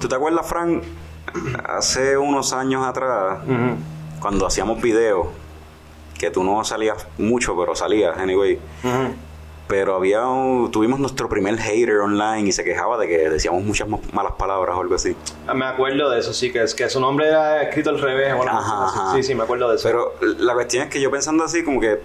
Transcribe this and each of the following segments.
¿Tú te acuerdas, Frank? Hace unos años atrás, cuando hacíamos videos, que tú no salías mucho, pero salías, anyway. Pero había un- tuvimos nuestro primer hater online y se quejaba de que decíamos muchas ma- malas palabras o algo así. Ah, Me acuerdo de eso, sí, que es que su nombre era escrito al revés. o algo Ajá, así. ajá. Sí, sí, me acuerdo de eso. Pero la cuestión es que yo pensando así, como que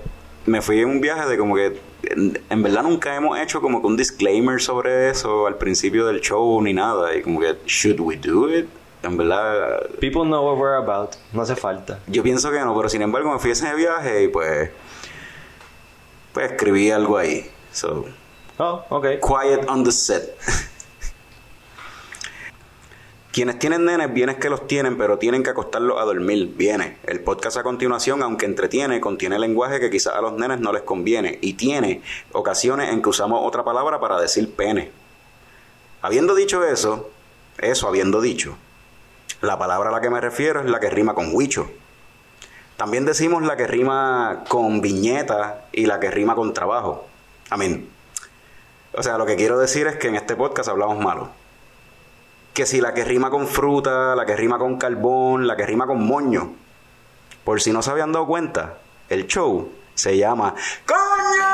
me fui en un viaje de como que en, verdad nunca hemos hecho como que un disclaimer sobre eso al principio del show ni nada. Y como que, should we do it? En verdad, People know what we're about. No hace falta. yo pienso que no, pero sin embargo me fui a ese viaje y pues, pues escribí algo ahí. So, Oh, ok. Quiet on the set. Quienes tienen nenes, bien es que los tienen, pero tienen que acostarlos a dormir. Viene. El podcast a continuación, aunque entretiene, contiene lenguaje que quizás a los nenes no les conviene. Y tiene ocasiones en que usamos otra palabra para decir pene. Habiendo dicho eso, eso habiendo dicho, la palabra a la que me refiero es la que rima con huicho. También decimos la que rima con viñeta y la que rima con trabajo. Amén. O sea, lo que quiero decir es que en este podcast hablamos malo. Que si la que rima con fruta, la que rima con carbón, la que rima con moño. Por si no se habían dado cuenta, el show se llama ¡Coño!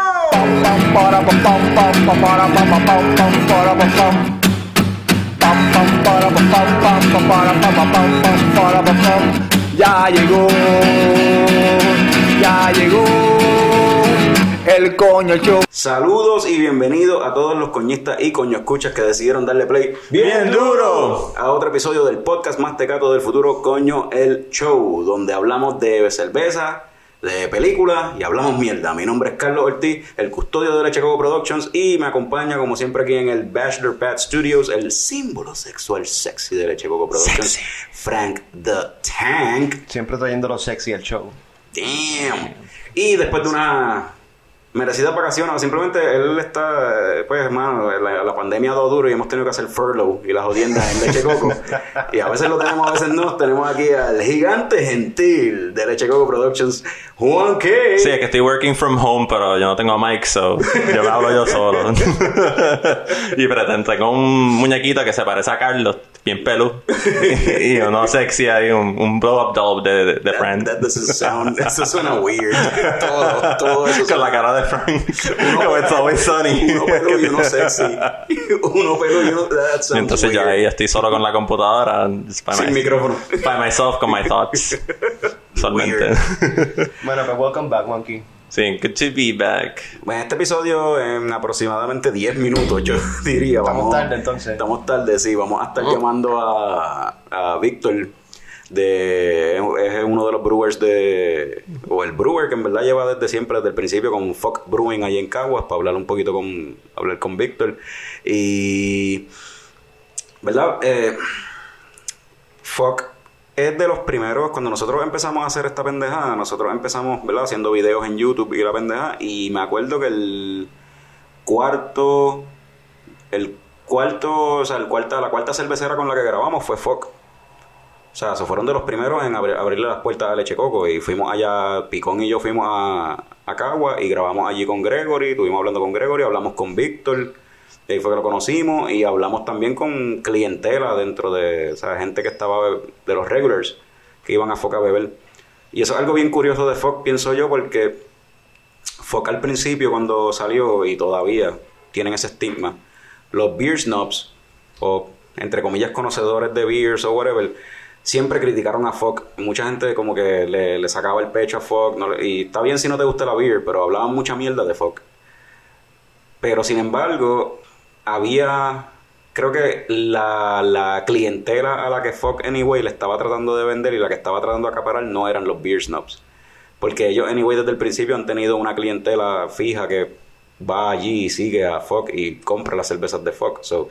Ya llegó, ya llegó el coño show. Saludos y bienvenidos a todos los coñistas y coño escuchas que decidieron darle play ¡Bien duro! a otro episodio del podcast más tecato del futuro, Coño el Show, donde hablamos de cerveza, de películas y hablamos mierda. Mi nombre es Carlos Ortiz, el custodio de Leche Coco Productions y me acompaña como siempre aquí en el Bachelor Pad Studios, el símbolo sexual sexy de Leche Coco Productions, Frank the Tank. Siempre trayendo sexy al show. Damn. Y después de una merecida vacaciones, o simplemente él está, pues hermano, la, la pandemia ha dado duro y hemos tenido que hacer furlough y las jodiendas en Leche Coco. y a veces lo tenemos, a veces no. Tenemos aquí al gigante gentil de Leche Coco Productions, Juan K. Sí, es que estoy working from home, pero yo no tengo mic, so yo me hablo yo solo. y pretendo tengo un muñequito que se parece a Carlos, bien pelu. y uno sexy ahí, un, un blow up doll de, de, de Friend. That doesn't sound, eso suena weird. todo, todo eso Con la cara de Frank. Como it's always sunny. Uno pelo y uno sexy. Uno pelo y uno. Y entonces yo weird. ahí estoy solo con la computadora. Sin my- micrófono. By myself, con my thoughts. Solamente. Bueno, pues welcome back, Monkey. sí, good to be back. Bueno, este episodio en aproximadamente 10 minutos, yo diría. Estamos Vamos, tarde, entonces. Estamos tarde, sí. Vamos a estar llamando a, a Víctor, de, es uno de los brewers de... O el brewer que en verdad lleva desde siempre, desde el principio, con Fuck Brewing allí en Caguas, para hablar un poquito con... Hablar con Víctor. Y... ¿Verdad? Eh, Fuck es de los primeros, cuando nosotros empezamos a hacer esta pendejada, nosotros empezamos, ¿verdad? Haciendo videos en YouTube y la pendejada, y me acuerdo que el cuarto, el cuarto, o sea, el cuarta, la cuarta cervecera con la que grabamos fue Fuck. O sea, se fueron de los primeros en abri- abrirle las puertas a Leche Coco y fuimos allá, Picón y yo fuimos a, a Cagua y grabamos allí con Gregory, estuvimos hablando con Gregory, hablamos con Víctor, y ahí fue que lo conocimos y hablamos también con clientela dentro de, o sea, gente que estaba de los regulars que iban a Foca a beber. Y eso es algo bien curioso de Foc, pienso yo, porque Foca al principio cuando salió y todavía tienen ese estigma, los beer snobs o entre comillas conocedores de beers o whatever, siempre criticaron a Foc. Mucha gente como que le, sacaba el pecho a le- y está bien si no te gusta la beer, pero hablaban mucha mierda de Foc. Pero sin embargo, había. Creo que la, la clientela a la que Foc Anyway le estaba tratando de vender y la que estaba tratando de acaparar no eran los beer snobs. Porque ellos, anyway, desde el principio han tenido una clientela fija que va allí y sigue a Foc y compra las cervezas de Foc. So,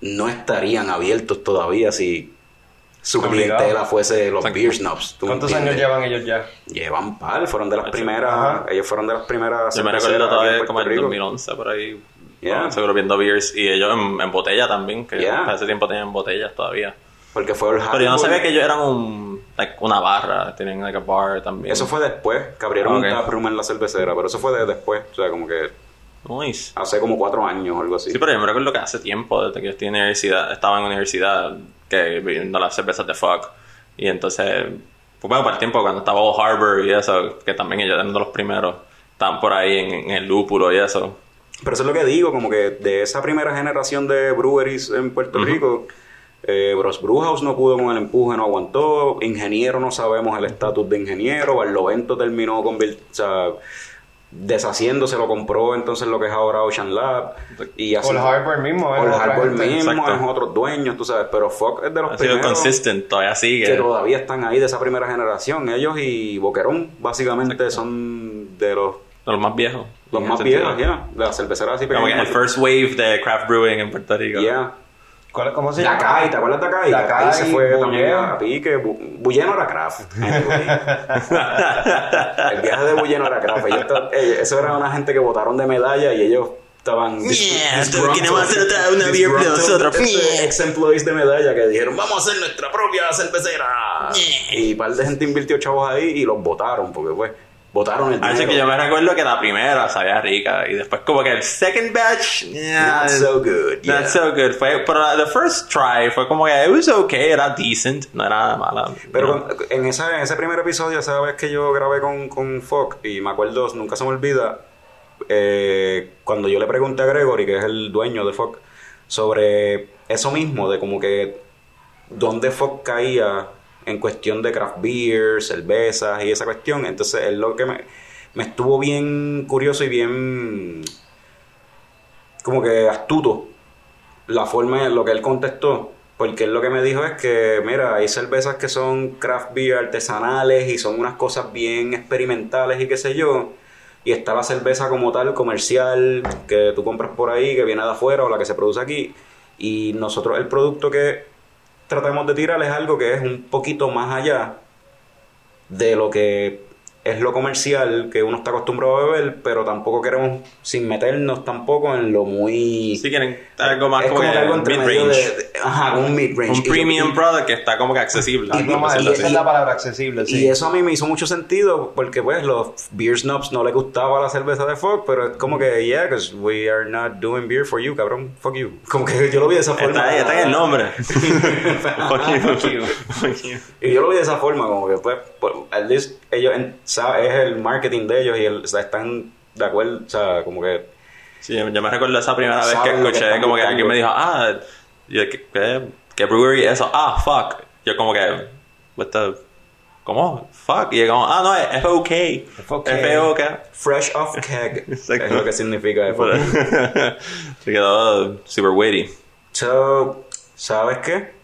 no estarían abiertos todavía si su Obligado. clientela fuese los Exacto. beer snobs. ¿tú ¿Cuántos entiendes? años llevan ellos ya? Llevan par, fueron de las primeras, Ajá. ellos fueron de las primeras. Yo me recuerdo todavía como en Rico. 2011 por ahí. Yeah. no, seguro viendo beers. Y ellos en, en botella también, que Yeah. hace tiempo tenían botellas todavía. Porque fue el Pero yo no sabía que ellos eran un, like, una barra, tenían like a bar también. Eso fue después, que abrieron Ok. un taproom en la cervecera, pero eso fue de después, o sea, como que Nice. hace como cuatro años o algo así. Sí, pero yo me recuerdo que hace tiempo, desde que yo estoy en universidad, estaba en universidad, que viendo las cervezas de Fuck. Y entonces, pues bueno, para el tiempo cuando estaba Old Harbor y eso, que también ellos eran de los primeros, estaban por ahí en, en el lúpulo y eso. Pero eso es lo que digo, como que de esa primera generación de breweries en Puerto Rico, eh, Bros Brewhouse no pudo con el empuje, no aguantó. Ingeniero no sabemos el estatus de ingeniero. Barlovento terminó o sea, deshaciéndose, lo compró entonces lo que es ahora Ocean Lab. Y así, Old Harbor mismo, Harbor gente. mismo Exacto. es otros dueños, tú sabes. Pero Fox es de los Ha sido primeros consistent, todavía sigue. que todavía están ahí de esa primera generación. Ellos y Boquerón, básicamente, son de los, De los más viejos. los En más viejos, ya. De las cerveceras así Como que el first wave de craft brewing en Puerto Rico. Yeah. ¿Cuál- ¿Cómo se llama? Dacay, ¿te acuerdas de? Dacay, Dacay se fue Bulleno. también a pique. Bu- Bulleno era craft. Anyway. El viaje de Bulleno era craft. Ellos ta- eh, eso era una gente que votaron de medalla y ellos estaban... Yeah, queremos hacer otra- una beer nosotros. este, Ex-employees de medalla que dijeron, vamos a hacer nuestra propia cervecera. Y un par de gente invirtió chavos ahí y los votaron porque pues votaron el Así dinero. que yo me recuerdo que la primera sabía rica y después como que el second batch yeah, Not so good. yeah. not so good fue pero the first try fue como que it was okay era decent no era nada mala Pero con- en, esa, en ese primer episodio, esa vez que yo grabé con, con Fox, y me acuerdo, nunca se me olvida, eh, cuando yo le pregunté a Gregory, que es el dueño de Fox, sobre eso mismo, de como que dónde Fox caía en cuestión de craft beer, cervezas y esa cuestión. Entonces, es lo que me, me estuvo bien curioso y bien como que astuto la forma en lo que él contestó. Porque él lo que me dijo es que, mira, hay cervezas que son craft beer artesanales y son unas cosas bien experimentales y qué sé yo. Y está la cerveza como tal, comercial, que tú compras por ahí, que viene de afuera o la que se produce aquí. Y nosotros el producto que tratamos de tirar es algo que es un poquito más allá de lo que es lo comercial que uno está acostumbrado a beber, pero tampoco queremos, sin meternos tampoco en lo muy... quieren algo más es como, como que algo entre medio mid-range de, de- Ajá, un mid-range. un Y yo- premium y- product que está como que accesible y esa es la palabra accesible, sí. Y eso a mí me hizo mucho sentido porque pues los beer snobs no les gustaba la cerveza de Fox, pero es como que yeah, because we are not doing beer for you, cabrón, fuck you. Como que yo lo vi de esa forma. está, ahí, está en el nombre fuck you fuck you Y yo lo vi de esa forma, como que pues, pues, at least ellos en- sabe, es el marketing de ellos y el- o sea, están de acuerdo, o sea, como que Sí, yo me recuerdo esa primera vez que escuché como que alguien me dijo, ah, yo, ¿qué, qué, brewery es eso? Ah, fuck. Yo como que, what the, ¿cómo? Fuck. Y yo como, ah, no, es F-O-K. F-O-K. F-O-K. fresh off keg Exacto. es lo que significa eso. Se quedó super witty. So, ¿sabes qué?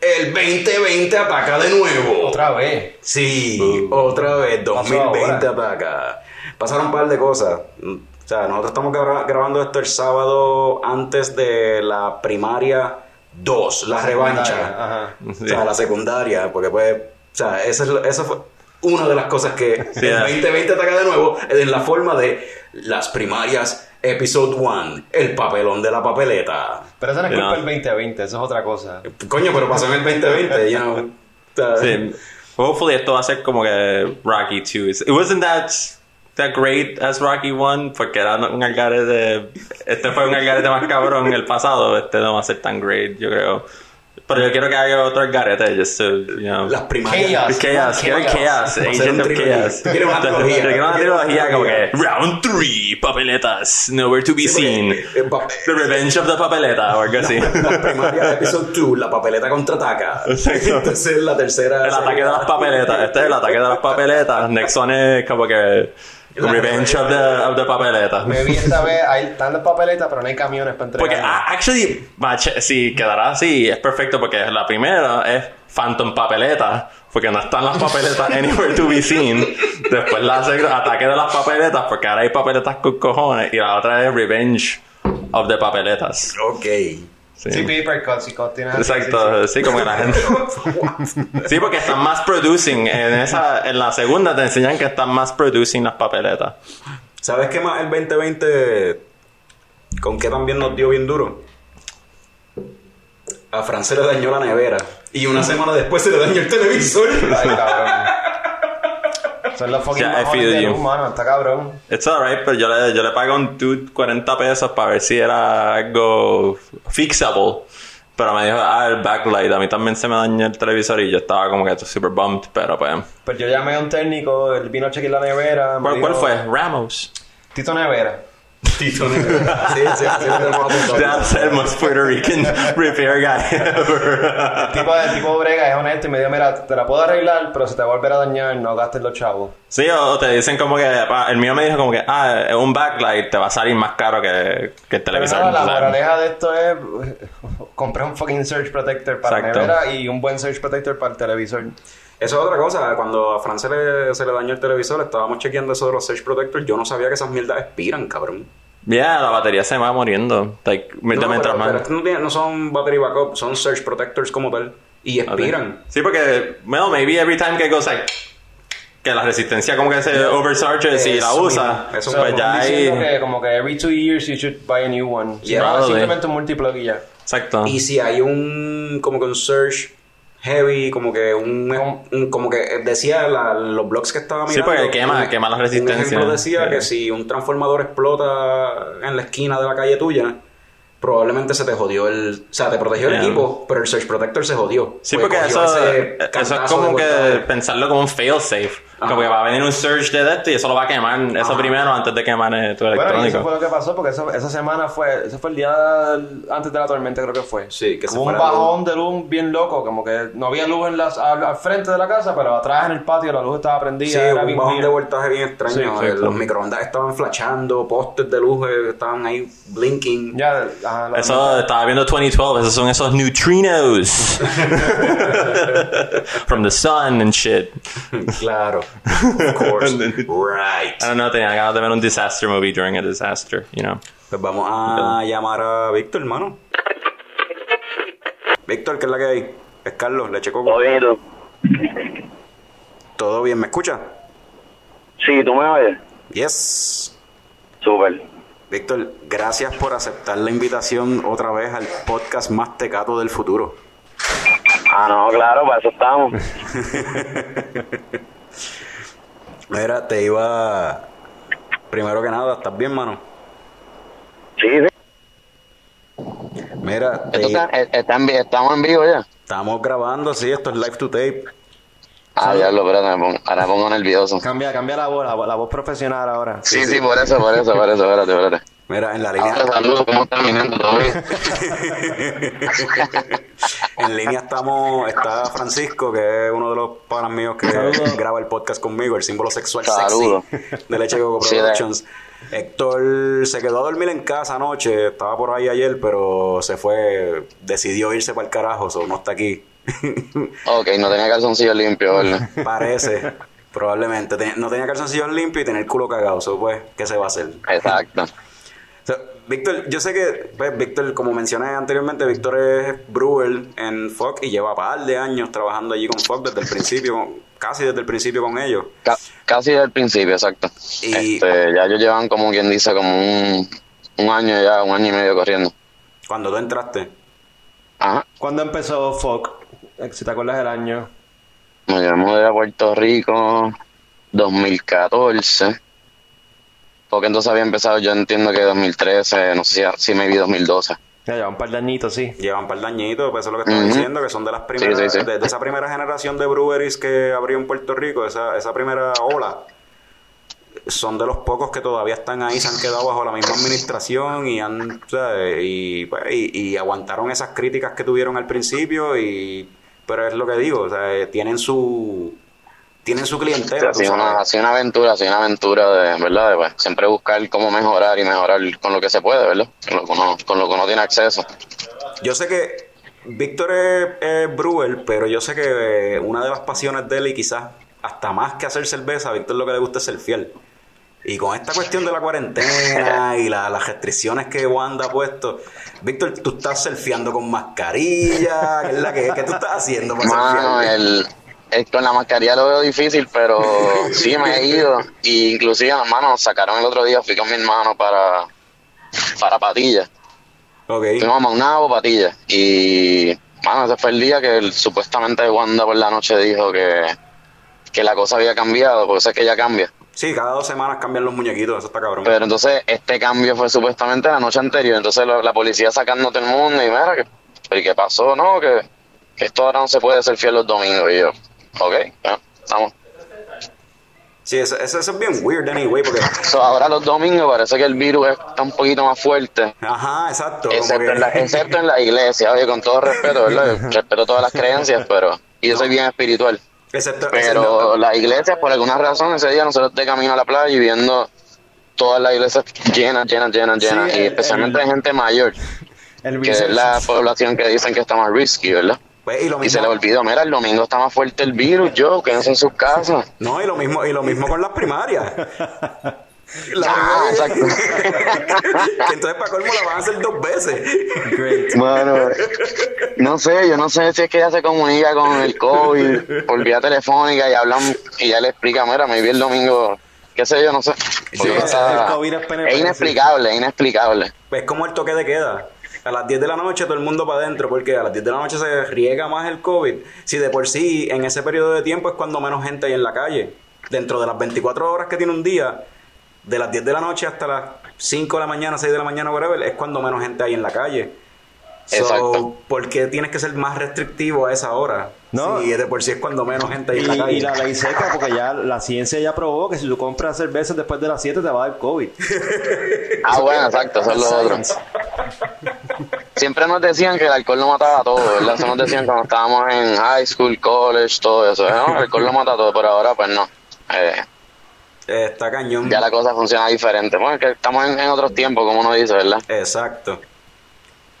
El 2020 ataca de nuevo. Otra vez. Sí, Uh. otra vez, Pasó 2020 ahora. ataca. Pasaron un par de cosas. O sea, nosotros estamos gra- grabando esto el sábado antes de la primaria 2, la revancha. Ajá. O sea, la secundaria, porque pues, o sea, eso, es lo- eso fue una de las cosas que Sí, el ah. 2020 ataca de nuevo en la forma de las primarias Episode 1, el papelón de la papeleta. Pero esa no es Sí, culpa no. del 2020, eso es otra cosa. Coño, pero pasó en el 2020, you know. Sí. Hopefully esto va a ser como que Rocky 2. It wasn't that, that great as Rocky 1 porque era un algarete. Este fue un algarete más cabrón en el pasado. Este no va a ser tan great, yo creo. Pero yo quiero que haga otro algarete, just to, you know. Las primarias. Chaos. Chaos, quiero Chaos. Agent of. Chaos. Tú quieres una Yo trilogía. quiero una trilogía como que. Round 3, papeletas, nowhere to be seen. eh, pa- The Revenge of the Papeleta, o algo así. Las primarias Episode 2, la papeleta contraataca. Exacto. Entonces la tercera. El ataque de las papeletas. Este es el ataque de las papeletas. Next one es como que Revenge of the, of the. Me vi esta vez, ahí están las papeletas, pero no hay camiones para entregar. Porque, ah, actually, mach- si quedará así, es perfecto porque la primera es Phantom Papeleta, porque no están las papeletas anywhere to be seen. Después la segunda, Ataque de las papeletas, porque ahora hay papeletas con cojones. Y la otra es Revenge of the papeletas. Ok. Sí. Sí, paper cuts y así, Exacto, sí, como que la gente. Sí, porque están más producing. En esa, en la segunda te enseñan que están más producing las papeletas. ¿Sabes qué más el 2020 con qué también nos dio bien duro? A Fran se le dañó la nevera. Y una semana después se le dañó el televisor. Ay, cabrón. Son los fucking Yeah, mamones de luz, mano. Está cabrón. It's alright, pero yo le, yo le pagué a un dude 40 pesos para ver si era algo fixable. Pero me dijo, ah, el backlight. A mí también se me dañó el televisor y yo estaba como que super bummed, pero pues. Pues yo llamé a un técnico, él vino a chequear la nevera. ¿Cuál, fue? Ramos. Tito Nevera. Tito Nevera. Sí, sí, sí. That's the most Puerto Rican repair guy ever. El tipo, el tipo brega es honesto y me dijo, mira, te la puedo arreglar, pero si te va a volver a dañar, no gastes los chavos. Sí, o te dicen como que, el mío me dijo como que, ah, un backlight te va a salir más caro que, que el Pero televisor. nada, la moraleja de esto es compré un fucking surge protector para la nevera y un buen surge protector para el televisor. Eso es otra cosa. Cuando a Fran se le, se le dañó el televisor, estábamos chequeando eso de los Surge Protectors. Yo no sabía que esas mierdas expiran, cabrón. Yeah, la batería se va muriendo. Like, No, mientras pero, más. no, no son battery backup, son Surge Protectors como tal. Y expiran. Sí, porque, well, maybe every time que goes like, que la resistencia como que se overcharges y la usa, eso So, pues ya hay... que como que every two years you should buy a new one. Yeah. Probably. simplemente un multiplug y ya. Exacto. Y si hay un como que un surge heavy, como que un, un- como que decía la- los blogs que estaba Sí, mirando. porque quema- un- quema la Un resistencia. ejemplo decía Sí. que si un transformador explota en la esquina de la calle tuya, probablemente se te jodió el, o sea, te protegió el Yeah. equipo, pero el surge protector se jodió. Sí, Pues porque eso, eso es como que pensarlo como un failsafe. Como Ajá. que va a venir un surge de esto y eso lo va a quemar eso Ajá. primero antes de quemar eh, tu Bueno, y electrónico. eso fue lo que pasó porque eso- esa semana fue, ese fue el día del- antes de la tormenta creo que fue. Sí, que se Hubo fue un bajón de luz bien loco, como que no había luz en las, al, al frente de la casa, pero atrás en el patio la luz estaba prendida. Sí, era un bien bajón de voltaje bien extraño. Sí, eh, exacto. los microondas estaban flashando, postes de luz eh, estaban ahí blinking. Ya, ajá, Eso estaba viendo 2012, esos son esos neutrinos from the sun and shit. Claro. Of course. right. I don't know, tenía ganas de ver un disaster movie during a disaster, you know. Pues vamos a llamar a Víctor, hermano. Víctor, ¿qué es la que hay? Es Carlos, Leche Coco. ¿Todo bien y tú? ¿Todo bien? ¿Me escucha? Sí, ¿tú me oyes? Yes. Súper. Víctor, gracias por aceptar la invitación otra vez al podcast más tecato del futuro. Ah, no, claro, para eso estamos. Mira, te iba... Primero que nada, ¿estás bien, mano? Sí, sí. Mira, te- Esto está- eh, está en vi- estamos en vivo ya. estamos grabando, sí, esto es live to tape. Ah, espérate, me pongo, ahora me pongo nervioso. Cambia, cambia la voz, la, voz- la voz profesional ahora. Sí, sí, por eso, por eso, por eso, espérate, espérate. Mira, en la línea... Ahora saludos, ¿cómo viniendo? ¿Todo bien? en línea estamos, está Francisco, que es uno de los panas míos que Saludos. graba el podcast conmigo, el símbolo sexual Saludos. sexy de Leche Coco Sí, de- Productions. Héctor se quedó a dormir en casa anoche, estaba por ahí ayer, pero se fue, decidió irse para el carajo, so no está aquí. Ok, no tenía calzoncillo limpio, ¿verdad? Parece, probablemente. No tenía calzoncillos limpios y tenía el culo cagado, so pues, ¿qué se va a hacer? Exacto. Víctor, yo sé que, pues, Víctor, como mencioné anteriormente, Víctor es brewer en FOC y lleva par de años trabajando allí con FOC desde el principio, casi desde el principio con ellos. Ca- casi del principio, exacto. Y- Este, ya ellos llevan como quien dice, como un, un año ya, un año y medio corriendo. Cuando tú entraste, Ajá. ¿Cuándo empezó FOC? Eh, Si te acuerdas del año. Nos llevamos de Puerto Rico 2014. Porque entonces había empezado, yo entiendo que 2013, no sé si, si me vi 2012. Ya lleva un par de añitos, sí. llevan par de añitos, pues eso es lo que estaba Ujú. diciendo, que son de las primeras, Sí, sí, sí. De, de esa primera generación de breweries que abrió en Puerto Rico, esa, esa primera ola. Son de los pocos que todavía están ahí, se han quedado bajo la misma administración y han, ¿sabes? Y, pues, y, y aguantaron esas críticas que tuvieron al principio y pero es lo que digo, o sea, eh, tienen su tienen su clientela, ha sido una, sabes. ha sido una aventura, ha sido una aventura de, ¿verdad? De, pues, siempre buscar cómo mejorar y mejorar con lo que se puede, ¿verdad? Con lo que uno, con lo que uno tiene acceso. Yo sé que Víctor es, es brewer, pero yo sé que eh, una de las pasiones de él y quizás hasta más que hacer cerveza, a Víctor lo que le gusta es ser fiel. Y con esta cuestión de la cuarentena y la- las restricciones que Wanda ha puesto, Víctor, tú estás surfeando con mascarilla, ¿qué es la que, ¿qué tú estás haciendo para Mano, surfear? el, el- con la mascarilla lo veo difícil, pero sí me he ido. Y inclusive, hermano, sacaron el otro día, fui con mi hermano para, para Patilla. Ok. Fuimos a Maunabo, Patilla. Y, mano, ese fue el día que el- supuestamente Wanda por la noche dijo que, que la cosa había cambiado, porque sé que ya cambia. Sí, cada dos semanas cambian los muñequitos, eso está cabrón. Pero entonces este cambio fue supuestamente la noche anterior. Entonces la, la policía sacando todo el mundo y mira, que, pero ¿y qué pasó? No, que, que esto ahora no se puede ser fiel los domingos. Y yo, ok, ya, estamos. Sí, eso, eso, eso es bien weird anyway, porque... So, ahora los domingos parece que el virus está un poquito más fuerte. Ajá, exacto. Excepto, que- en la, excepto en la iglesia, oye, con todo respeto, ¿verdad? Respeto todas las creencias, pero... Y yo soy bien espiritual. Excepto, Pero excepto- la iglesia, por alguna razón, ese día nosotros de camino a la playa y viendo todas las iglesias llenas, llenas, llenas, llenas. Sí, y especialmente el- gente mayor, El que es la población que dicen que está más risky, ¿verdad? Pues, y lo Y se le olvidó, mira, el domingo está más fuerte el virus, yo, quédense en sus casas. no, y lo mismo, y lo mismo con las primarias. La Ah, exacto. que entonces para colmo la van a hacer dos veces. Great. Bueno, no sé, yo no sé si es que ella se comunica con el COVID por vía telefónica y hablan y ya le explica, mira, me vi el domingo, qué sé yo, no sé. Porque Sí, está- el COVID es PNP, es inexplicable, es inexplicable. Es como el toque de queda. A las 10 de la noche todo el mundo para adentro, porque a las 10 de la noche se riega más el COVID. Si de por sí en ese periodo de tiempo es cuando menos gente hay en la calle. Dentro de las 24 horas que tiene un día, de las 10 de la noche hasta las 5 de la mañana, 6 de la mañana, whatever, es cuando menos gente hay en la calle. So, Exacto. ¿Por qué tienes que ser más restrictivo a esa hora? No. Si de por sí es cuando menos gente hay Y, en la calle. y la ley seca, porque ya la ciencia ya probó que si tú compras cervezas después de las 7 te va a dar COVID. Ah, bueno, exacto, eso es lo otro. Siempre nos decían que el alcohol lo mataba todo, ¿verdad? Eso nos decían cuando estábamos en high school, college, todo eso. ¿no? El alcohol lo mata todo, pero ahora pues no. Eh, Eh, Está cañón. ya la cosa funciona diferente. Bueno, es que estamos en, en otros tiempos, como uno dice, ¿verdad? Exacto.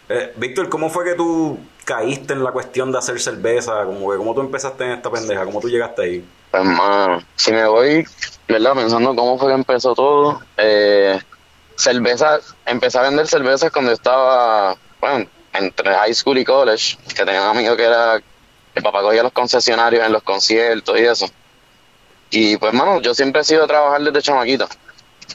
Eh, Víctor, ¿cómo fue que tú caíste en la cuestión de hacer cerveza? Como que, ¿Cómo tú empezaste en esta pendeja? ¿Cómo tú llegaste ahí? Pues, mano, si me voy, ¿verdad? Pensando cómo fue que empezó todo. Eh, cerveza, empecé a vender cervezas cuando estaba, bueno, entre high school y college, que tenía un amigo que era, el papá cogía los concesionarios en los conciertos y eso. Y pues, mano, yo siempre he sido a trabajar desde chamaquito.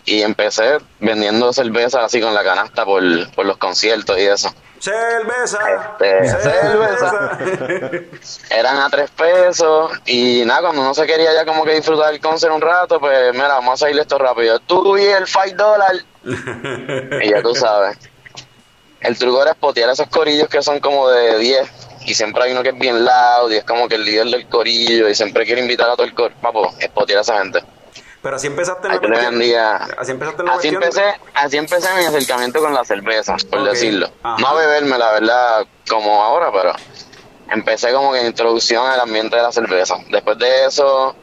Y empecé vendiendo cerveza así con la canasta por, por los conciertos y eso. ¡Cerveza! Este, Eran a tres pesos y nada, cuando uno se quería ya como que disfrutar el concert un rato, pues mira, vamos a salir esto rápido. Tú y el 5 dólares. y ya tú sabes. El truco era spotear esos corillos que son como de 10 y siempre hay uno que es bien loud y es como que el líder del corillo y siempre quiere invitar a todo el cor. Papo, spotear a esa gente. Pero así empezaste en la cuestión. Así empezaste en la Así cuestión. empecé, así empecé mi acercamiento con la cerveza, por decirlo. Ajá. No a beberme, la verdad, como ahora, pero empecé como que introducción al ambiente de la cerveza. Después de eso,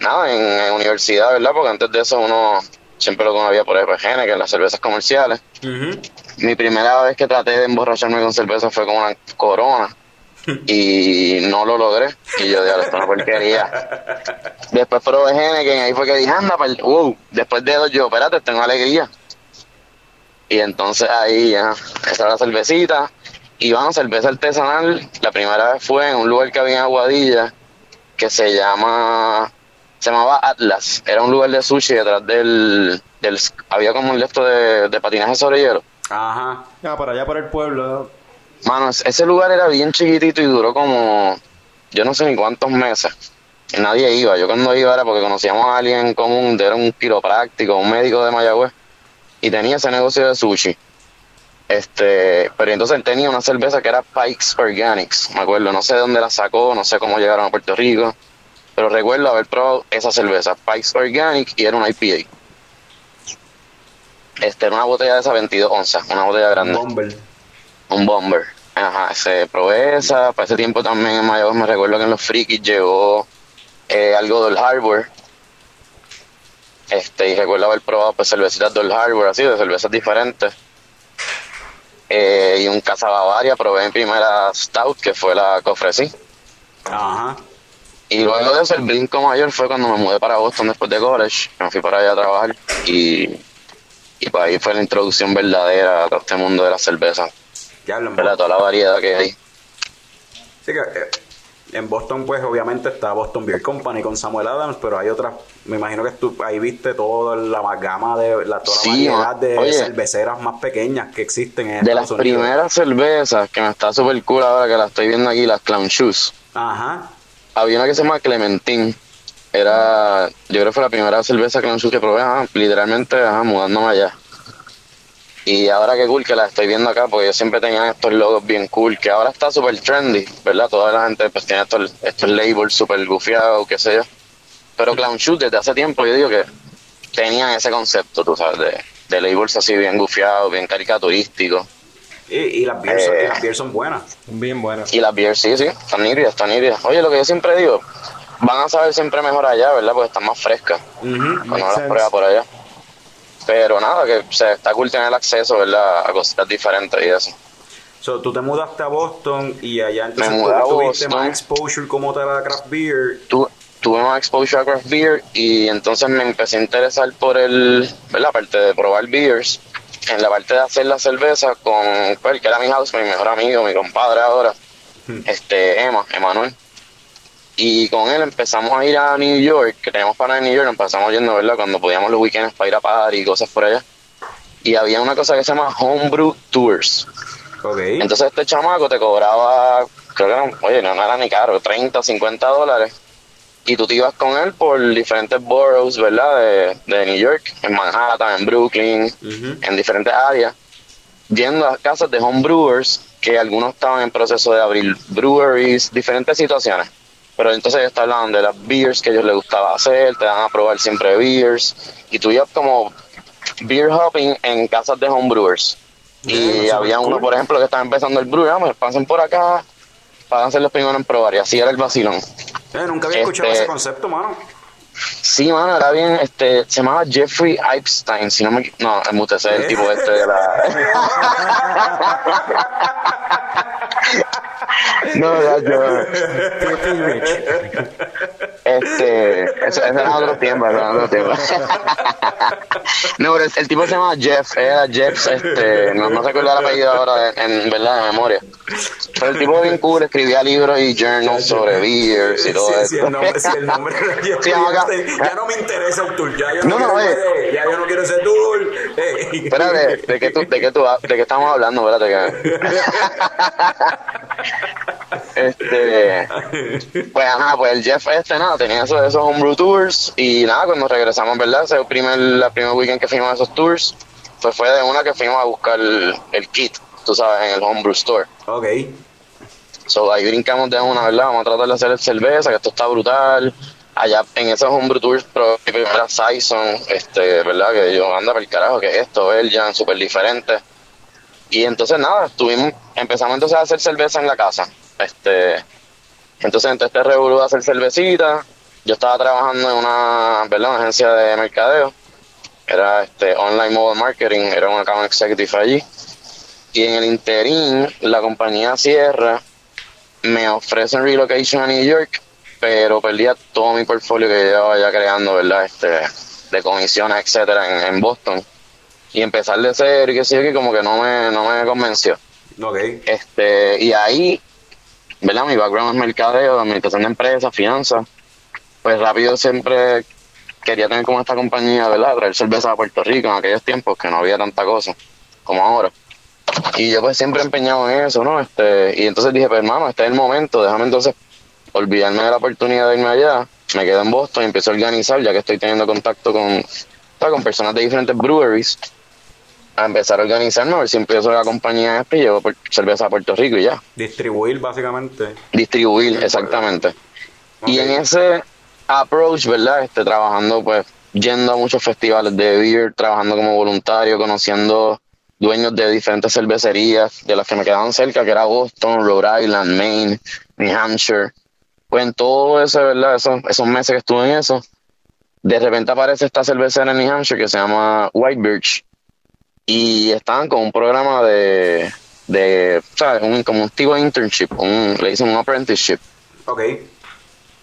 nada, en, en universidad, ¿verdad? Porque antes de eso uno siempre lo conocía por EPGN, que las cervezas comerciales. Ujú. Mi primera vez que traté de emborracharme con cerveza fue con una corona. Y no lo logré. Y yo, diablo, esto es una porquería. Después probé Henneken, ahí fue que dije, anda, pal- wow. Después de dos, yo, espérate, tengo alegría. Y entonces ahí ya, esa era la cervecita. Y vamos, cerveza artesanal. La primera vez fue en un lugar que había en Aguadilla, que se llama, se llamaba Atlas. Era un lugar de sushi detrás del, del había como un lesto de, de patinaje sobre hielo. Ajá. Ah, por allá por el pueblo. Mano, es- ese lugar era bien chiquitito y duró como, yo no sé ni cuántos meses. Y nadie iba. Yo cuando iba era porque conocíamos a alguien en común, era un quiropráctico, un médico de Mayagüez, y tenía ese negocio de sushi. Este, pero entonces él tenía una cerveza que era Pikes Organics, me acuerdo, no sé de dónde la sacó, no sé cómo llegaron a Puerto Rico, pero recuerdo haber probado esa cerveza, Pikes Organic, y era una IPA. Este, era una botella de esa 22 onzas, una botella grande. Bomber. Un bomber. Ajá, se probé esa. Para ese tiempo también en Mayagüez me recuerdo que en los frikis llegó eh, algo del Harbor. Este, y recuerdo haber probado pues cervecitas del Harbor, así, de cervezas diferentes. Eh, y un Casa Bavaria, probé mi primera Stout, que fue la que ofrecí. Ajá. Y luego de eso, el brinco mayor fue cuando me mudé para Boston después de college. Me fui para allá a trabajar. Y, y pues ahí fue la introducción verdadera a todo este mundo de la cerveza. Diablo, ¿verdad? Toda la variedad que hay. Sí que eh, en Boston, pues obviamente está Boston Beer Company con Samuel Adams, pero hay otras. Me imagino que tú ahí viste toda la gama de la toda la Sí, variedad de oye. cerveceras más pequeñas que existen en De las Estados Unidos. primeras cervezas que me está super cool ahora que la estoy viendo aquí, las Clown Shoes. Ajá. Había una que se llama Clementine. Era, yo creo que fue la primera cerveza Clown Shoot que probé, ajá, literalmente, ajá, mudándome allá. Y ahora qué cool que la estoy viendo acá, porque yo siempre tenía estos logos bien cool, que ahora está súper trendy, ¿verdad? Toda la gente pues tiene estos, estos labels súper gufiados, qué sé yo. Pero Clown Shoot desde hace tiempo yo digo que tenían ese concepto, tú sabes, de, de labels así bien gufiados, bien caricaturísticos. Y, y las beers, son- Eh. y las beers son buenas. Bien buena. Y las beers, sí, sí, están nítidas, están nítidas. Oye, lo que yo siempre digo, van a saber siempre mejor allá, ¿verdad? Porque están más frescas cuando las pruebas por allá. Pero nada, que se está cool tener acceso, ¿verdad? A cositas diferentes y eso. So, tú te mudaste a Boston y allá entonces mudé a tú- tuviste Boston. más exposure como tal a craft beer. Tu- tuve más exposure a craft beer y entonces me empecé a interesar por el, ¿verdad? Aparte de probar beers, en la parte de hacer la cerveza con, pues, el que era mi house, mi mejor amigo, mi compadre ahora, este, Emma, Emanuel. Y con él empezamos a ir a New York, teníamos para New York, empezamos yendo, ¿verdad? Cuando podíamos los weekends para ir a party y cosas por allá. Y había una cosa que se llama Homebrew Tours. Ok. Entonces este chamaco te cobraba, creo que era, oye, no, no era ni caro, 30 o 50 dólares. Y tú te ibas con él por diferentes boroughs, ¿verdad? De, de New York, en Manhattan, en Brooklyn, en diferentes áreas, yendo a casas de homebrewers, que algunos estaban en proceso de abrir breweries, diferentes situaciones. Pero entonces ellos te hablaban de las beers que a ellos les gustaba hacer, te dan a probar siempre beers, y tú ibas como beer hopping en casas de homebrewers. Y Yeah, había uno, cool. por ejemplo, que estaba empezando el brewer, ah, pues pasen por acá, para ser los primeros en probar, y así era el vacilón. Eh, nunca había escuchado Este- ese concepto, mano. Sí, mano, era bien, este, se llamaba Jeffrey Epstein, si no me, no, es el tipo este de la... no, ya, yo, este, ese, ese era otro tiempo, ese era otro tiempo. no, pero el, tipo se llamaba Jeff, era Jeff, este, no, no recuerdo el apellido ahora, en, en verdad, de memoria. Pero el tipo bien cool, escribía libros y journals sobre beers y todo eso. sí, el nombre, sí, el nombre era Jeffrey Sí, acá. Epstein. Ya no me interesa tour, ya yo no, No, no, ese- ya yo no quiero tour. Eh. Espérate, ¿de qué, tú, de, qué tú, ¿de qué estamos hablando? Espérate que... este... Pues, ajá, pues el Jeff este, nada, tenía esos, esos homebrew tours y nada, cuando regresamos, ¿verdad? Ese primer, la primer weekend que fuimos a esos tours, pues fue de una que fuimos a buscar el, el kit, tú sabes, en el homebrew store. Ok. So, ahí brincamos de una, ¿verdad? Vamos a tratar de hacer cerveza, que esto está brutal. Allá en esos homebrew tours, pero primera Saison, este, ¿verdad? Que yo anda por el carajo, que esto, Belgian, súper diferente. Y entonces nada, estuvimos, empezamos entonces a hacer cerveza en la casa. Este, entonces entre este revolú de hacer cervecita, yo estaba trabajando en una, ¿verdad? Agencia de mercadeo. Era este online mobile marketing, era un account executive allí. Y en el interín, la compañía cierra me ofrecen relocation a New York, pero perdía todo mi portfolio que llevaba ya creando, ¿verdad? Este, de comisiones, etcétera, en, en Boston. Y empezar de cero y qué sé yo, que como que no me, no me convenció. Ok. Este, y ahí, ¿verdad? Mi background es mercadeo, administración de empresas, finanzas. Pues rápido siempre quería tener como esta compañía, ¿verdad? Traer cerveza a Puerto Rico en aquellos tiempos que no había tanta cosa como ahora. Y yo pues siempre empeñado en eso, ¿no? Este, y entonces dije, pues hermano, este es el momento, déjame entonces olvidarme de la oportunidad de irme allá. Me quedo en Boston y empiezo a organizar, ya que estoy teniendo contacto con, con personas de diferentes breweries, a empezar a organizarme, a ver si empiezo la compañía esta y llevo cerveza a Puerto Rico y ya. Distribuir, básicamente. Distribuir, exactamente. Y Ok. en ese approach, ¿verdad? Este, trabajando, pues, yendo a muchos festivales de beer, trabajando como voluntario, conociendo dueños de diferentes cervecerías, de las que me quedaban cerca, que era Boston, Rhode Island, Maine, New Hampshire. Pues en todo ese, ¿verdad? Esos, esos meses que estuve en eso, de repente aparece esta cervecera en New Hampshire que se llama White Birch. Y estaban con un programa de, de ¿sabes? Un, como un tipo de internship, un, le dicen un apprenticeship. Ok.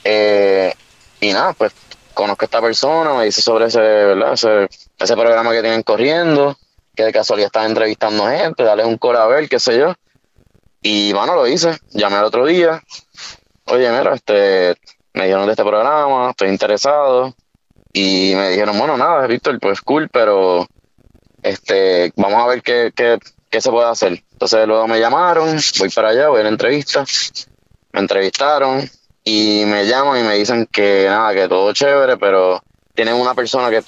Eh, y nada, pues conozco a esta persona, me dice sobre ese, ¿verdad? Ese, ese programa que tienen corriendo, que de casualidad están entrevistando gente, darles un call a ver, qué sé yo. Y bueno, lo hice, llamé al otro día, oye, mira, este, me dijeron de este programa, estoy interesado. Y me dijeron, bueno, nada, Víctor, pues cool, pero este, vamos a ver qué, qué, qué se puede hacer. Entonces luego me llamaron, voy para allá, voy a la entrevista, me entrevistaron, y me llaman y me dicen que nada, que todo chévere, pero tienen una persona que,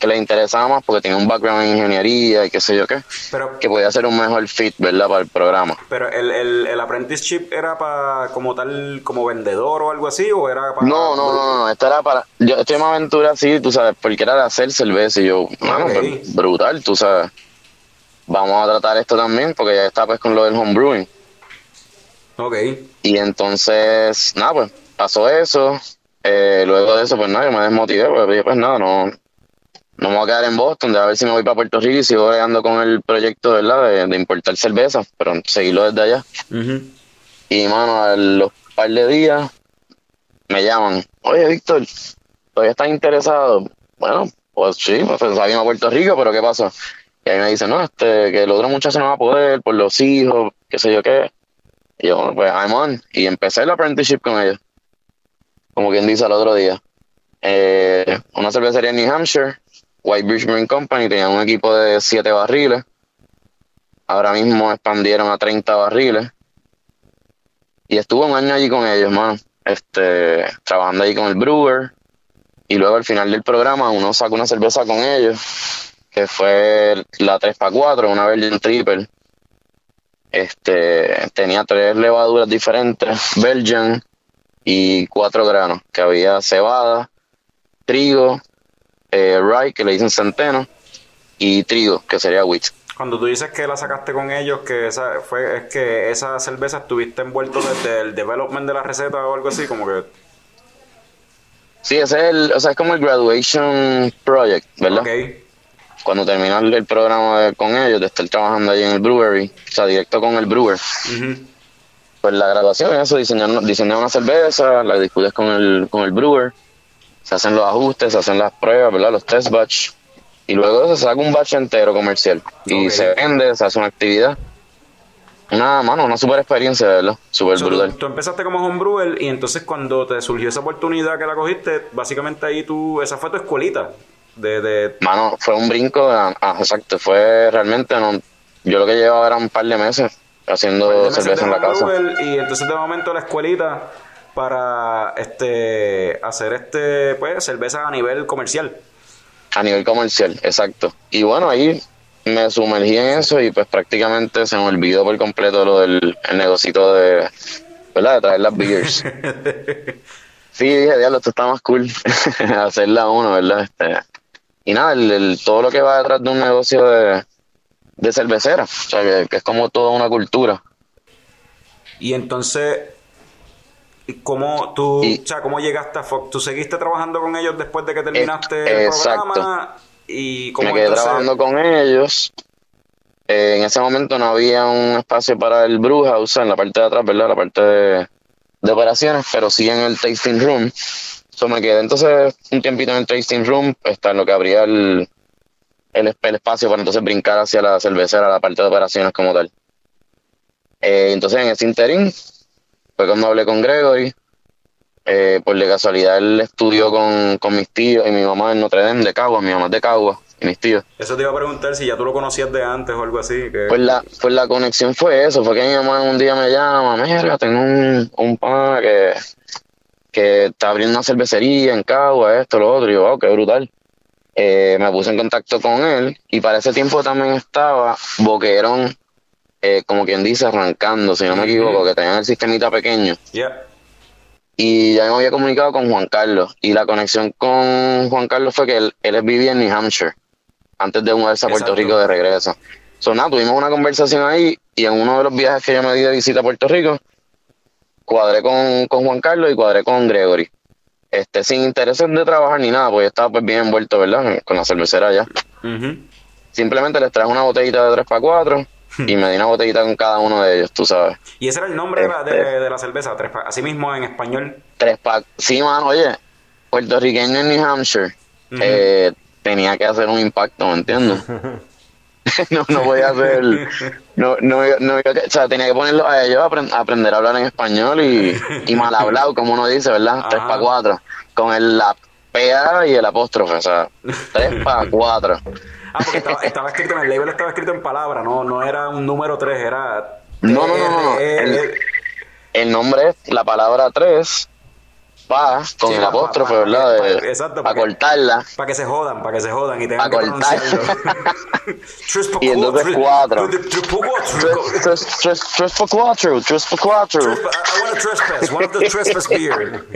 que les interesaba más porque tiene un background en ingeniería y qué sé yo qué, Pero, que podía ser un mejor fit, ¿verdad? Para el programa. pero el, el, el apprenticeship era para como tal, como vendedor o algo así, o era para... No, no, no, no, esto era para. Yo estoy en una aventura así, tú sabes, porque era de hacer cerveza y yo, mano, Ok. pues, brutal, tú sabes. Vamos a tratar esto también, porque ya está pues con lo del homebrewing. Ok. Y entonces, nada, pues pasó eso. Eh, luego de eso, pues nada, yo me desmotivé, pues pues nada, no, no me voy a quedar en Boston, de a ver si me voy para Puerto Rico y sigo bregando con el proyecto, ¿verdad? De, de importar cerveza, pero seguirlo desde allá. Y, mano, a los par de días me llaman. Oye, Víctor, ¿todavía estás interesado? Bueno, pues sí, pues salimos a Puerto Rico, pero ¿qué pasa? Y ahí me dicen, no, este, que el otro muchacho no va a poder por los hijos, qué sé yo qué. Y yo, bueno, pues I'm on. Y empecé el apprenticeship con ellos. Como quien dice al otro día. Eh, una cervecería en New Hampshire, White Bridge Brewing Company, tenía un equipo de 7 barriles. Ahora mismo expandieron a 30 barriles. Y estuve un año allí con ellos, mano. Este, trabajando allí con el brewer. Y luego al final del programa uno saca una cerveza con ellos, que fue la 3x4, una Belgian Triple. Este, tenía tres levaduras diferentes, Belgian y cuatro granos, que había cebada, trigo, eh, rye, que le dicen centeno, y trigo, que sería wheat. Cuando tú dices que la sacaste con ellos, que esa fue, es que esa cerveza estuviste envuelto desde el development de la receta o algo así, como que... Sí, ese es el, o sea, es como el graduation project, ¿verdad? Ok. Cuando terminas el programa de- con ellos, de estar trabajando ahí en el brewery, o sea, directo con el brewer, Ujú. pues la graduación es eso, diseñar, diseñar una cerveza, la discutes con el, con el brewer, se hacen los ajustes, se hacen las pruebas, ¿verdad? Los test batch, y luego se saca un batch entero comercial, y se vende, se hace una actividad. Una, mano, una super experiencia, ¿verdad? Super So, brutal. tú empezaste como homebrewer y entonces cuando te surgió esa oportunidad que la cogiste, básicamente ahí tú, esa fue tu escuelita de, de Mano, fue un brinco, ah, ah, exacto, fue realmente, no, yo lo que llevaba era un par de meses haciendo cerveza en la casa. y entonces de momento la escuelita para este hacer este pues cerveza a nivel comercial. A nivel comercial, exacto. Y bueno, ahí me sumergí en eso y pues prácticamente se me olvidó por completo lo del el negocito de, ¿verdad? De traer las beers. sí, dije, diablo, esto está más cool hacerla uno, ¿verdad? Este, y nada, el, el- todo lo que va detrás de un negocio de, de cervecera, o sea, que, que es como toda una cultura. Y entonces ¿cómo tú, Y- o sea, cómo llegaste a Fox? ¿Tú seguiste trabajando con ellos después de que terminaste Eh, el exacto. programa? Y cómo me quedé entonces- trabajando con ellos. Eh, en ese momento no había un espacio para el brew house en la parte de atrás, ¿verdad? La parte de, de operaciones, pero sí en el tasting room. So me quedé entonces un tiempito en el tasting room, está en lo que abría el, el, el espacio para entonces brincar hacia la cervecera, la parte de operaciones como tal. Eh, entonces en ese interín fue cuando hablé con Gregory. Eh, por de casualidad él estudió con, con mis tíos y mi mamá en Notre Dame de Cagua, mi mamá es de Cagua y mis tíos. Eso te iba a preguntar si ya tú lo conocías de antes o algo así. Que... Pues la, pues la conexión fue eso, fue que mi mamá un día me llama, mira, tengo un, un pana que, que está abriendo una cervecería en Cagua, esto, lo otro, y yo, wow, qué brutal. Eh, me puse en contacto con él y para ese tiempo también estaba Boquerón, eh, como quien dice, arrancando, si no me equivoco, que tenían el sistemita pequeño. Ya. Y ya me había comunicado con Juan Carlos. Y la conexión con Juan Carlos fue que él, él vivía en New Hampshire antes de mudarse a Puerto. Rico de regreso. So, nada, tuvimos una conversación ahí y en uno de los viajes que yo me di de visita a Puerto Rico, cuadré con, con Juan Carlos y cuadré con Gregory. Este, sin intereses de trabajar ni nada, porque yo estaba pues bien envuelto, ¿verdad? Con la cervecera allá. Ujú. Simplemente les traje una botellita de 3x4 y me di una botellita con cada uno de ellos, tú sabes. Y ese era el nombre de la, de, Este. de la cerveza, tres pa- así mismo en español. Tres pack. Sí, mano, oye, puertorriqueño en New Hampshire. Eh, tenía que hacer un impacto, ¿me entiendes? no, no voy a hacer. No, no, no, o sea, tenía que ponerlo a ellos a apren- a aprender a hablar en español y, y mal hablado, como uno dice, ¿verdad? Tres Ajá. para cuatro. Con el, la PA y el apóstrofe, o sea, tres para cuatro. Ah, porque estaba, estaba escrito en el label, estaba escrito en palabra, no, no era un número 3, era. No, no, no, no, no. TRE. El- El nombre es la palabra tres pa con Sí, el apóstrofe, pa- ¿verdad? pa- De- exacto, para cortarla. Para que se jodan, para que se jodan y tengan que pronunciarlo. Y entonces cuatro. Tres- por cuatro. Tres, por cuatro, I I want a trespass, one of the trespass beer.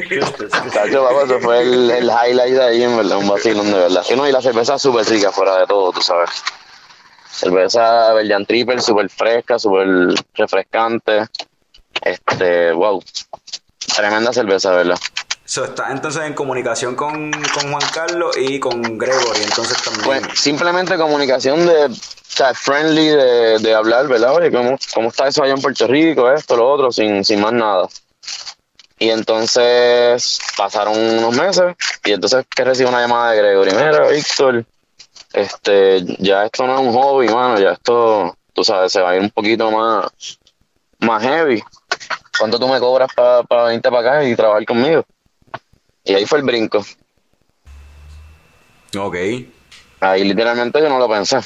Cacho, vamos, eso fue el, el highlight de ahí, en verdad, un vacilón de verdad. Y, no, y la cerveza súper rica fuera de todo, tú sabes. Cerveza Belgian Triple, súper fresca, súper refrescante. Este, wow. Tremenda cerveza, ¿verdad? So, está entonces en comunicación con, con Juan Carlos y con Gregory, entonces también. Pues simplemente comunicación de, o sea, friendly de, de hablar, ¿verdad? Oye, ¿cómo, ¿cómo está eso allá en Puerto Rico? Esto, lo otro, sin, sin más nada. Y entonces pasaron unos meses y entonces que recibo una llamada de Gregory. Mira, Víctor, este, ya esto no es un hobby, mano, ya esto, tú sabes, se va a ir un poquito más, más heavy. ¿Cuánto tú me cobras para venirte para acá y trabajar conmigo? Y ahí fue el brinco. Ok. Ahí literalmente yo no lo pensé.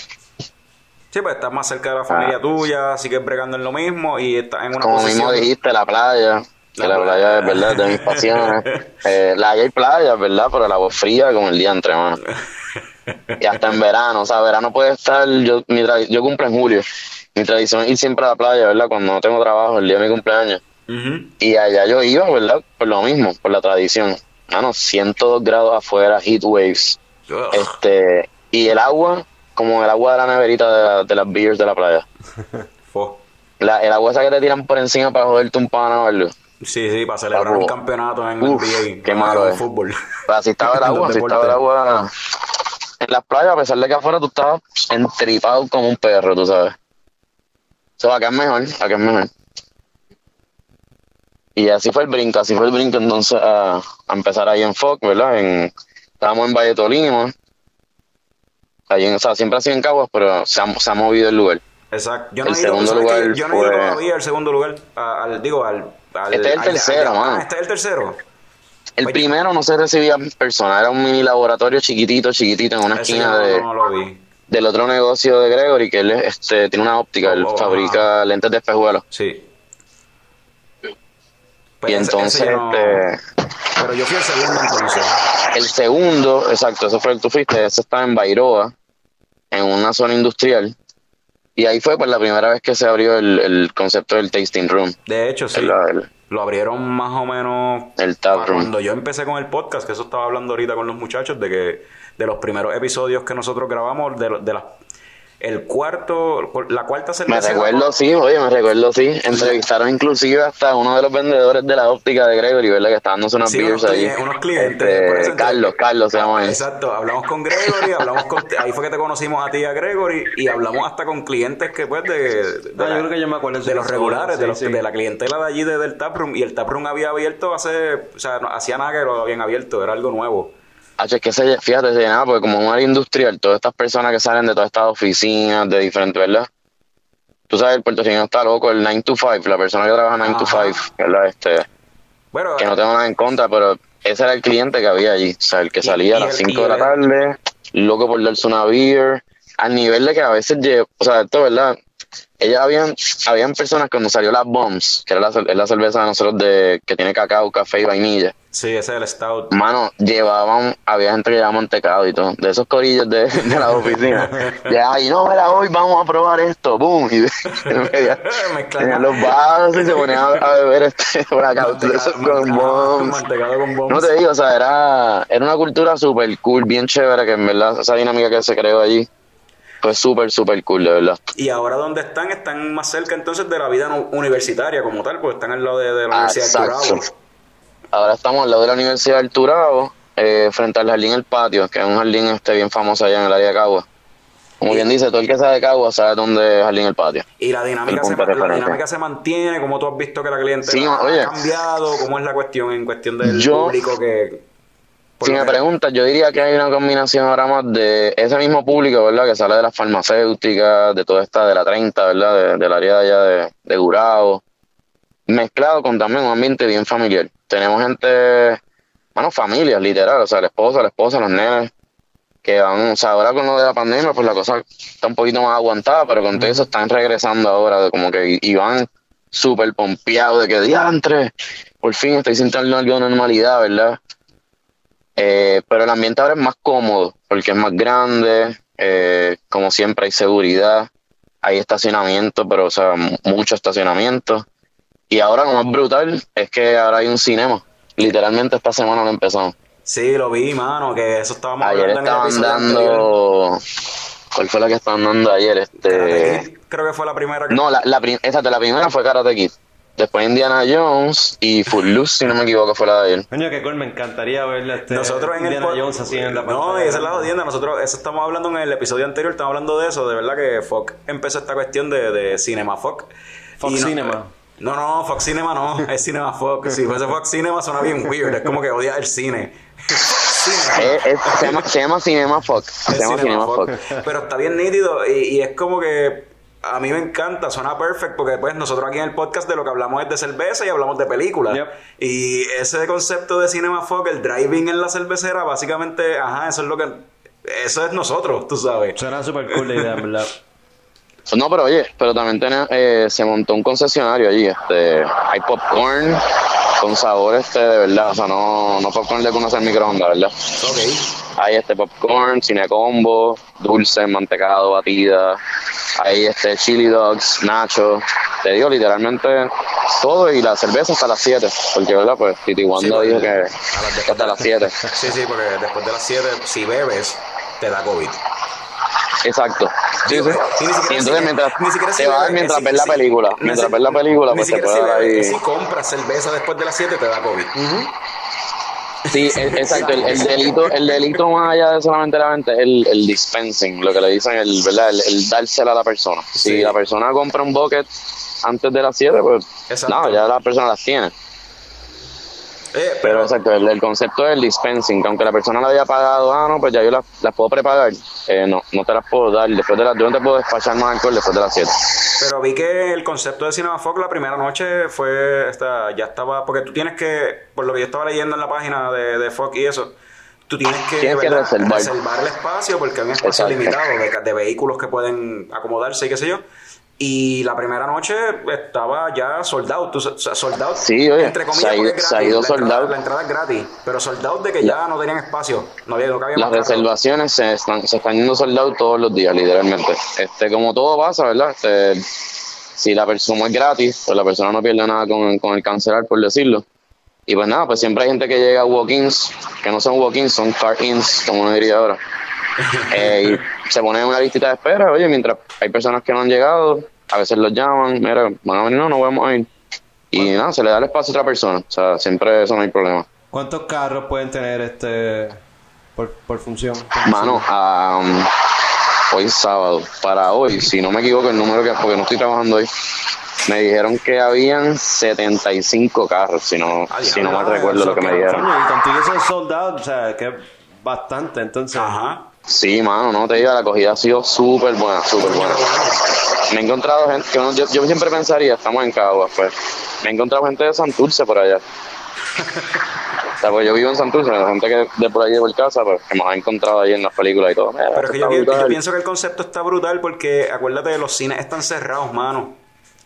Sí, pues estás más cerca de la familia tuya, sigues bregando en lo mismo y estás en una Ah. Como posición. mismo dijiste, la playa, que La la, playa. playa es verdad de mis pasiones. Eh, la hay playa, ¿verdad? Pero la agua es fría como el día entre mano. Y hasta en verano, o sea, verano puede estar, yo, mi yo cumplo en julio. Mi tradición es ir siempre a la playa, ¿verdad? Cuando no tengo trabajo, el día de mi cumpleaños. Y allá yo iba, ¿verdad? Por lo mismo, por la tradición. Mano, 102 grados afuera, heat waves. Ugh. Este, y el agua, como el agua de la neverita de, la- de las beers de la playa. La, el agua esa que te tiran por encima para joderte un pana o algo. Sí, sí, para celebrar un campeonato en Uf, NBA. qué malo es. fútbol. Pero así estaba el agua, así estaba el agua en las playas, a pesar de que afuera tú estabas entripado como un perro, tú sabes. So, acá es mejor, acá es mejor. Y así fue el brinco, así fue el brinco entonces a, a empezar ahí en FOC, ¿verdad? En, estábamos en Valle Tolima. Ahí en, o sea, siempre ha sido en Caguas, pero se ha, se ha movido el lugar. Exacto. Yo no El he ido, segundo ¿sabes lugar qué? Yo no he ido fue- todavía al segundo lugar. al, digo, al, al- Este es el al- tercero, mano. Este es el tercero. El Oye. primero no se recibía en persona, era un mini laboratorio chiquitito, chiquitito, en una Ese esquina de, no lo vi. del otro negocio de Gregory, que él este, tiene una óptica, él Oh, oh, fabrica lentes de espejuelos. Sí. Pues y ese- entonces, no- este, Pero yo fui el segundo entonces. el segundo, exacto, ese fue el que tú fuiste, ese estaba en Bairoa, en una zona industrial. Y ahí fue pues la primera vez que se abrió el, el concepto del tasting room, De hecho, sí. el, el- Lo abrieron más o menos el tap room. cuando yo empecé con el podcast, que eso estaba hablando ahorita con los muchachos, de que de los primeros episodios que nosotros grabamos, de, de las el cuarto, la cuarta Me cerveza. recuerdo, sí, oye, me recuerdo, sí. Entrevistaron inclusive hasta uno de los vendedores de la óptica de Gregory, ¿verdad? Que está dándose unas Sí, unos, ahí. unos clientes. Este, por eso, entonces- Carlos, Carlos se llama él. Exacto, hablamos con Gregory, hablamos con, ahí fue que te conocimos a ti y a Gregory y hablamos hasta con clientes que pues de, de, la- yo creo que yo me acuerdo de de esa los regulares, sí, de, los- sí. de la clientela de allí de- del taproom y el taproom había abierto hace, o sea, no, hacía nada que lo habían abierto, era algo nuevo. Hacho, es que se, fíjate, se llenaba porque como un área industrial, todas estas personas que salen de todas estas oficinas, de diferentes, ¿verdad? Tú sabes, el puertorriqueño está loco, el 9 to 5, la persona que trabaja 9 to Ajá. 5, ¿verdad? Este, Bueno, que no tengo nada en contra, pero ese era el cliente que había allí, o sea, el que salía a las el- 5 y de la tarde, loco por darse una beer, al nivel de que a veces, o sea, esto, ¿verdad? Ellas habían, habían personas cuando salió las Bombs, que era la, la cerveza de nosotros de, que tiene cacao, café y vainilla. Sí, ese es el stout. Mano, llevaban, había gente que llevaba mantecado y todo, de esos corillos de, de la oficina. Ya, y no, mira, hoy vamos a probar esto, boom. Y en los vasos y se ponían a, a beber este Mantecado- con bombs. mantecado con bombs. No te digo, o sea, era, era una cultura súper cool, bien chévere, que en verdad esa dinámica que se creó allí fue súper, súper cool, de verdad. Y ahora donde están, están más cerca entonces de la vida universitaria como tal, porque están al lado de, de la Ah, Universidad de exacto. Ahora estamos al lado de la Universidad del Turabo, eh, frente al Jardín El Patio, que es un jardín este bien famoso allá en el área de Cagua. Como bien dice, todo el que sabe de Cagua sabe dónde es Jardín El Patio. Y la dinámica, se, de la dinámica se mantiene, como tú has visto que la clientela Sí, ha oye. cambiado, cómo es la cuestión en cuestión del Yo- público que... Si me preguntas, yo diría que hay una combinación ahora más de ese mismo público, ¿verdad? Que sale de las farmacéuticas, de toda esta, de la 30, ¿verdad? De- del área de allá de, de Gurabo, mezclado con también un ambiente bien familiar. Tenemos gente, bueno, familias, literal, o sea, la esposa, la esposa, los nenes, que van, o sea, ahora con lo de la pandemia, pues la cosa está un poquito más aguantada, pero con todo eso están regresando ahora, de como que y van súper pompeado de que diantre, por fin estoy sintiendo algo de normalidad, ¿verdad? Eh, pero el ambiente ahora es más cómodo porque es más grande, eh, como siempre hay seguridad, hay estacionamiento, pero o sea, mucho estacionamiento. Y ahora lo más brutal es que ahora hay un cinema. Literalmente esta semana lo empezamos. Sí, lo vi, mano, que eso estábamos Ayer hablando en el estaban anterior. dando... ¿Cuál fue la que estaban dando ayer? Este... Creo que fue la primera que... No, la, la, prim- exacto, la primera fue Karate Kid. Después Indiana Jones y Footloose, si no me equivoco, fue la de ayer. Coño, que cool, me encantaría verle este Nosotros en el Indiana pod- Jones así en la No, y esa es la jodienda. Nosotros, eso estamos hablando en el episodio anterior, estamos hablando de eso. De verdad que Fox empezó esta cuestión de, de Cinema Fox. Fox Y Cinema. No, no, Fox Cinema no, es Cinema Fox. Si fuese Fox Cinema suena bien weird, es como que odia el cine. Cinema. Eh, eh, se, llama, se llama Cinema Fox. Se llama Cinema Cinema Fox. Fox. Pero está bien nítido y, y es como que a mí me encanta, suena perfect porque pues nosotros aquí en el podcast de lo que hablamos es de cerveza y hablamos de películas. Yep. Y ese concepto de Cinema Fox, el driving en la cervecera, básicamente, ajá, eso es lo que... Eso es nosotros, tú sabes. Suena súper cool la idea, verdad. No, pero oye, pero también tiene, eh, se montó un concesionario allí. Este, hay popcorn con sabor este de verdad. O sea, no, no popcorn de conocer microondas, ¿verdad? Ok. Hay este popcorn, cine combo, dulce, mantecado, batida. Hay este chili dogs, nachos. Te digo literalmente todo y la cerveza hasta las 7. Porque, ¿verdad? Pues Titi Wanda porque dijo que a las de- hasta las 7. Sí, sí, porque después de las 7, si bebes, te da COVID. Exacto. Sí, sí. y entonces mientras te vas mientras ves la película, mientras ves la película, pues te puede dar ahí. Si compras cerveza después de las 7, te da COVID. Sí, el- exacto. El, el delito, el delito más allá de solamente la venta es el, el dispensing, lo que le dicen, el, ¿verdad? El, el dársela a la persona. Si Sí. la persona compra un bucket antes de las 7, pues no, ya la persona las tiene. Eh, Pero exacto, el, el concepto del dispensing, que aunque la persona la haya pagado, ah, no, pues ya yo las, las puedo prepagar, eh, no, no te las puedo dar. Después de las, yo no te puedo despachar más alcohol después de las 7. Pero vi que el concepto de Cinema Fox la primera noche fue esta, ya estaba, porque tú tienes que, por lo que yo estaba leyendo en la página de, de Fox y eso, tú tienes que, Tienes reservar. el espacio porque hay un espacio Exacto. limitado de, de vehículos que pueden acomodarse y qué sé yo. Y la primera noche estaba ya soldado, soldado, Sí, oye, entre comillas, se ha ido- porque es se ha gratis, ido la entrada-. La es gratis, pero soldado de que ya no tenían espacio, no había, no Las reservaciones se están, se están yendo soldados todos los días, literalmente. Este, como todo pasa, ¿verdad? Este, si la persona es gratis, pues la persona no pierde nada con, con el cancelar, por decirlo. Y pues nada, pues siempre hay gente que llega a walk-ins, que no son walk-ins, son car-ins, como uno diría ahora. Eh, y se pone en una listita de espera, oye, mientras hay personas que no han llegado, a veces los llaman, mira, van a venir, no, no vamos a ir. Y nada, se le da el espacio a otra persona, o sea, siempre eso no hay problema. ¿Cuántos carros pueden tener este por, por función? Mano, am, hoy es sábado. Para hoy, si no me equivoco, el número que. Porque no estoy trabajando hoy. Me dijeron que habían 75 carros, si no, si no mal recuerdo lo que me dijeron. Coño, y contigo soldados, o sea, que es bastante, entonces. Ajá. Sí, mano, no te digo, la acogida ha sido súper buena, súper buena. Me he encontrado gente que uno- yo, yo siempre pensaría, estamos en Caguas, pues. Me he encontrado gente de Santurce por allá. O sea, pues yo vivo en Santurce, la gente que de por allí de por casa, pues que me ha encontrado ahí en las películas y todo. Mira, Pero que yo, yo pienso que el concepto está brutal porque acuérdate, los cines están cerrados, mano.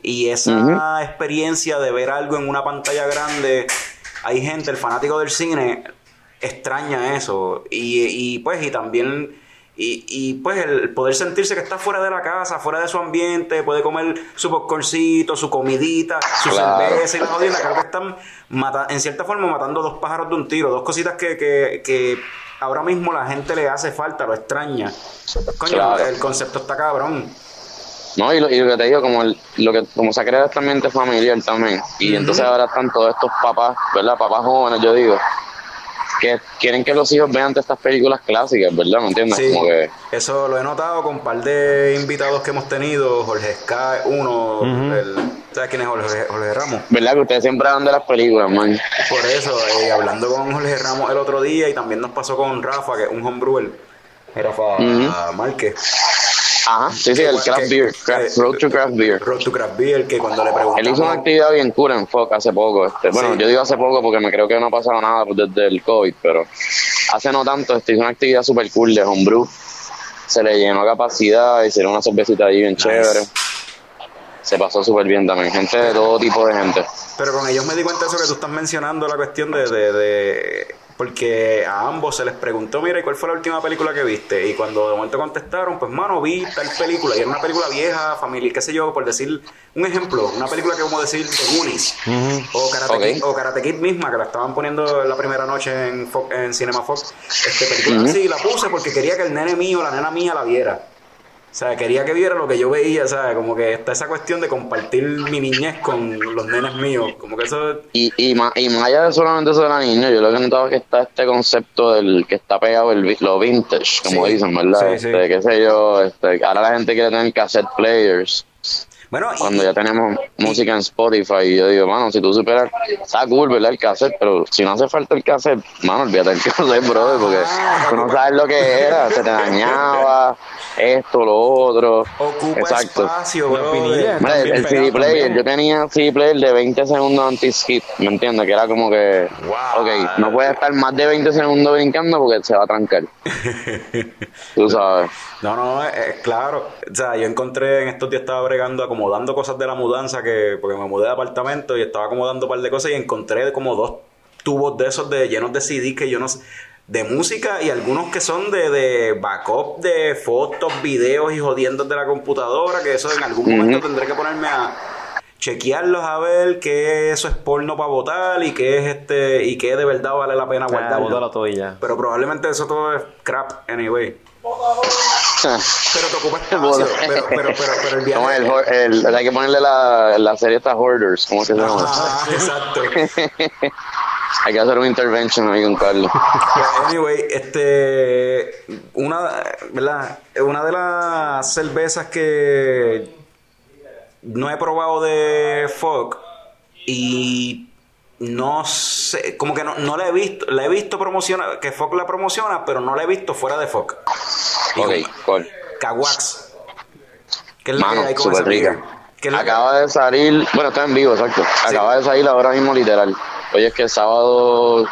Y esa experiencia de ver algo en una pantalla grande, hay gente, el fanático del cine, extraña eso. Y, y pues, y también, y, y pues el poder sentirse que está fuera de la casa, fuera de su ambiente, puede comer su popcorncito, su comidita, su Claro. cerveza y la jodienda. Creo que están mata- en cierta forma matando dos pájaros de un tiro, dos cositas que, que, que ahora mismo la gente le hace falta, lo extraña. Coño, Claro. el concepto está cabrón. No, y lo, y lo que te digo, como el- lo que como se ha creado este ambiente familiar también, y entonces ahora están todos estos papás, ¿verdad? Papás jóvenes, yo digo, que quieren que los hijos vean estas películas clásicas, ¿verdad? ¿Me entiendes? Sí, Como que, eso lo he notado con un par de invitados que hemos tenido, Jorge Sky, uno, el, ¿sabes quién es Jorge, Jorge Ramos? ¿verdad? Que ustedes siempre hablan de las películas, man. Por eso, eh, hablando con Jorge Ramos el otro día y también nos pasó con Rafa, que es un homebrewer, Rafa Ujú. Márquez. Ajá, sí, sí, el craft que- beer, craft- Road to Craft Beer. Road to Craft Beer, que cuando le Él hizo una preguntamos... actividad bien cool en Fox hace poco. Este. Bueno, Sí. yo digo hace poco porque me creo que no ha pasado nada desde el COVID, pero hace no tanto este, hizo una actividad super cool de homebrew. Se le llenó capacidad, hicieron una cervecita ahí bien chévere. se pasó súper bien también. Gente de todo tipo de gente. Pero con ellos me di cuenta de eso que tú estás mencionando, la cuestión de, de, de- Porque a ambos se les preguntó, mira, ¿y cuál fue la última película que viste? Y cuando de momento contestaron, pues, mano, vi tal película. Y era una película vieja, familiar, qué sé yo, por decir un ejemplo. Una película que como decir The Goonies. o, Karate. Kid, o Karate Kid misma, que la estaban poniendo la primera noche en, en Cinema Fox. Este, película así, la puse porque quería que el nene mío, la nena mía la viera. O sea, quería que viera lo que yo veía, ¿sabes? Como que está esa cuestión de compartir mi niñez con los nenes míos. Como que eso... Y, y, más, y más allá de solamente eso de la niña, yo lo que he notado es que está este concepto del que está pegado el lo vintage, como Sí. dicen, ¿verdad? Sí, sí. Este, qué sé yo, este, ahora la gente quiere tener cassette players. Bueno, y- Cuando ya tenemos música en Spotify, yo digo, mano, si tú superas, está cool, ¿verdad? El cassette, pero si no hace falta el cassette, mano, olvídate del cassette, brother, porque Ah, tú no sabes lo que era, se te dañaba, esto, lo otro. ocupa Exacto. espacio, Los bro. viniles. Hombre, el, el CD player, también. yo tenía CD player de 20 segundos anti-skip, ¿me entiendes? Que era como que, Wow. ok, no puede estar más de 20 segundos brincando porque se va a trancar. Tú sabes. No, no, es, es claro. O sea, yo encontré en estos días estaba bregando, acomodando cosas de la mudanza, que porque me mudé de apartamento y estaba acomodando un par de cosas y encontré como dos tubos de esos de llenos de CD que yo no sé, de música y algunos que son de, de backup de fotos, videos y jodiendos de la computadora, que eso en algún momento tendré que ponerme a chequearlos a ver qué eso es porno para votar y qué es este y qué de verdad vale la pena Ah, guardarlo. Pero probablemente eso todo es crap anyway. Pero te ocupa espacio. pero, pero, pero, pero el viaje. el, hor- el- hay que ponerle la, la serie esta Hoarders, ¿cómo que se llama? Ajá, exacto. Hay que hacer un intervention ahí con Carlos. Pero anyway, este. Una, ¿verdad? Una de las cervezas que no he probado de Fog y no sé, como que no, no la he visto, la he visto promociona, que Fog la promociona, pero no la he visto fuera de Fog. Ok, cool. Kawax. ¿Qué es la que Mano, hay con beer? rica. ¿Qué es la que- Acaba de salir, bueno, está en vivo, exacto. Acaba de salir ahora mismo, literal. Hoy es que es sábado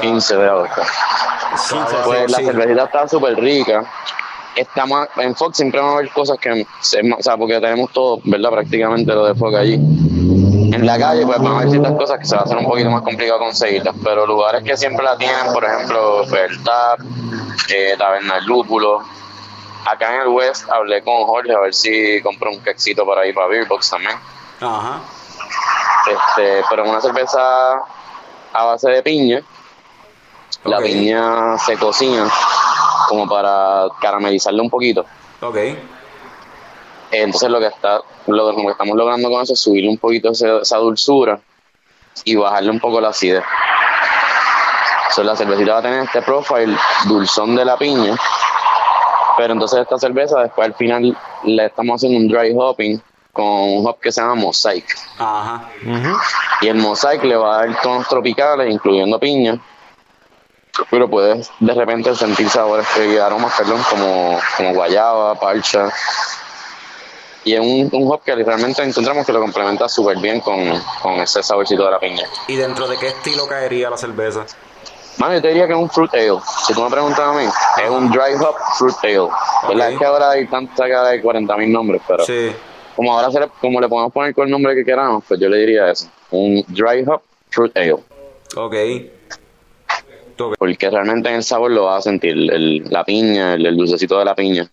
15 de agosto. Pues la sí. cervecita está súper rica. Está más, en Fox siempre van a haber cosas que, se- o sea, porque tenemos todo, ¿verdad? Prácticamente lo de Fox allí. En la calle, pues van a haber ciertas cosas que se va a hacer un poquito más complicado conseguirlas, pero lugares que siempre la tienen, por ejemplo, pues, el TAP, eh, Taberna del Lúpulo. Acá en el West hablé con Jorge a ver si compro un quexito para ir para Beerbox también. Ajá. Este, pero es una cerveza a base de piña. La piña se cocina como para caramelizarla un poquito. Ok. Entonces lo que está, lo, lo que estamos logrando con eso es subirle un poquito ese- esa dulzura y bajarle un poco la acidez. So, la cervecita va a tener este profile dulzón de la piña, pero entonces esta cerveza después al final le estamos haciendo un dry hopping con un hop que se llama Mosaic. Ajá. Y el mosaic le va a dar tonos tropicales, incluyendo piña. Pero puedes de repente sentir sabores y aromas, perdón, como, como guayaba, parcha. Y es un, un hop que realmente encontramos que lo complementa súper bien con, con ese saborcito de la piña. ¿Y dentro de qué estilo caería la cerveza? Mano, yo te diría que es un fruit ale. Si tú me preguntas a mí, es un dry hop fruit ale. ¿Verdad? Ok. Es que ahora hay tanta que hay 40.000 nombres, pero Sí. como ahora se le, como le podemos poner con el nombre que queramos, pues yo le diría eso. Un dry hop fruit ale. Ok. porque realmente en el sabor lo vas a sentir, el- la piña, el, el dulcecito de la piña.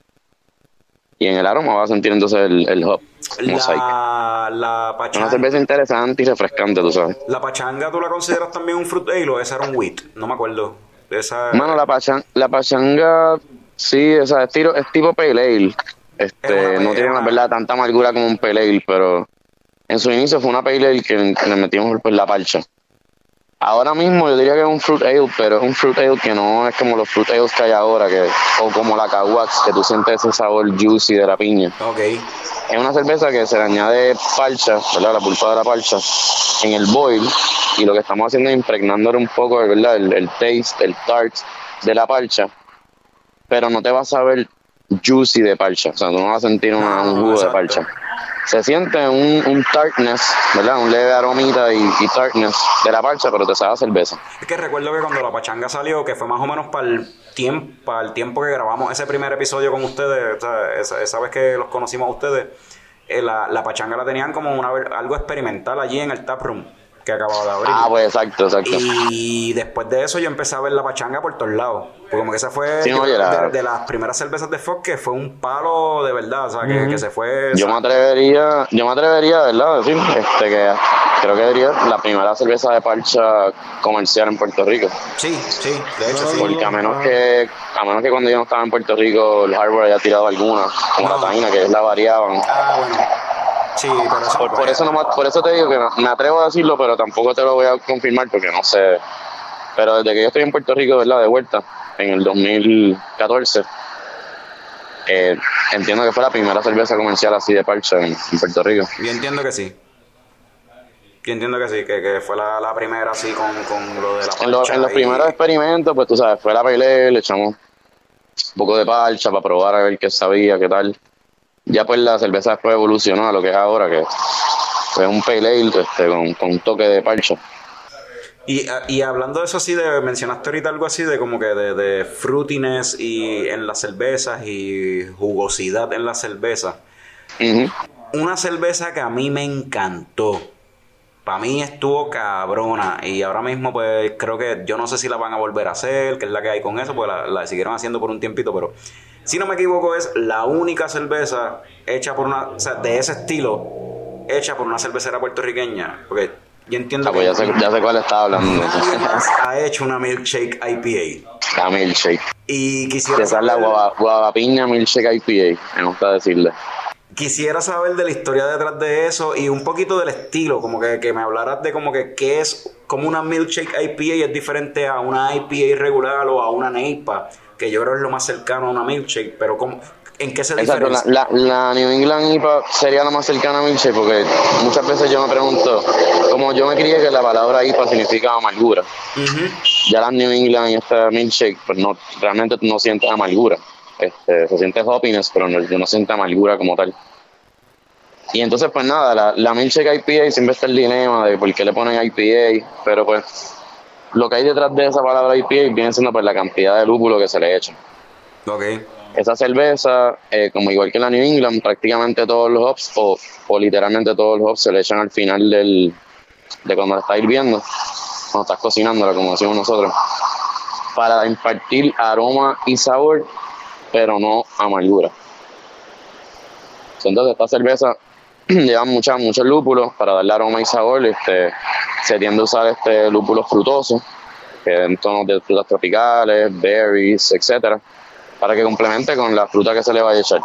Y en el aroma vas a sentir entonces el, el hop. La, la Una pachanga. cerveza interesante y refrescante, tú sabes. La pachanga, ¿tú la consideras también un fruit ale o esa era un wheat? No me acuerdo. Esa... Mano, la, pachan, la pachanga, sí, o sea, es, tiro- es tipo pale ale. Es Este, una- no tiene, una- la verdad, tanta amargura como un pale ale, pero en su inicio fue una pale ale que le metimos pues, la parcha. Ahora mismo yo diría que es un fruit ale, pero es un fruit ale que no es como los fruit ales que hay ahora, que, o como la Kawax, que tú sientes ese sabor juicy de la piña. Ok. Es una cerveza que se le añade parcha, ¿verdad? La pulpa de la parcha en el boil y lo que estamos haciendo es impregnándole un poco, ¿verdad? El, el taste, el tart de la parcha, pero no te vas a ver juicy de parcha, o sea, tú no vas a sentir una- un jugo de parcha. Se siente un, un tartness, ¿verdad? Un leve aromita y, y tartness de la parcha, pero te sabe a cerveza. Es que recuerdo que cuando la pachanga salió, que fue más o menos para el tiempo, para el tiempo que grabamos ese primer episodio con ustedes, o sea, esa, esa vez que los conocimos a ustedes, eh, la, la pachanga la tenían como una, algo experimental allí en el taproom que acababa de abrir. Ah, pues exacto, exacto. Y después de eso yo empecé a ver la pachanga por todos lados. Porque como que esa fue Sí, la- de, de las primeras cervezas de Fox que fue un palo de verdad. O sea, que, que se fue... Yo me atrevería, yo me atrevería, ¿verdad? A decir este, que creo que sería la primera cerveza de parcha comercial en Puerto Rico. Sí, sí, de hecho sí. Porque a menos que, a menos que cuando yo no estaba en Puerto Rico, el hardware haya tirado alguna, como No. la taína, que es la variaban. Ah, bueno. Sí, pero eso Por, no por eso no por eso te digo que me- me atrevo a decirlo, pero tampoco te lo voy a confirmar porque no sé. Pero desde que yo estoy en Puerto Rico, ¿verdad? De vuelta, en el 2014, eh, entiendo que fue la primera cerveza comercial así de parcha en, en Puerto Rico. Yo entiendo que sí. Yo entiendo que sí, que, que fue la, la primera así con, con lo de la En, los- parcha en los y- primeros experimentos, pues tú sabes, fue la pelea, le echamos un poco de parcha para probar a ver qué sabía, qué tal. Ya pues la cerveza después evolucionó a lo que es ahora, que fue un pale ale este, con, con un toque de parcha. Y, y hablando de eso así, de, mencionaste ahorita algo así de como que de, de fruitiness y en las cervezas y jugosidad en la cerveza. Ujú. Una cerveza que a mí me encantó. Para mí estuvo cabrona. Y ahora mismo, pues creo que yo no sé si la van a volver a hacer, que es la que hay con eso, pues la, la siguieron haciendo por un tiempito, pero si no me equivoco, es la única cerveza hecha por una, o sea, de ese estilo, hecha por una cervecera puertorriqueña. Porque yo entiendo Ah, pues ya sé, ya sé cuál estaba hablando. nadie más ha hecho una milkshake IPA. La milkshake. Y quisiera Esa es la guava, guavapiña milkshake IPA, me gusta decirle. Quisiera saber de la historia detrás de eso y un poquito del estilo, como que, que me hablaras de como que qué es, como una milkshake IPA es diferente a una IPA regular o a una NEIPA, que yo creo es lo más cercano a una milkshake, pero como, ¿en qué se Exacto, la, diferencia? la, la New England IPA sería la más cercana a milkshake porque muchas veces yo me pregunto, como yo me crié que la palabra IPA significa amargura, ya la New England y esta milkshake, pues no, realmente no sientes amargura. Este, se siente hoppiness, pero no, no siente amargura como tal. Y entonces, pues nada, la, la milkshake IPA siempre está el dilema de por qué le ponen IPA, pero pues lo que hay detrás de esa palabra IPA viene siendo pues la cantidad de lúpulo que se le echa. Ok. Esa cerveza, eh, como igual que la New England, prácticamente todos los hops, o, o literalmente todos los hops, se le echan al final del, de cuando la estás hirviendo, cuando estás cocinándola, como decimos nosotros, para impartir aroma y sabor, pero no amargura. Entonces, esta cerveza lleva mucha, muchos lúpulos para darle aroma y sabor. Este, se tiende a usar este lúpulos frutosos, que en tonos de frutas tropicales, berries, etcétera para que complemente con la fruta que se le vaya a echar.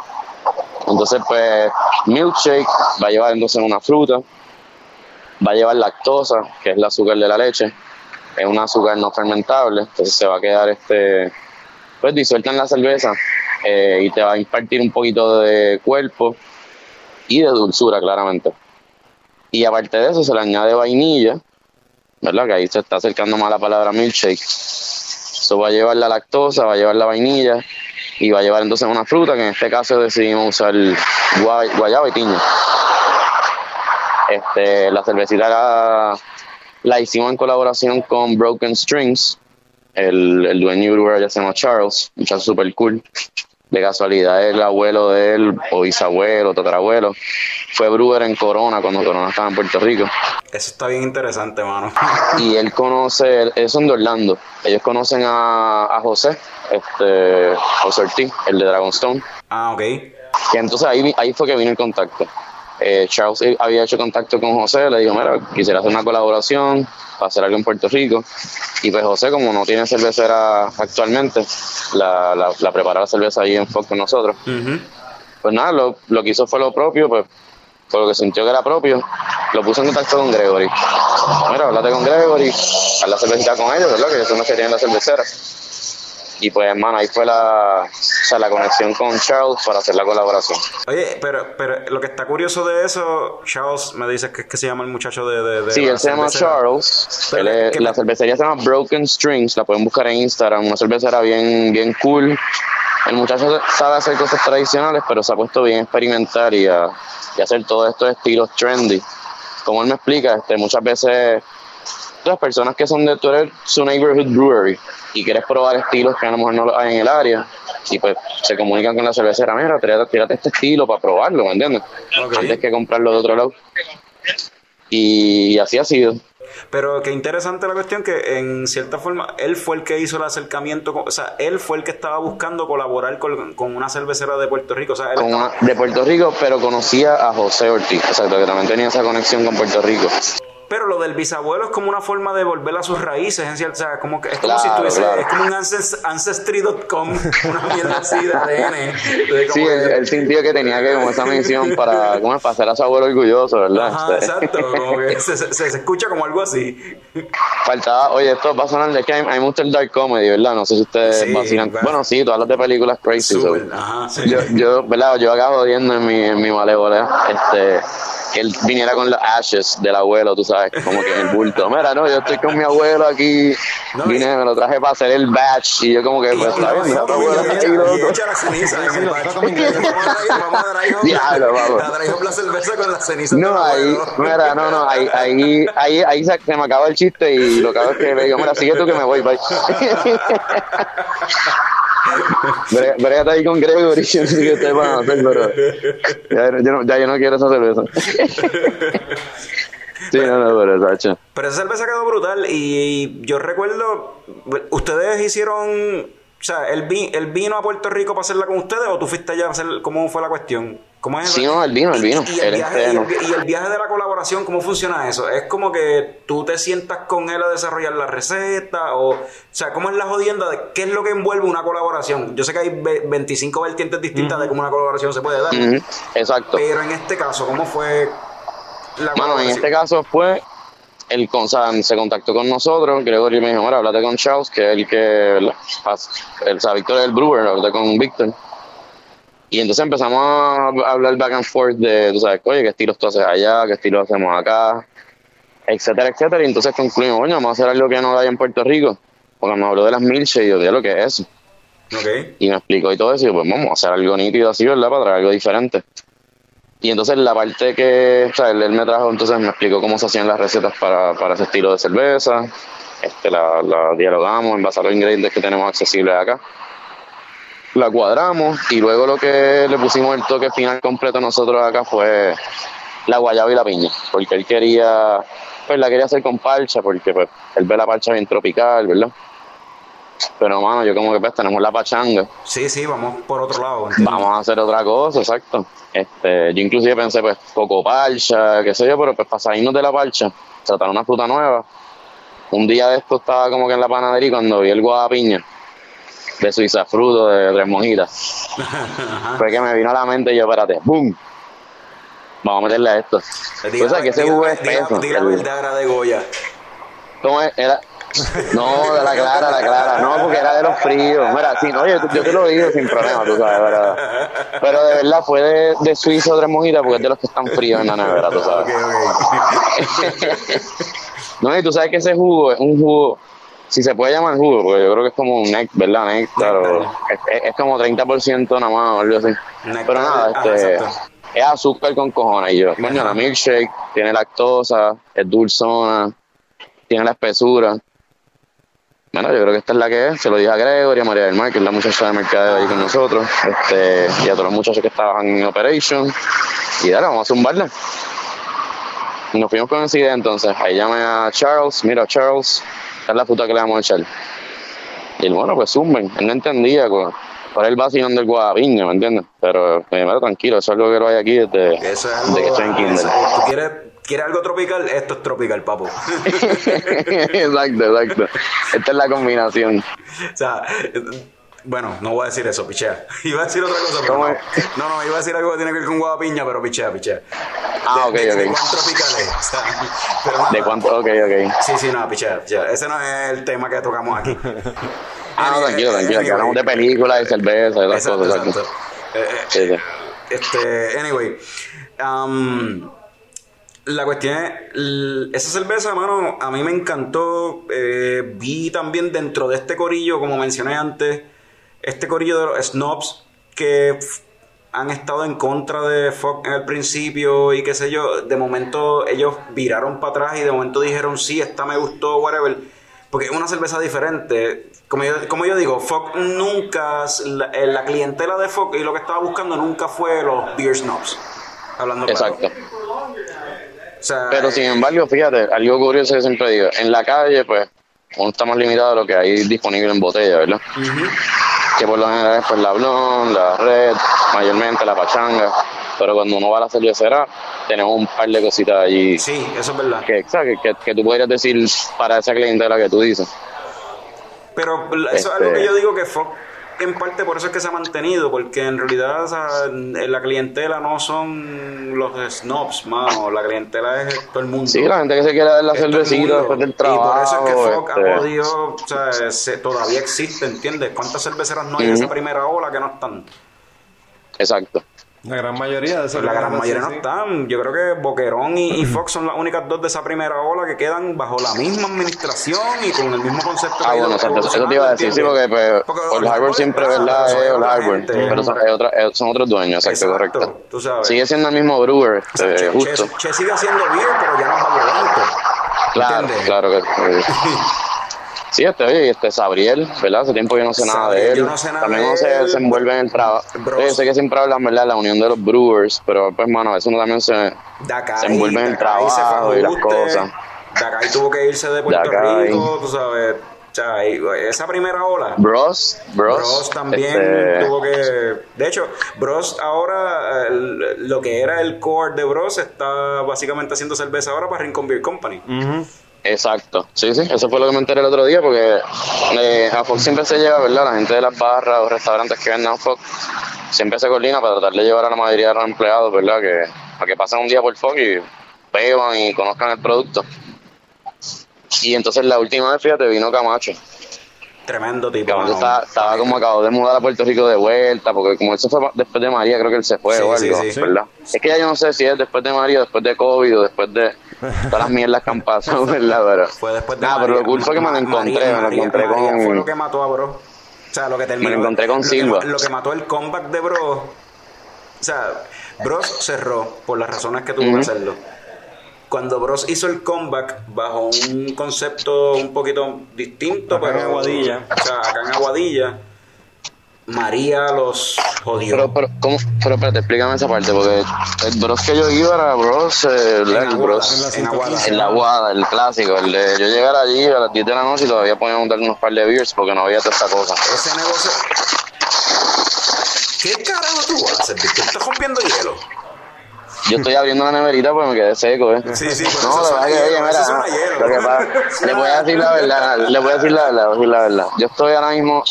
Entonces, pues, milkshake va a llevar entonces una fruta, va a llevar lactosa, que es el azúcar de la leche, es un azúcar no fermentable, entonces se va a quedar este, pues disuelta en la cerveza eh, y te va a impartir un poquito de cuerpo y de dulzura, claramente. Y aparte de eso, se le añade vainilla, ¿verdad? Que ahí se está acercando más la palabra milkshake. Eso va a llevar la lactosa, va a llevar la vainilla y va a llevar entonces una fruta, que en este caso decidimos usar guay- guayaba y piña. Este, la cervecita la, hicimos en colaboración con Broken Strings. El, el dueño ya se llama Charles, un super cool. De casualidad, el abuelo de él, o bisabuelo, tatarabuelo, fue brewer en Corona cuando Corona estaba en Puerto Rico Eso está bien interesante, mano. y él conoce, ellos son de Orlando, ellos conocen a, a José, este, José Ortiz, el de Dragonstone, ah, ok. que entonces ahí, ahí fue que vino el contacto. Eh, Charles eh, había hecho contacto con José, le dijo, mira, quisiera hacer una colaboración para hacer algo en Puerto Rico. Y pues José, como no tiene cervecera actualmente, la, la, la prepara la cerveza ahí en Fox con nosotros. Pues nada, lo, lo que hizo fue lo propio, pues por lo que sintió que era propio, lo puso en contacto con Gregory. Mira, hablate con Gregory, haz la cervecita con ellos, ¿verdad? Que son los que tienen la cervecera. Y pues, hermano, ahí fue la, o sea, la conexión con Charles para hacer la colaboración. Oye, pero, pero lo que está curioso de eso, Charles, me dices que que se llama el muchacho de... de, de Sí, él se llama. Charles. Él es- la cervecería se llama Broken Strings, la pueden buscar en Instagram, una cervecera bien, bien cool. El muchacho sabe hacer cosas tradicionales, pero se ha puesto bien a experimentar y a, y hacer todos estos estilos trendy. Como él me explica, este, muchas veces las personas que son de tú eres su neighborhood brewery y quieres probar estilos que a lo mejor no los hay en el área, y pues se comunican con la cervecera, mira, tírate, tírate este estilo para probarlo, ¿me entiendes? Antes que comprarlo de otro lado. Y así ha sido. Pero qué interesante la cuestión que en cierta forma él fue el que hizo el acercamiento, con- o sea, él fue el que estaba buscando colaborar con, con una cervecera de Puerto Rico, o sea, él Con estaba- una- de Puerto Rico, pero conocía a José Ortiz, exacto, que también tenía esa conexión con Puerto Rico. Pero lo del bisabuelo es como una forma de volver a sus raíces, en cierto- o sea, como que es como Claro, si tuviese, claro. es como un ancest- ancestry.com, una mierda así de ADN. de como Sí, él, él sintió que tenía que como esa misión para, para hacer a su abuelo orgulloso, ¿verdad? Ajá, Este, exacto, como que se, se- se escucha como algo así. Faltaba, oye, esto va a sonar de que mí me gusta el dark comedy, ¿verdad? No sé si ustedes Sí, vacilan. claro. Bueno, sí, todas las de películas crazy. so. Súper, ajá, sí. Yo, yo, ¿verdad? Yo acá jodiendo en mi, en mi malévola, este, que él viniera con los ashes del abuelo, tú sabes, como que en el bulto. Mira, no, yo estoy con mi abuelo aquí, No, vine, me lo traje para hacer el batch, y yo como que, pues, está bien, no, abuelo está y loco. Diablo, vamos. a traer la cerveza con la ceniza del No, ahí, mira, no, no, ahí, ahí, ahí, ahí se, se me acaba el chiste y lo que hago es que le digo, mira, sigue tú que me voy, bye. Bre- Brégate ahí con Gregory, yo no sé qué ustedes van a hacer, pero ya, yo no, ya yo no quiero esa cerveza. Sí, no, no, pero Sacho. Pero esa cerveza quedó brutal y yo recuerdo, ustedes hicieron, o sea, él, vi- él vino a Puerto Rico para hacerla con ustedes o tú fuiste allá a hacer, ¿cómo fue la cuestión? ¿Cómo es Sí, no, él vino, él vino. Y, y el viaje, y, el, vi- y el viaje de la colaboración, ¿cómo funciona eso? ¿Es como que tú te sientas con él a desarrollar la receta? O, o sea, ¿cómo es la jodienda de qué es lo que envuelve una colaboración? Yo sé que hay ve- 25 vertientes distintas de cómo una colaboración se puede dar, Ujú, Exacto. pero en este caso, ¿cómo fue la Mano, en este caso fue el con, o sea, se contactó con nosotros, Gregorio me dijo, mira, háblate con Charles, que es el que, el, o sea, Víctor es el brewer, hablate con Víctor. Y entonces empezamos a hablar back and forth de, tú sabes, oye, qué estilos tú haces allá, qué estilos hacemos acá, etcétera, etcétera. Y entonces concluimos, bueno, vamos a hacer algo que no hay en Puerto Rico. Porque me habló de las milkshakes y yo dije, lo que es eso. Ok. Y me explicó y todo eso, y pues vamos a hacer algo nítido así, ¿verdad? Para traer algo diferente. Y entonces la parte que, o sea, él, él me trajo, entonces me explicó cómo se hacían las recetas para, para ese estilo de cerveza. Este, la, la dialogamos en base a los ingredientes que tenemos accesibles acá. La cuadramos y luego lo que le pusimos el toque final completo nosotros acá fue la guayaba y la piña. Porque él quería, pues la quería hacer con parcha, porque pues él ve la parcha bien tropical, ¿verdad? Pero, mano, yo como que pues tenemos la pachanga. Sí, sí, vamos por otro lado. Vamos a hacer otra cosa, exacto. Este, yo inclusive pensé, pues, coco parcha, qué sé yo, pero pues para salirnos de la parcha, tratar una fruta nueva. Un día de esto estaba como que en la panadería cuando vi el guadapiña de Suiza Fruto de Tres Mojitas, fue que me vino a la mente y yo, espérate, ¡boom! Vamos a meterle a esto. Diga- o sea, que ese jugo es diga la verdadera de Goya. ¿Cómo es? Era... No, de la clara, la clara. No, porque era de los fríos. Mira, sí, no, yo, yo te lo digo sin problema, tú sabes, pero, pero de verdad fue de, de Suiza tres mojitas porque es de los que están fríos en la nevera, tú sabes. No, y tú sabes que ese jugo es un jugo, si se puede llamar jugo, porque yo creo que es como un néctar, ¿verdad? Néctar, o- es, es- como 30% nada más o algo así. Pero nada, este, es azúcar con cojones. Y yo, coño, la milkshake tiene lactosa, es dulzona, tiene la espesura. Bueno, yo creo que esta es la que es. Se lo dije a Gregory, a María del Mar, que es la muchacha de mercadeo ahí con nosotros, este, y a todos los muchachos que trabajan en Operation. Y dale, vamos a zumbarla. Y nos fuimos con esa idea entonces. Ahí llamé a Charles, mira Charles, esta es la puta que le vamos a echar. Y él, bueno, pues zumben. Él no entendía, pues, por el vacilón del guadapiña, ¿me entiendes? Pero, me dijo, tranquilo, eso es algo que lo hay aquí desde, Eso es desde algo. que estoy en kinder. ¿Tú quieres, quieres algo tropical? Esto es tropical, papo. exacto, exacto. Esta es la combinación. o sea, bueno, no voy a decir eso, pichea. Iba a decir otra cosa, pero ¿Cómo no. no. No, iba a decir algo que tiene que ver con guadapiña, pero pichea, pichea. Ah, De- ok, de, de ok. cuán tropical es. O sea, pero nada. ¿De cuánto? Ok, ok. Sí, sí, no, pichea, pichea. Ese no es el tema que tocamos aquí. Ah, no, tranquilo, tranquilo. Que anyway. hablamos de películas, de cerveza, de esas Exacto, cosas, exacto. Eh, eh, Sí, sí. Este, anyway. um, la cuestión es, esa cerveza, mano, a mí me encantó. Eh, vi también dentro de este corillo, como mencioné antes, este corillo de los snobs que han estado en contra de Fox en el principio y qué sé yo. De momento ellos viraron para atrás y de momento dijeron, sí, esta me gustó, whatever. porque es una cerveza diferente. Como yo, digo, Fox nunca, la, eh, la clientela de Fox y lo que estaba buscando nunca fue los beer snobs. Hablando claro. Exacto. O sea, Pero eh, sin embargo, fíjate, algo curioso que siempre digo, en la calle, pues, uno está más limitado a lo que hay disponible en botella, ¿verdad? Que por lo general es pues la blonde, la red, mayormente la pachanga. Pero cuando uno va a la cervecera, tenemos un par de cositas allí sí, eso es verdad. que, que, que tú podrías decir para esa clientela que tú dices. Pero eso es Este- algo que yo digo que Fox, en parte por eso es que se ha mantenido, porque en realidad o sea, la clientela no son los snobs, mano. La clientela es todo el mundo. Sí, la gente que se quiere dar la Es cervecita después del Y por trabajo. eso es que Fox este, ha podido, o sea, se- todavía existe, ¿entiendes? ¿Cuántas cerveceras no hay de esa primera ola que no están? Exacto. La gran mayoría de esas La gran mayoría no sí. están. Yo creo que Boquerón y, y Fox son las únicas dos de esa primera ola que quedan bajo la misma administración y con el mismo concepto. que Ah, bueno, exacto. Eso te iba a decir, sí, porque pues, Porque Old Harbor siempre, claro, ¿verdad? Es es Old Harbor. Pero son, es otra- es- son otros dueños, exacto, Exacto, correcto. tú sabes. Sigue siendo el mismo brewer, O sea, eh, che, justo. Che- Che sigue haciendo beer, pero ya no es. Claro, ¿entiendes? claro que eh, Sí, este, oye, este Sabriel, ¿verdad? Hace tiempo yo no sé nada de él. yo no sé nada también de uno se, él. se envuelve en el trabajo. Yo sé que siempre hablan, ¿verdad? La unión de los brewers, pero pues, mano, eso uno también se, Dakai, se envuelve en el trabajo y las cosas. Dakai tuvo que irse de Puerto Dakai. Rico, tú sabes. O sea, esa primera ola. Bros, Bros, Bros también este, tuvo que. De hecho, Bros ahora, el- lo que era el core de Bros está básicamente haciendo cerveza ahora para Rincon Beer Company. Exacto, sí, sí, eso fue lo que me enteré el otro día porque eh, a Fox siempre se lleva, ¿verdad? La gente de las barras o restaurantes que venden Fox siempre se coordina para tratar de llevar a la mayoría de los empleados, ¿verdad? Que, para que pasen un día por Fox y beban y conozcan el producto. Y entonces la última vez, fíjate, vino Camacho. Tremendo tipo. Camacho mano. estaba, estaba como acabó de mudar a Puerto Rico de vuelta, porque como él se fue después de María, creo que él se fue Sí, o sí, algo, sí. ¿verdad? Es que ya yo no sé si es después de María, después de COVID o después de todas las mierdas que han pasado, ¿verdad? Pero, Fue después de Nada, pero lo cool fue que me lo encontré, María- me lo encontré María con... fue lo que mató a Bro. O sea, lo que terminó. Me lo encontré con lo que- Silva. Lo que mató el comeback de Bro. O sea, Bros cerró por las razones que tuvo que hacerlo. Cuando Bros hizo el comeback bajo un concepto un poquito distinto, Acá en pero. Aguadilla. O sea, acá en Aguadilla. María los jodió. Pero, pero, ¿cómo? Pero espérate, explícame esa parte, porque el bros que yo iba era bros, eh, En el Aguada, bros en Aguada. en la Aguada, el clásico, el de yo llegar allí a las 10 de la noche y todavía podíamos darle unos par de beers porque no había toda esta cosa. Ese negocio. ¿Qué carajo tú haces, Víctor? ¿Estás rompiendo hielo? Yo estoy abriendo la neverita porque me quedé seco, ¿eh? Sí, sí, pero No, eso la verdad que, oye, mira, lo que pasa, le voy a decir la verdad, le voy a decir la verdad, voy a decir la verdad. Yo estoy ahora mismo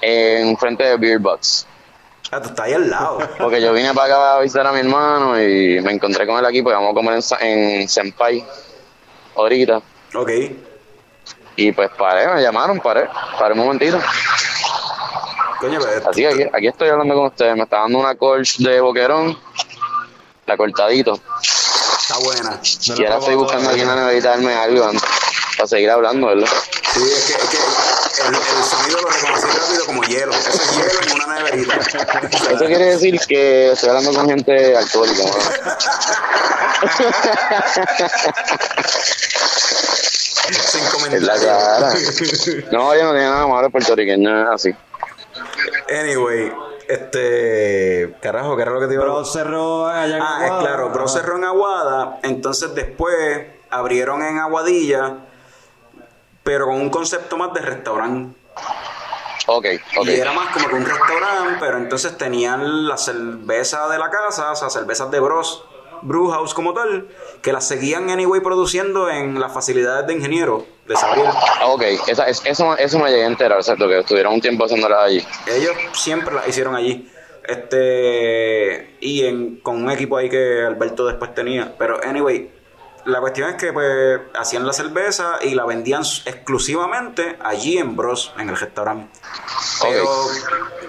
en frente de Beer Box. Ah, tú estás ahí al lado. Porque yo vine para acá a visitar a mi hermano y me encontré con él aquí porque vamos a comer en, en Senpai ahorita. Ok. Y pues paré, me llamaron, paré, paré un momentito. Coño, pero Así que aquí, aquí estoy hablando con ustedes. Me está dando una Colch de boquerón, la cortadito. está buena. Sí, No y ahora estoy buscando aquí en la neverita darme algo antes, para seguir hablando, ¿verdad? es que, es que el, el sonido lo reconocí rápido como hielo. Eso es hielo en una neverita. Eso quiere decir que estoy hablando con gente alcohólica. ¿no? Sin Es la cara. comentarios. No, yo no tengo nada malo puertorriqueño, es así. Anyway, este. Carajo, ¿qué era lo que te iba a Pero cerró allá en Ah, es claro, Bro cerró en Aguada, entonces después abrieron en Aguadilla, pero con un concepto más de restaurante. Ok, ok. Y era más como que un restaurante, pero entonces tenían la cerveza de la casa, o sea, cervezas de Bros, Brew House como tal, que las seguían anyway produciendo en las facilidades de ingeniero de Sabriel. Ah, Ok, esa, es- eso, eso me llegué a enterar, ¿cierto? Que estuvieron un tiempo haciéndolas allí. Ellos siempre las hicieron allí. Este y en, con un equipo ahí que Alberto después tenía. Pero anyway, la cuestión es que pues hacían la cerveza y la vendían exclusivamente allí en Bros, en el restaurante. Pero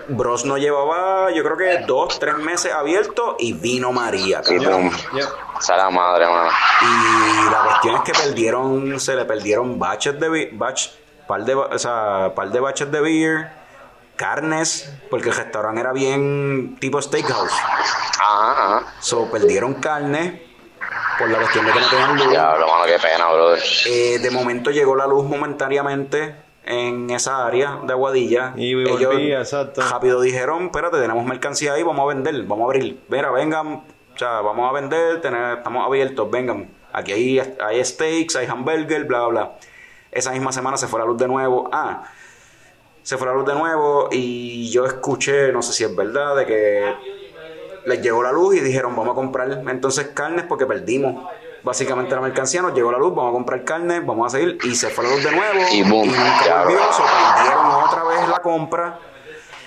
Bros no llevaba, yo creo que dos, tres meses abierto y vino María. Y esa la madre, mano. Y la cuestión es que perdieron, se le perdieron batches de batch, par de, o sea, par de batches de beer, carnes, porque el restaurante era bien tipo steakhouse. Ajá, ajá. So perdieron carne por la cuestión de que no tenían luz. Diablo, mano, qué pena, brother. Eh, de momento llegó la luz momentáneamente en esa área de Aguadilla. Y volvía, exacto. rápido dijeron, espérate, tenemos mercancía ahí, vamos a vender, vamos a abrir. Mira, vengan, o sea, vamos a vender, tener- estamos abiertos, vengan. Aquí hay, hay steaks, hay hamburger, bla, bla, bla. Esa misma semana se fue la luz de nuevo. Ah, se fue la luz de nuevo y yo escuché, no sé si es verdad, de que les llegó la luz y dijeron vamos a comprar entonces carnes porque perdimos básicamente la mercancía, nos llegó la luz, vamos a comprar carne, vamos a seguir y se fue la luz de nuevo Y boom, nunca ya, volvió, bro. so, perdieron otra vez la compra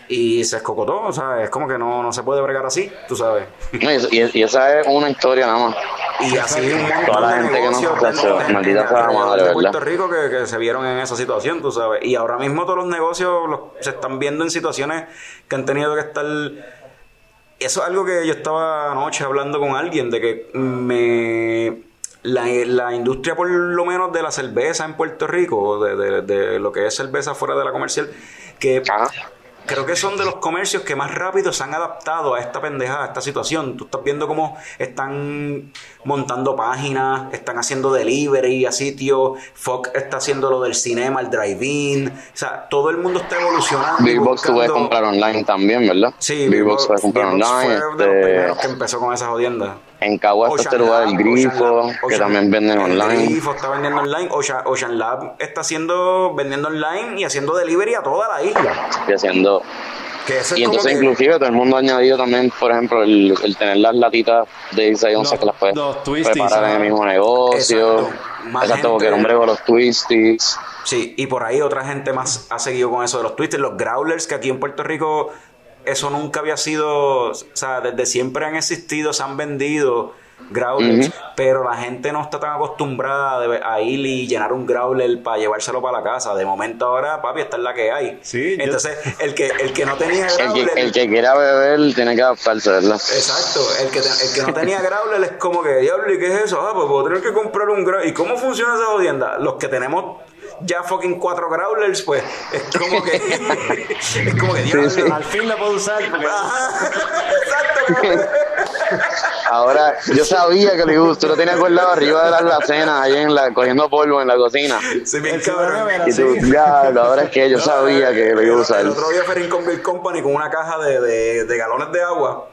y se escocotó, o sea, es como que no, no se puede bregar así, tú sabes. Y, y- y esa es una historia nada más. Y así un montón Toda la de gente que no negocios dentro hace, de- maldita de- sea la madre, de Puerto ¿verdad? Rico que, que se vieron en esa situación, tú sabes. Y ahora mismo todos los negocios los- se están viendo en situaciones que han tenido que estar... Eso es algo que yo estaba anoche hablando con alguien, de que me... La, la industria por lo menos de la cerveza en Puerto Rico, de, de- de lo que es cerveza fuera de la comercial, que Ajá. creo que son de los comercios que más rápido se han adaptado a esta pendejada, a esta situación. Tú estás viendo cómo están montando páginas, están haciendo delivery a sitios, Fox está haciendo lo del cinema, el drive-in, o sea, todo el mundo está evolucionando. Big Box tú puedes buscando- comprar online también, ¿verdad? Sí, Big Box puedes comprar online. fue de los Este, que empezó con esa jodienda. en Cagua está este lugar, Lab, el Grifo, Ocean que Ocean- también venden el online. Grifo está vendiendo online. Ocean, Ocean Lab está haciendo, vendiendo online y haciendo delivery a toda la isla. Y haciendo Que eso es Y entonces que- inclusive todo el mundo ha añadido también, por ejemplo, el, el tener las latitas de 16 onzas que las puedes los twisties, preparar en el mismo negocio. Exacto. Más Exacto, porque gente- el hombre con los twisties. Sí, y por ahí otra gente más ha seguido con eso de los twisters, los growlers, que aquí en Puerto Rico eso nunca había sido, o sea, desde siempre han existido, se han vendido growlers, pero la gente no está tan acostumbrada de- a ir y llenar un growler para llevárselo para la casa. De momento ahora, papi, esta es la que hay. Sí, yo- Entonces, el que el que no tenía El growler, que, el que quiera beber tiene que adaptarse, ¿verdad? Exacto, el que, te- el que no tenía growler es como que, diablo, ¿y qué es eso? Ah, pues puedo tener que comprar un growler. ¿Y cómo funciona esa jodienda? Los que tenemos ya fucking cuatro growlers, pues es como que. es como que, diablo. sí. Al fin la puedo usar porque Ajá, exacto, cabrón. Ahora, yo sabía que le gusta. Tú lo tenías guardado arriba de las alacenas, ahí en la, cogiendo polvo en la cocina. Sí, bien cabrón. Y tú, diablo, ahora es que yo sabía que lo iba a usar. El otro día Ferrin con Bill Company con una caja de, de, de galones de agua.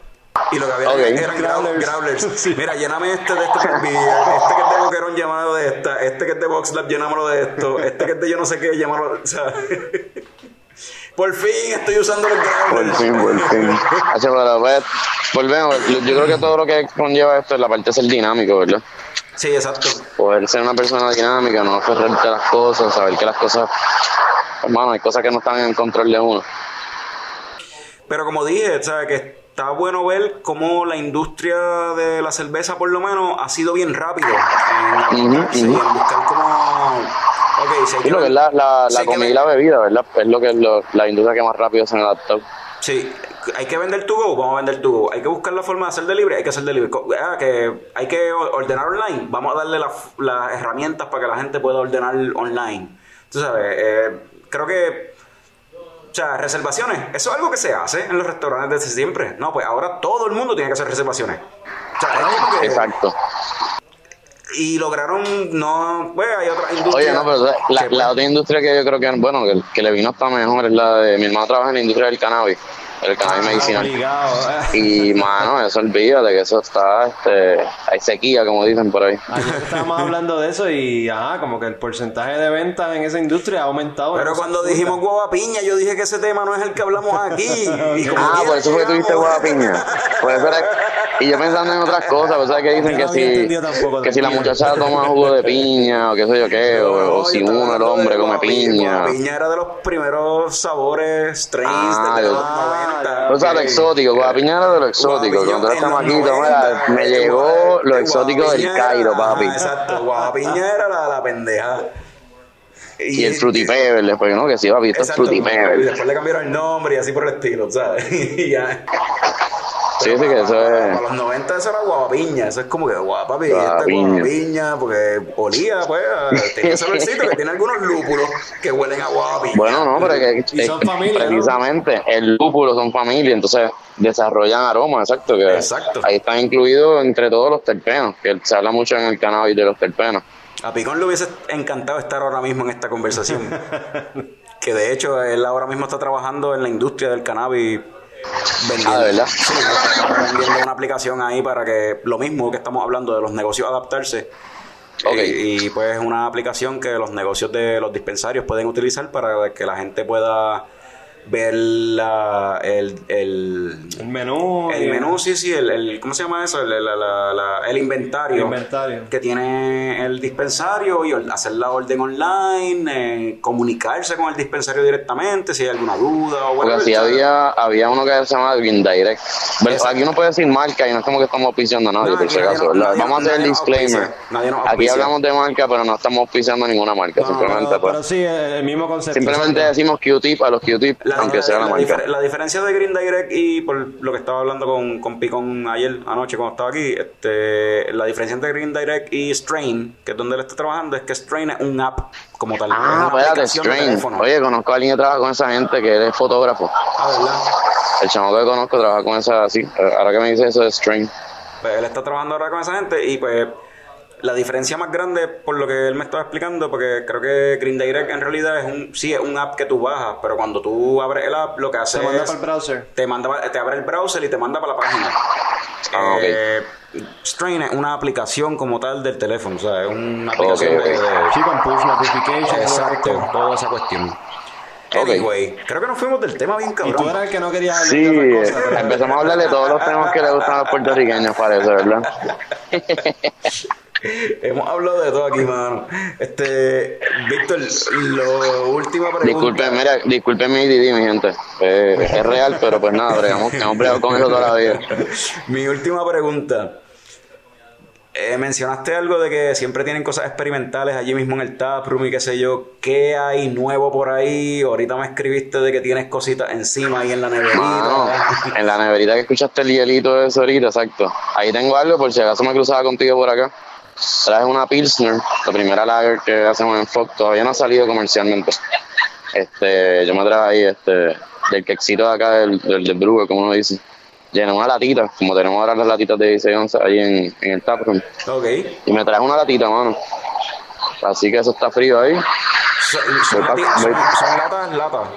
Y lo que había Ok. eran growlers. growlers. Mira, lléname este de este Este que es de Boquerón, llámalo de esta. Este que es de Boxlab, llénamelo de esto. Este que es de yo no sé qué, llámalo. O sea, por fin estoy usando los Por growlers. fin, por fin. Pues, volvemos. Yo creo que todo lo que conlleva esto es la parte de ser dinámico, ¿verdad? Sí, exacto. Poder ser una persona dinámica, no aferrarte a las cosas, saber que las cosas, hermano, hay cosas que no están en control de uno. Pero como dije, ¿sabes? que está bueno ver cómo la industria de la cerveza, por lo menos, ha sido bien rápido en adaptarse y ujú. en buscar como. Y lo que es la, la, comida y la bebida, ¿verdad? Es lo que es lo- la industria que más rápido se han adaptado. Sí, hay que vender tu go, vamos a vender tu go. Hay que buscar la forma de hacer delivery, hay que hacer delivery. Ah, que hay que ordenar online, vamos a darle las, las herramientas para que la gente pueda ordenar online. Tú sabes, eh, creo que, o sea, reservaciones, eso es algo que se hace en los restaurantes desde siempre. No, pues ahora todo el mundo tiene que hacer reservaciones. O sea, es como que- Exacto. Y lograron, no, pues hay otras industrias. Oye, no, pero la, pues, la otra industria que yo creo que, bueno, que, que le vino hasta mejor es la de mi hermano trabaja en la industria del cannabis, el cannabis Ah, medicinal. obligado. eh. Y, mano, eso olvídate que eso está, este, hay sequía, como dicen por ahí. Ayer estábamos hablando de eso y ajá, como que el porcentaje de ventas en esa industria ha aumentado. Pero cuando dijimos guava piña, yo dije que ese tema no es el que hablamos aquí. Y como Ah, por eso fue que tuviste guava piña. Por eso era- Y yo pensando en otras cosas, pues sabes que dicen que no si, tampoco, que si la muchacha toma jugo de piña o qué sé yo qué, o, si uno, el hombre, come piña. Piña era de los primeros sabores, strains Ah, de los 90. O sea, lo exótico, piña era de lo exótico. Cuando era chamaquito, 90, mira, me llegó lo exótico del Cairo, papi. exacto, guava piña era la, la pendeja. Y el Fruity Pebble, después, ¿no? Que sí, papi, esto es Fruity Y después le cambiaron el nombre y así por el estilo, ¿sabes? y ya. Sí, sí, que eso Para es. los 90 eso era guapiña, eso es como que guapa, esta Guapiña. guapiña, porque olía, pues, a- tenía ese olorcito que tiene algunos lúpulos que huelen a guapiña. Bueno, no, pero que Y son es- familia, ¿no? precisamente el lúpulo son familia, entonces desarrollan aromas, exacto. Que Exacto. Ahí están incluidos entre todos los terpenos, que se habla mucho en el cannabis de los terpenos. A Picón le hubiese encantado estar ahora mismo en esta conversación. que de hecho él ahora mismo está trabajando en la industria del cannabis. Vendiendo, Ah, vendiendo una aplicación ahí para que lo mismo que estamos hablando de los negocios adaptarse. Ok. Y, y, pues es una aplicación que los negocios de los dispensarios pueden utilizar para que la gente pueda ver la, el, el, El menú. el y- menú, sí, sí, el, el- ¿cómo se llama eso? El, la- la- la- el inventario. El inventario. Que tiene el dispensario y hacer la orden online, eh, comunicarse con el dispensario directamente si hay alguna duda o Porque ¿sabes? había, había uno que se llama Green Direct. Pero aquí uno puede decir marca y no es como que estamos auspiciando a nadie, No, por si acaso. Vamos a hacer el disclaimer. Aquí hablamos de marca, pero no estamos auspiciando ninguna marca. No, simplemente, Pero, pues, pero sí, el, mismo concepto. simplemente decimos Q-tip a los Q-tip, La, aunque la- sea la, la marca. difer- la diferencia de Green Direct y por lo que estaba hablando con, con Picón ayer, anoche cuando estaba aquí, este, la diferencia entre Green Direct y Strain, que es donde él está trabajando, es que Strain es un app como tal. Ah, espérate, Strain. Oye, conozco a alguien que trabaja con esa gente que es fotógrafo. Ah, ¿verdad? El chamo que conozco trabaja con esa, así. Ahora que me dice eso de Strain. Pues él está trabajando ahora con esa gente y pues la diferencia más grande por lo que él me estaba explicando, porque creo que Green Direct en realidad es un, sí es un app que tú bajas, pero cuando tú abres el app lo que hace Se manda es para el browser. te manda te abre el browser y te manda para la página. Ah, ok. Eh, Strain es una aplicación como tal del teléfono, o sea, es una aplicación de, de- Sí, con push notifications. exacto, toda esa cuestión. Anyway, creo que nos fuimos del tema bien Y tú cabrón. eras el que no querías hablar Sí, de eh, otra cosa. pero- empezamos a hablar de todos los temas que le gustan a los puertorriqueños, parece, ¿verdad? Hemos hablado de todo aquí, mano. Este, Víctor, lo última pregunta. Disculpen, mira, disculpen mi DD, mi gente. Eh, es real, pero pues nada, bregamos, hemos bregado con eso toda la vida. Mi última pregunta. Eh, mencionaste algo de que siempre tienen cosas experimentales allí mismo en el taproom y qué sé yo. ¿Qué hay nuevo por ahí? Ahorita me escribiste de que tienes cositas encima ahí en la neverita. Mano, en la neverita que escuchaste el hielito de eso ahorita, exacto. Ahí tengo algo por si acaso me cruzaba contigo por acá. Traje una Pilsner, la primera lager que hacemos en Fox, todavía no ha salido comercialmente. Este, yo me traje ahí este, del quexito de acá del, del, del brewer, como uno dice. Llené una latita, como tenemos ahora las latitas de 16 onzas ahí en, en el taproom. Ok. Y me traje una latita, mano. Así que eso está frío ahí. Son, son, pa- son latas, latas.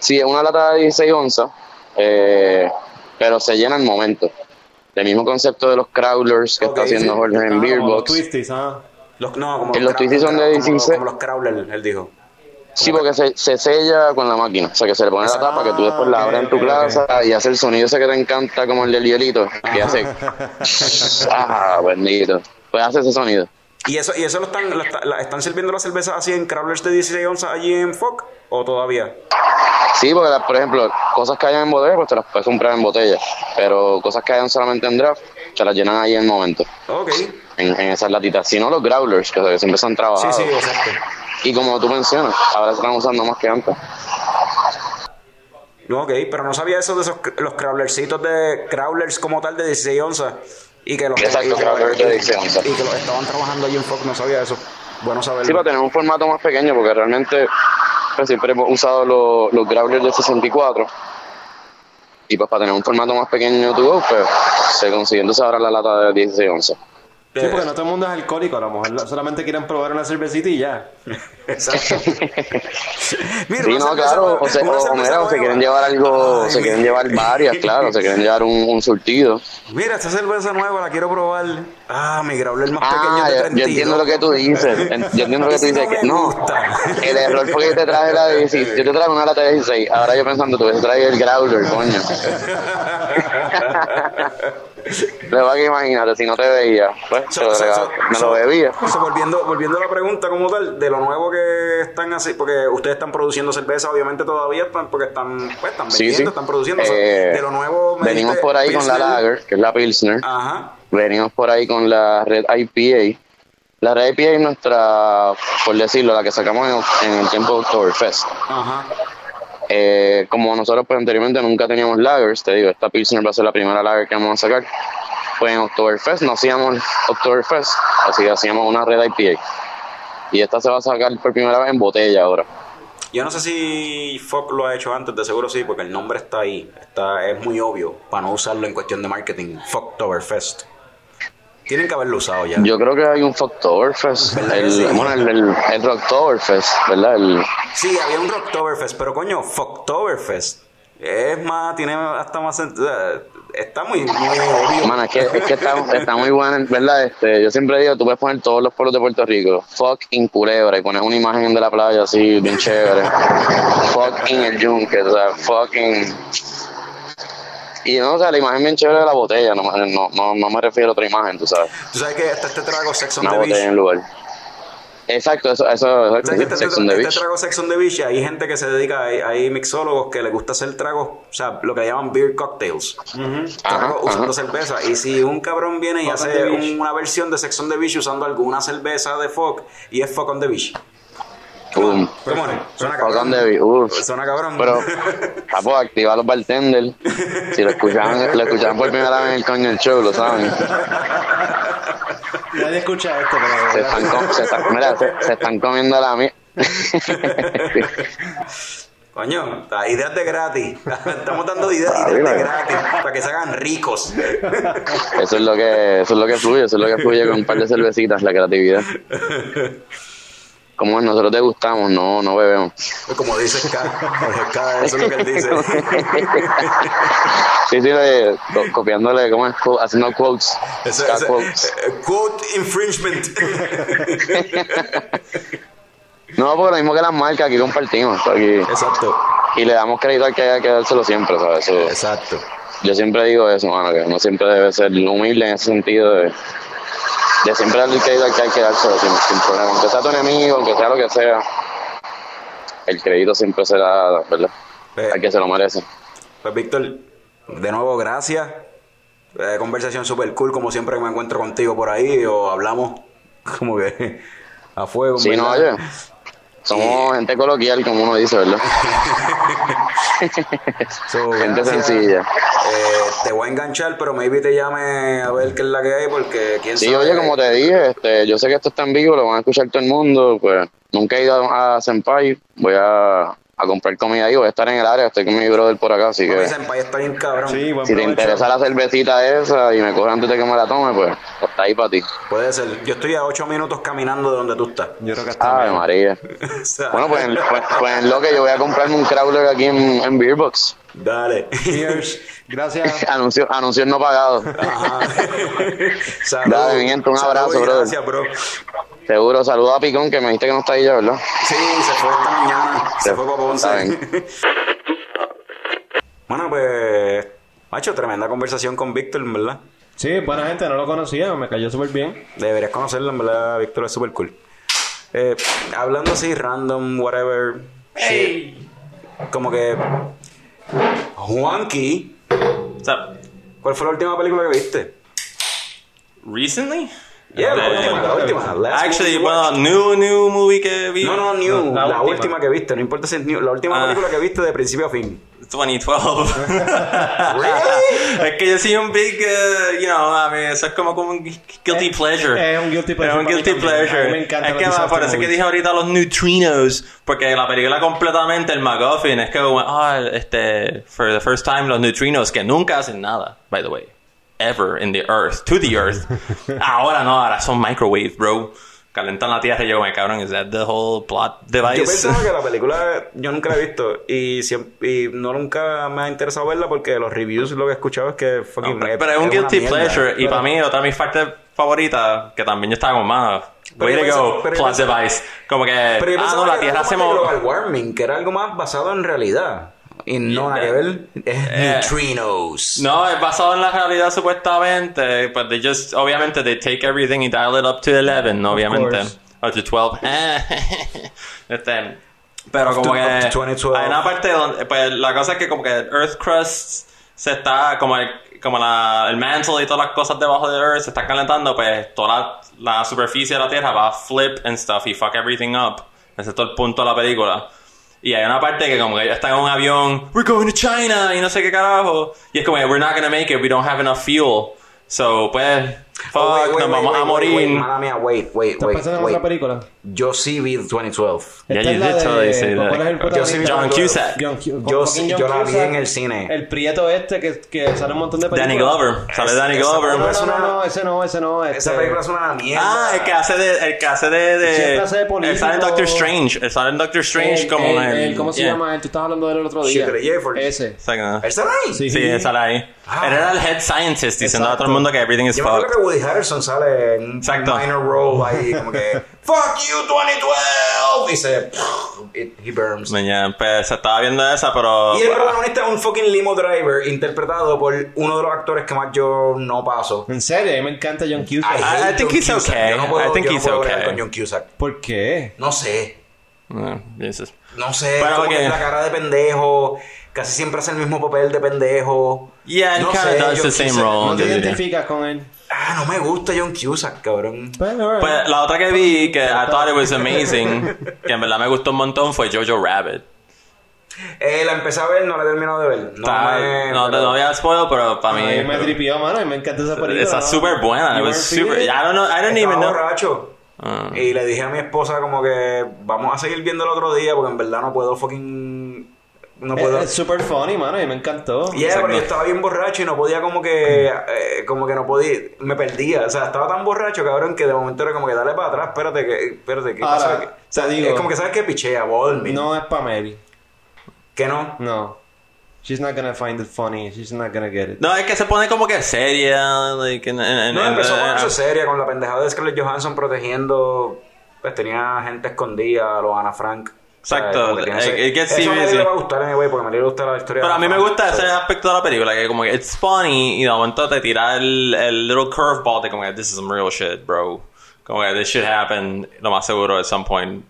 Sí, es una lata de 16 onzas, eh, pero se llena al momento. El mismo concepto de los crawlers que está haciendo sí. Jorge en Ah, como los Beerbox. twisties, ah. Los, no, como los twisties son de como los- 16. Como los crawlers, él dijo. Sí, porque se, se sella con la máquina. O sea, que se le pone la tapa que tú después la Ah, abres en tu casa y hace el sonido ese que te encanta, como el del hielito, que hace. ah, bendito. Pues hace ese sonido. ¿Y eso, y eso lo están, lo está- la- están sirviendo la cerveza así en crawlers de 16 onzas allí en FOC? ¿O todavía? Sí, porque, la- por ejemplo, cosas que hayan en botella, pues te las puedes comprar en botella. Pero cosas que hayan solamente en draft, te las llenan ahí en el momento. Ok. En, en esas latitas. Si no, los growlers, que siempre se han Sí, trabajado. sí, exacto. Y como tú mencionas, ahora se están usando más que antes. No, ok, pero no sabía eso de esos los crawlercitos de crawlers como tal de 16 onzas. Y que los, Exacto, y que- crawlers de 16 onzas. Y que los estaban trabajando allí en FOC, no sabía eso. Bueno saberlo. Sí, para tener un formato más pequeño, porque realmente pues, siempre hemos usado los, los growlers de 64. Y pues para tener un formato más pequeño to go, pues se consigue entonces ahora la lata de 16 onzas. Sí, porque no todo el mundo es alcohólico, a lo mejor solamente quieren probar una cervecita y ya. Exacto. Mira, Sí, no, claro, o, se, o, mira, o se quieren llevar algo, Ay, se quieren llevar varias, claro, se quieren llevar un, un surtido. Mira, esta cerveza nueva la quiero probar. Ah, mi growler más pequeño Ah, de yo, 32. yo entiendo lo que tú dices. Yo entiendo lo que tú dices. no que, el error fue que te traje la de 16. Yo te traje una lata de 16. Ahora yo pensando, tú ves traer el growler, coño. Pero va que imagínate, si no te veía, pues So- te lo so- regalo. so- me lo bebía. volviendo, volviendo a la pregunta como tal, de lo nuevo que están así, porque ustedes están produciendo cerveza, obviamente todavía están, porque están, pues, están Sí, vendiendo, sí. están produciendo. Eh, de lo nuevo me venimos por ahí con la. Lager, que es la Pilsner. Ajá. Venimos por ahí con la Red IPA. La Red IPA es nuestra, por decirlo, la que sacamos en, en el tiempo de Oktoberfest. Ajá. Eh, como nosotros pues anteriormente nunca teníamos lagers, te digo, esta Pilsner va a ser la primera lager que vamos a sacar. Pues en Oktoberfest no hacíamos Oktoberfest, así que hacíamos una red IPA. Y esta se va a sacar por primera vez en botella ahora. Yo no sé si Fox lo ha hecho antes, de seguro sí, porque el nombre está ahí. Está, es muy obvio para no usarlo en cuestión de marketing. Fucktoberfest. Tienen que haberlo usado ya. Yo creo que hay un Oktoberfest, ¿Verdad que el, sí? bueno, el, el, el Rocktoberfest, ¿verdad? El, Sí, había un Rocktoberfest, pero coño, Fucktoberfest. Es más, tiene hasta más sentido. Está muy, muy obvio. Mano, es que, es que está, está muy buena, ¿verdad? Este, yo siempre digo, tú puedes poner todos los pueblos de Puerto Rico. Fuck in Culebra y pones una imagen de la playa así, bien chévere. fuck in el yunque, o sea, fucking... Y no, o sea, la imagen bien chévere de la botella, no, me- no, no, no me refiero a otra imagen, tú sabes. Tú sabes que está este trago Sex on Una the botella Beach. en lugar. Exacto, eso, eso, ¿Sabes exacto, que este, Sex este- on the este Beach. trago Sex on the Beach, hay gente que se dedica, hay, hay mixólogos que les gusta hacer tragos, o sea, lo que llaman beer cocktails. Tragos Ajá, usando ajá. cerveza. Y si un cabrón viene y Fuck hace un- una versión de Sex on the Beach usando alguna cerveza de Fuck y es Fuck on the Beach. Boom. Come on, suena cabrón. beach, uf. Suena cabrón. Pero, papo, activa los bartenders. Si lo escuchaban, lo escuchaban por primera vez en el coño del show, lo saben. Nadie escucha esto, Se pero. están, com- se están, mira, se, se están comiendo la mía. Coño, las ideas de gratis. Estamos dando ideas, Ah, ideas de gratis para que se hagan ricos. Eso es lo que, eso es lo que fluye, eso es lo que fluye con un par de cervecitas, la creatividad. Como nosotros te gustamos, no, no bebemos. Como dice. Jorge Ska, eso es lo que él dice. Sí, sí, le- co- copiándole, ¿cómo es? Haciendo quotes. Quotes. eh, quote infringement. No, porque lo mismo que las marcas, aquí compartimos. Aquí, Exacto. y le damos crédito al que haya que dárselo siempre, ¿sabes? Exacto. Yo siempre digo eso, mano, que uno siempre debe ser humilde en ese sentido de, de siempre darle el crédito al que hay que dárselo sin, sin problema. Aunque sea tu enemigo, aunque sea lo que sea, el crédito siempre será, ¿verdad? Eh, Al que se lo merece. Pues Víctor, de nuevo gracias. Eh, conversación súper cool, como siempre que me encuentro contigo por ahí o hablamos como que a fuego. Sí, no, oye. Somos gente coloquial, como uno dice, ¿verdad? So, gente gracias. sencilla. Eh, te voy a enganchar, pero maybe te llame a ver qué es la que hay, porque quién Sí, sabe. oye, como te dije, este, yo sé que esto está en vivo, lo van a escuchar todo el mundo, pues nunca he ido a Senpai, voy a, a comprar comida ahí, voy a estar en el área, estoy con mi brother por acá, así que Senpai está bien cabrón. Sí, buen si te interesa la cervecita esa y me coge antes de que me la tome, pues está ahí para ti. Puede ser. Yo estoy a 8 minutos caminando de donde tú estás. Yo creo que está bien. María. Bueno, pues, en- pues, pues en lo que yo voy a comprarme un crawler aquí en, en Beerbox. Dale. Cheers. Gracias. Anuncio, anuncios no pagados. Ajá. Salud. Dale, mi gente, un Salud abrazo, brother. Gracias, bro. Seguro, saludos a Picón, que me dijiste que no está ahí ya, ¿verdad? Sí, se fue esta mañana. Se Se- fue para Ponce. bueno, pues. Macho, tremenda conversación con Víctor, verdad. Sí, buena gente, no lo conocía, me cayó súper bien. Deberías conocerlo, en verdad. Víctor es súper cool. Eh, hablando así, random, whatever. shit, Como que. Juanqui. What's up? ¿Cuál fue la última película que viste? Recently? Yeah, la última, la última. Last Actually, bueno, new, new movie que vi. No, no, new. La La, última. última. que viste. No importa si es new. La última Ah. película que viste de principio a fin. 2012. es que yo soy un big, uh, you know, a mí, eso es como, como un guilty pleasure. es un guilty pleasure Es un guilty pleasure. me encantan Es que me parece que dije ahorita los neutrinos, porque la película completamente, el McGuffin, es que, ah, este, for the first time, los neutrinos, que nunca hacen nada, by the way. Ever in the earth, to the earth. ahora no, ahora son microwave, bro. Calentan la tierra y yo, me cabrón, is that the whole plot device? Yo pensaba que la película yo nunca la he visto y, siempre, y no nunca me ha interesado verla porque los reviews lo que he escuchado es que fucking No, pero, pero es un guilty mierda. pleasure. Y para mí, otra de mis partes favoritas, que también yo estaba con. Pero Way to go, plot device. Como que, ah, no, la Tierra se movió. warming, que era algo más basado en realidad. Y no, nada que ver. Es Eh, neutrinos. No, es basado en la realidad supuestamente. But they just, obviamente, they take everything y dial it up to 11, ¿no? obviamente. O to 12. este, pero como to- que up to 2012. hay una parte donde, pues la cosa es que como que Earth crust se está, como el, como la, el mantle y todas las cosas debajo de Earth se están calentando, pues toda la, la superficie de la Tierra va a flip and stuff y fuck everything up. Ese es todo el punto de la película. Y hay una parte que como que ellos están en un avión, we're going to China, y no sé qué carajo. Y es como, we're not gonna make it, we don't have enough fuel. So, pues, fuck, Oh, wait, wait, nos wait, vamos wait, a wait, morir. wait, mía, wait, wait, ¿Estás wait, pensando en otra película? Yo sí vi 2012. Yeah, Esta you es la did de- totally say ¿cuál es el that. Yo sí vi John 2012. Cusack. Yo con sí- John yo la vi Cusack, en el cine. El prieto este que, que sale un montón de películas. Danny Glover. Sale Danny Glover. No, no, no, ese no, ese no. Este, Esa película es una mierda. Ah, el que hace de, el que hace de, de, Siempre hace de él sale en. Doctor Strange, él sale en Doctor Strange el- como el- el, el- ¿Cómo se yeah. llama? él? Tú estabas hablando de él el otro día. Ese. ¿Él sale ahí? Sí. Sí, él sale ahí. Ah. Él era el head scientist diciendo a todo el mundo que everything is Yo me acuerdo fucked. que Woody Harrelson sale en un minor role ahí, como que Fuck you 2012 dice it, he burns. Mañana, pues se estaba viendo esa, pero Y el protagonista es un fucking limo driver interpretado por uno de los actores que más yo no paso. En serio, a mí me encanta John Cusack. I I- I hate think John he's Cusack. okay. Yo no puedo, I think yo no he's puedo bregar okay. con John Cusack. ¿Por qué? No sé. No, Jesus. No sé, Pero, como ok. que la cara de pendejo, casi siempre hace el mismo papel de pendejo. Yeah, No kinda sé, does John the same role. ¿No te identificas con él? Ah, no me gusta John Cusack, cabrón. Pues. Pues la otra que vi que I thought it was amazing, que en verdad me gustó un montón fue Jojo Rabbit. Eh, la empecé a ver, no la he terminado de ver. No, Está- me, no, pero- no voy a spoil, pero para a mí mí me tripió, mano, y me encanta esa película. está ¿no? súper buena. It was super. it? I don't know. I don't Estaba even know. borracho. Ah. Y le dije a mi esposa como que vamos a seguir viendo el otro día porque en verdad no puedo fucking... No puedo... Es súper funny, mano, y me encantó. Yeah, Exacto. pero yo estaba bien borracho y no podía como que... eh, como que no podía... Me perdía. O sea, estaba tan borracho, cabrón, que de momento era como que dale para atrás, espérate, que... Espérate, ¿qué Ahora, pasa? te O sea, digo- es como que sabes que pichea, Volmi. No es Pamela. Que no. No. She's not gonna find it funny. She's not gonna get it. No, es que se pone como que seria. Like, en- en- en- No, empezó a en- ponerse seria con la pendejada de Scarlett Johansson protegiendo... Pues tenía gente escondida, a los Ana Frank. O sea, Exacto. Eh, ese- it gets Eso sí. va a gustar, anyway, porque le gusta la historia. Pero a mí me gusta ese aspecto de la película, que como que it's funny y de momento te tira el, el little curveball de como que this is some real shit, bro. Como que this shit happen, lo más seguro at some point.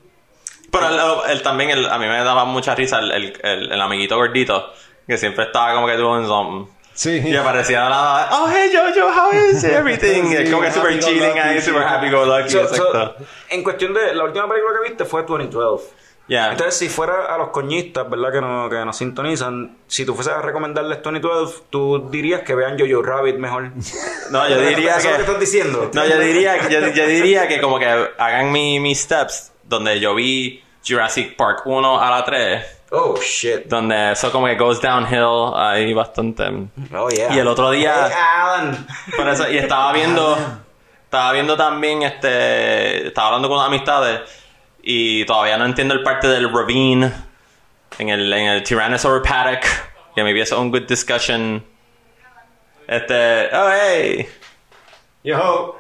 Pero él, él también, él- a mí me daba mucha risa el, el, el, el amiguito gordito, que siempre estaba como que doing something. Sí. Y aparecía la nada, oh hey Jojo, how is everything? Y es como que Sí, super chilling ahí, sí. super happy go lucky, So- so, exacto. en cuestión de la última película que viste fue 2012. Yeah. Entonces, si fuera a los coñistas, ¿verdad? Que, no, que nos sintonizan, si tú fueses a recomendarles 2012, tú dirías que vean Jojo Rabbit mejor. No, yo diría ¿Eso es lo que que... estás diciendo? No, yo diría, yo, yo diría que como que hagan mi- mis steps, donde yo vi Jurassic Park 1 a la 3, Oh, shit. donde eso como que goes downhill ahí bastante. Oh, yeah. Y el otro día- Hey, Alan. Por eso, y estaba viendo, estaba viendo también, este, estaba hablando con amistades y todavía no entiendo el parte del ravine en el, en el Tyrannosaurus paddock, que me eso un good discussion. Este, oh hey. Yo.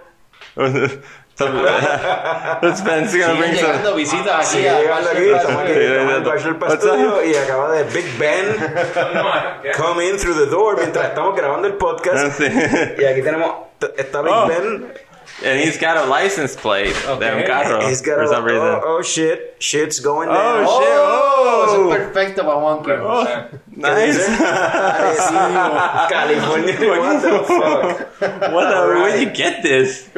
Spencer gonna Siguen bring some- llegando visitas aquí. Sí, a llegando aquí, Bachelor y acaba de Big Ben come in through the door mientras estamos grabando el podcast. Sí. Y aquí tenemos, está Big Oh. Ben. And he's got a license plate de un carro He's got for a, some reason. oh, oh shit, shit's going Oh, down. shit. Oh, eso Oh. es perfecto para Juanqui. Nice. California, what the fuck? what the, All where'd you get this?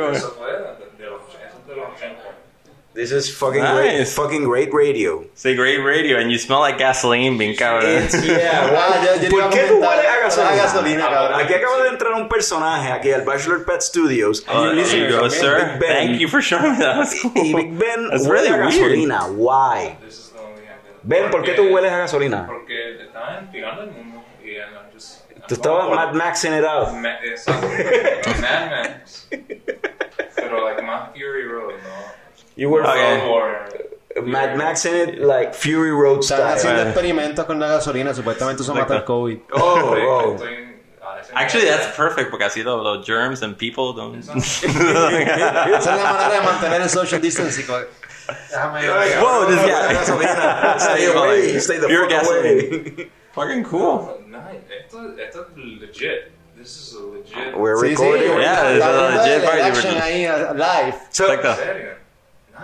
This is fucking great, Nice. fucking great radio. It's a great radio and you smell like gasoline, bien cabrón. Yeah, Ah, yo- yo te ¿Por qué tú hueles a gasolina? a gasolina, cabrón. Aquí acaba de entrar un personaje aquí al Bachelor Pet Studios. Oh, there you go, sir. Big Ben. Thank you for showing me that. That's cool. Y Big Ben That's huele really a weird. gasolina. Why? This is the only idea. Ben, ¿por qué tú hueles a gasolina? Porque estaban tirando el mundo y I'm just... Tú estabas Mad Maxing it out. Ma- Exacto. Mad Max. Pero like más Fury Road, ¿no? You were Okay. Road Warrior. Mad Maxing it like Fury Road Están style. haciendo Right. experimentos con la gasolina. Supuestamente eso mata el COVID. Oh, oh. Estoy- a ese Actually, that's perfect porque así los, los germs and people don't. Esa es la manera de mantener el social distancing. Déjame Whoa, this guy. gasolina. Stay away. Stay the fuck away. Fucking cool. Nice. Esto, esto es legit. This is a legit. We're Sí, sí. recording. Yeah, Está it's a legit party. action ahí uh, live. So, ¿En Exacto.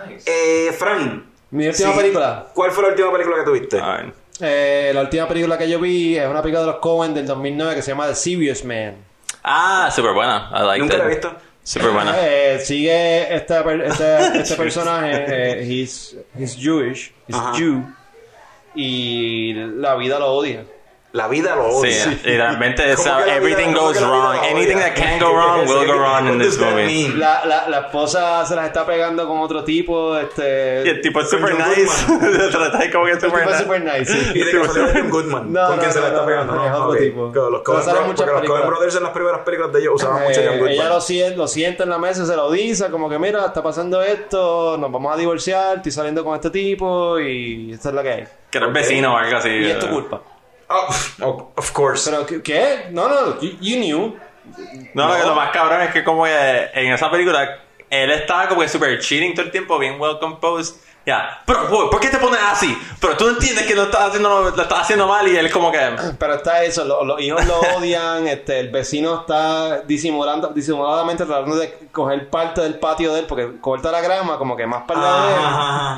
Nice. eh, Fran, Mi última Sí. película. ¿cuál fue la última película que tuviste? Alright. Eh, la última película que yo vi es una película de los Coen del 2009 que se llama The Serious Man. Ah, super buena. I like Nunca la he visto. Super buena. Eh, sigue este, este, este personaje, eh, he's, he's Jewish, he's Ajá. Jew, y la vida lo odia. La vida lo odia. Sí, y realmente es, ¿Cómo que la everything goes la wrong. Anything that can go wrong will go wrong in this movie. La, la, la esposa se las está pegando con otro tipo, este... Y el tipo es super John nice. Se trata de como que el tipo super es nice. super nice. Y de casualidad John Goodman, No, con quien se la está pegando. no, es otro tipo. Los Coen. Brothers en las primeras películas de ellos usaban mucho Eh, John Goodman. ella lo siente, lo sienta en la mesa, se lo dice, como que mira, está pasando esto, nos vamos a divorciar, estoy saliendo con este tipo y esto es lo que hay. Que era el vecino o algo así. Y es tu culpa. Oh, oh, of course. Pero, ¿qué? No, no, you, you knew. No, Lo, que- lo más cabrón es que como que en esa película él estaba como que super cheating todo el tiempo, bien well composed. Ya, pero boy, ¿por qué te pones así? Pero tú entiendes que lo estás haciendo, lo, lo estás haciendo mal y él como que... Pero está eso, lo- los hijos lo odian, este, el vecino está disimulando, disimuladamente tratando de coger parte del patio de él porque corta la grama como que más para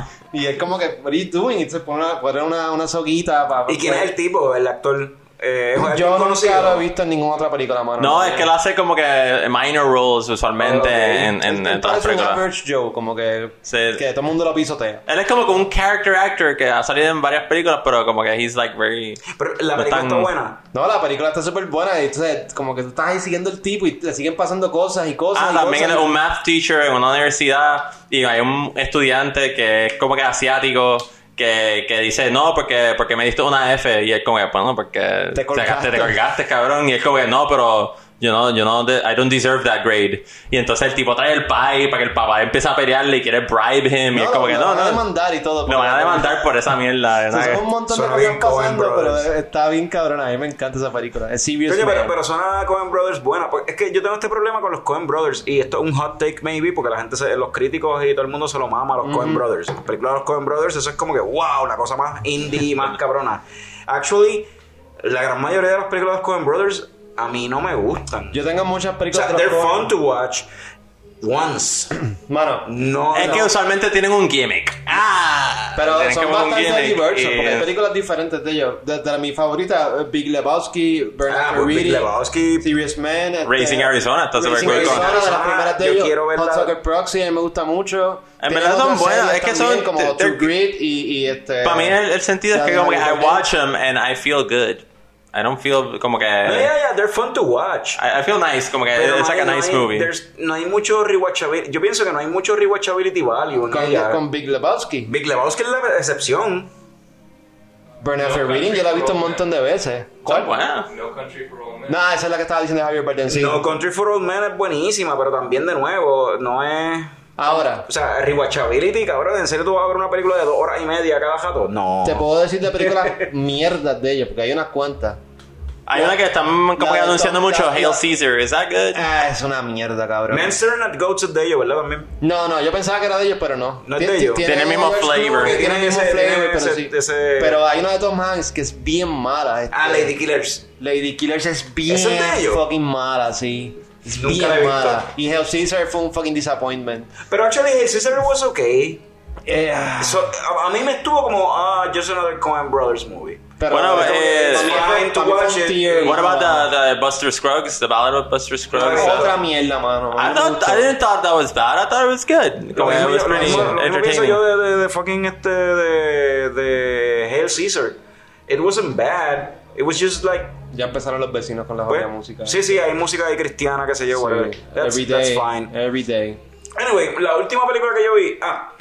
el Y él como que, what are you doing? Y se pone una, pone una, una soguita para... ¿Y quién es el tipo, el actor? Eh, ¿es Yo nunca lo he visto en ninguna otra película, mano. No, es que él hace como que minor roles usualmente Ok. en, en, Él en todas las un películas. average Joe, como que, Sí. que todo el mundo lo pisotea. Él es como que un character actor que ha salido en varias películas, pero como que he's like very... Pero la no película tan- está buena. No, la película está súper buena y entonces como que tú estás ahí siguiendo el tipo y le siguen pasando cosas y cosas Ah, y también cosas. es un math teacher en una universidad y hay un estudiante que es como que asiático que, que dice, no, porque, porque me diste una F y él como que, bueno, porque Te colgaste. te colgaste, cabrón, y él como que, no, pero yo no, yo no, I don't deserve that grade. Y entonces el tipo trae el pie para que el papá empiece a pelearle y quiere bribe him y es como que, lo no, van a no, demandar y todo. me van a demandar por esa mierda. O sea, ¿verdad? son un montón Suena de cosas pasando, pero Brothers. está bien cabrona. A mí me encanta esa película. Es Coño, pero, pero suena Coen Brothers buena. porque Es que yo tengo este problema con los Coen Brothers. Y esto es un hot take, maybe, porque la gente, se- los críticos y todo el mundo se lo mama a los Coen Brothers. Las películas de los Coen Brothers, eso es como que, wow, la cosa más indie, más cabrona. Actually, la gran mayoría de las películas de los Coen Brothers a mí no me gustan. Yo tengo muchas o películas sea, de los they're fun to watch once. Mano, No, Es no. que usualmente tienen un gimmick. Ah, pero son bastante diversos y- porque hay películas diferentes de ellos. Desde la- mi favorita, eh, Big Lebowski, Ah, Bernard pues Big Lebowski. Serious Man, este, Racing Arizona, está súper cool Arizona, con- de las primeras de ellos. Hot Sucker Proxy, a mí me gusta mucho. En verdad son buenas, es que son- como True Grit y, y este... Para mí el, el sentido es que como que I watch them and I feel good. I don't feel como que... No, yeah, yeah, they're fun to watch. I, I feel nice, como que Pero it's no like a hay- nice no hay- movie. there's- No hay mucho rewatchability. Yo pienso que no hay mucho rewatchability value Con, ella. con Big Lebowski. Big Lebowski es la excepción. Bernard No Reading, yo la he visto un montón de veces. ¿Cuál? Buena. No Country for Old Men. No, esa es la que estaba diciendo Javier Bardem, sí. No, Country for Old Men es buenísima, pero también de nuevo, no es. Ahora, O sea, rewatchability, cabrón. ¿En serio tú vas a ver una película de dos horas y media cada jato? No. te puedo decir de películas mierdas de ellos, porque hay unas cuantas. Hay una que están como que anunciando Tom- mucho, Hail Caesar, is that good? Ah, es una mierda, cabrón. Men Staring at Goats es de ellos, ¿verdad? También. No, no, yo pensaba que era de ellos, pero no. No es de ellos. Tiene el mismo flavor. Tiene el mismo flavor, pero sí. ese- Pero hay una de Tom Hanks que es bien mala. este. Ah, Lady Killers. Lady Killers es bien fucking mala, sí. Es Nunca la he bien visto. mala. Y Hell Caesar fue un fucking disappointment. Pero actually, Hail Caesar was okay. Yeah. So, a, a mí me estuvo como, ah, just another Coen Brothers movie. pero Bueno, para mí eh, fue- fine para mí to fue un watch it. tier What about bajo. the, the Buster Scruggs, the Ballad of Buster Scruggs? No, Otra mierda, mano. I Me thought gustó. I didn't thought that was bad. I thought it was good. Lo Como que it mismo, was yo- lo pretty mismo- lo mismo pienso entertaining. yo de, de, de fucking este de, de Hail Caesar. It wasn't bad. It was just like Ya empezaron los vecinos con la pues, música. Sí, sí, hay música ahí cristiana que se yo, Sí. whatever. That's, Every that's day. fine. Every day. Anyway, la última película que yo vi, ah,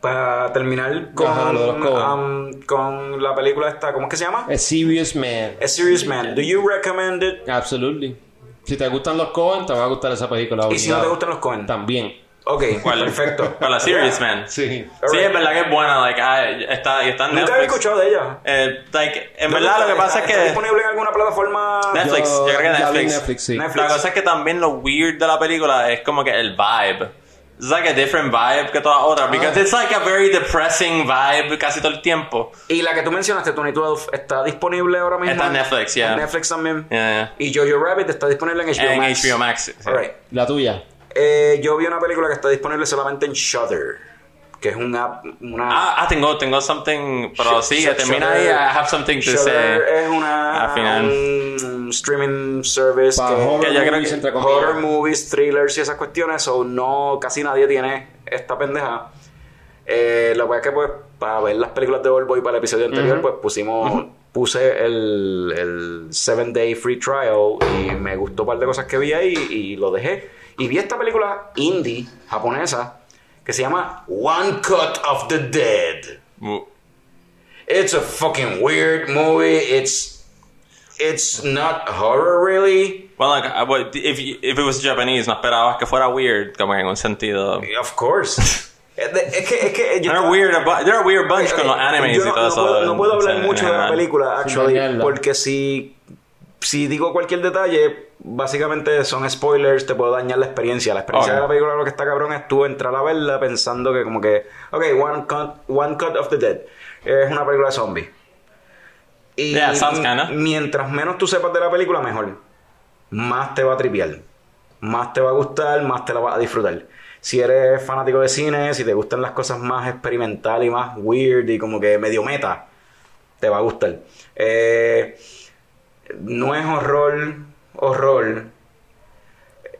para terminar con, Ajá, de um, con la película esta, ¿cómo es que se llama? A Serious Man. A Serious Man. Do you recommend it? Absolutely. Si te gustan los Coen, te va a gustar esa película. Y si no te gustan los Coen. También. Ok, perfecto. Con la Serious Man. Sí. Sí, es verdad que es buena. Like, ah, está, y está en Nunca había Netflix. escuchado de ella. Eh, like, en ¿Dónde verdad lo está? que pasa es ¿Está- ¿Está que disponible en alguna plataforma? Netflix, yo, creo que Netflix. Netflix, sí. Netflix. La cosa es que también lo weird de la película es como que el vibe. It's like a different vibe que todas las otras. Because it's like a very depressing vibe casi todo el tiempo. Y la que tú mencionaste, Tony 12, ¿está disponible ahora mismo? Está en Netflix, yeah. En Netflix también. Yeah, Y Jojo Rabbit está disponible en HBO En Max. HBO Max. sí. Alright. La tuya. Eh, yo vi una película que está disponible solamente en Shudder, que es una... una Ah, ah, tengo, tengo something. Pero Sh- sí, termina Shudder- ahí. I have something to Shudder say. es una, al final. un streaming service Para que, horror que creo movies, que- comillas. horror movies, thrillers y esas cuestiones, o no, casi nadie tiene esta pendeja. Eh, la verdad es que pues para ver las películas de Old Boy para el episodio anterior, pues pusimos, puse el, el Seven Day Free Trial y me gustó un par de cosas que vi ahí y lo dejé. Y vi esta película indie japonesa que se llama One Cut of the Dead. It's a fucking weird movie. It's it's not horror really. Well, like, I would- if, you- if it was Japanese, no esperabas que fuera weird, como en un sentido. Of course. es que es que, es que yo They're weird, they're a weird bunch con los animes y todo no eso. puedo, no puedo hablar mucho de la película, actually, porque si, si digo cualquier detalle, básicamente son spoilers, te puedo dañar la experiencia. La experiencia de la película, lo que está cabrón es tú entrar a verla pensando que como que, ok, One Cut, one cut of the Dead. Es una película de zombies. Y Yeah, mientras menos tú sepas de la película, mejor. Más te va a tripear. Más te va a gustar, más te la vas a disfrutar. Si eres fanático de cine, si te gustan las cosas más experimentales y más weird y como que medio meta, te va a gustar. Eh, no es horror, horror.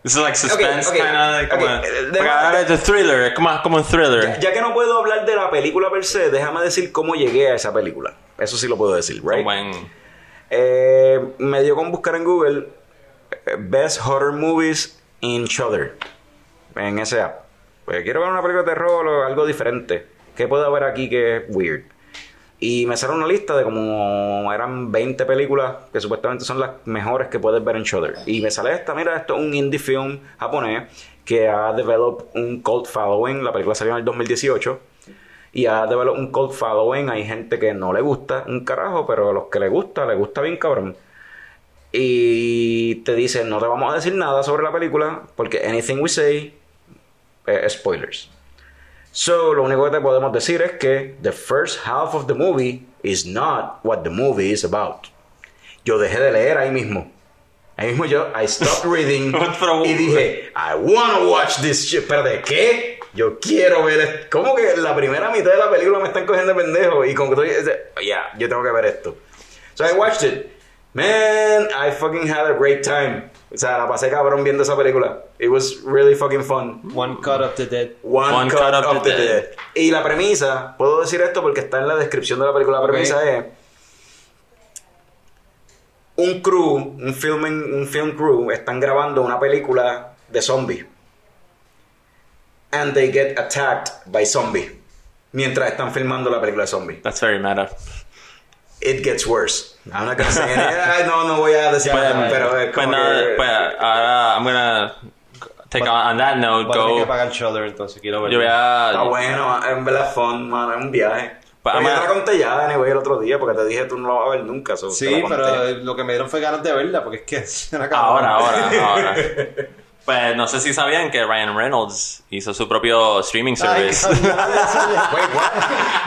Is like suspense, Ok, ok, kind of. Like, ok, como, eh, es un thriller, es como, como un thriller. Ya, ya que no puedo hablar de la película per se, déjame decir cómo llegué a esa película. Eso sí lo puedo decir, right? buen- Eh, me dio con buscar en Google eh, Best Horror Movies in Shudder. En ese app. Pues quiero ver una película de terror o algo diferente. ¿Qué puedo haber aquí que es weird? Y me sale una lista de como eran 20 películas que supuestamente son las mejores que puedes ver en Shudder. Y me sale esta, mira, esto es un indie film japonés que ha developed un cult following. La película salió en el 2018 y ha developed un cult following. Hay gente que no le gusta un carajo, pero a los que le gusta, le gusta bien cabrón. Y te dicen, no te vamos a decir nada sobre la película porque anything we say es spoilers. So, lo único que te podemos decir es que the first half of the movie is not what the movie is about. Yo dejé de leer ahí mismo. Ahí mismo yo, I stopped reading Pero- y dije, I wanna watch this shit. Espérate, ¿qué? Yo quiero ver esto. ¿Cómo que la primera mitad de la película me están cogiendo de pendejo? Y como que estoy, ya, yo tengo que ver esto. So I watched it. Man, I fucking had a great time. O sea, la pasé cabrón viendo esa película. It was really fucking fun. One cut of the dead. One, One cut, cut of, of the the dead. dead. Y la premisa, puedo decir esto porque está en la descripción de la película. La premisa es un crew, un filming, un film crew, están grabando una película de zombies. And they get attacked by zombies. Mientras están filmando la película de zombies. That's very meta. It gets worse. I'm not gonna say anything. No, no voy a decir Pues, nada, pero es pues como nada, que- pues ahora I'm gonna take on, on that note, Voy a tener que go. pagar Shudder, entonces quiero ver. Yo voy a. Está bueno, en verdad fun, man, es un viaje. Pues, Pero yo ama- te la conté ya, anyway, el otro día, porque te dije tú no la vas a ver nunca. so te Sí, la conté. pero eh, lo que me dieron fue ganas de verla, porque es que es una cabrón. Ahora, ahora, ahora. Pues no sé si sabían que Ryan Reynolds hizo su propio streaming Ay, service. what?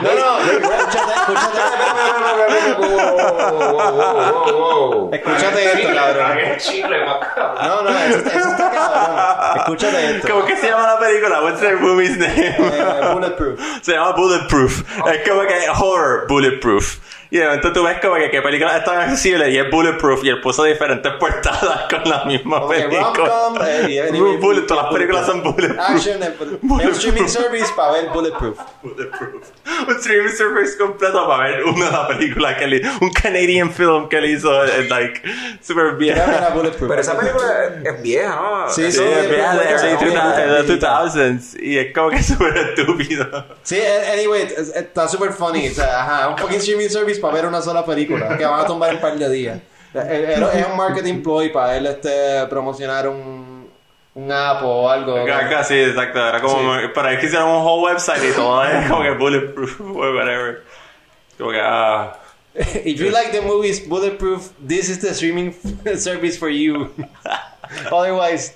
No, no, escúchate, escúchate. Escúchate esto, cabrón. No, no, eso, eso está cabrón. Escúchate esto. ¿Cómo que se llama la película? What's their movie's name? Eh, bulletproof. Se llama Bulletproof. Es como que horror Bulletproof. Y de momento tú ves como que qué película es tan accesible y es Bulletproof y él puso diferentes portadas con la misma Ok, película. rom-com, eh, Bullet, todas las películas son Bulletproof. Action, eh, un streaming service para ver Bulletproof. Bulletproof. Un streaming service completo para ver una de las películas que él hizo. Un Canadian film que él hizo. Es like super bien. Bulletproof. Pero esa película es, vieja, ¿no? Sí, Sí, sí, es vieja de bien early buena, 2000, es bien 2000s y es como que súper estúpido. Sí, eh, anyway, es- está super funny. O sea, ajá, un fucking streaming service para ver una sola película que van a tomar un par de días. Eh, eh, Es un marketing ploy para él este, promocionar un, un app o algo. Acá, sí, exacto. Era como, para es que hicieron un whole website y todo es como que bulletproof o whatever. Como que, ah. If you like the movies Bulletproof, this is the streaming service for you. Otherwise,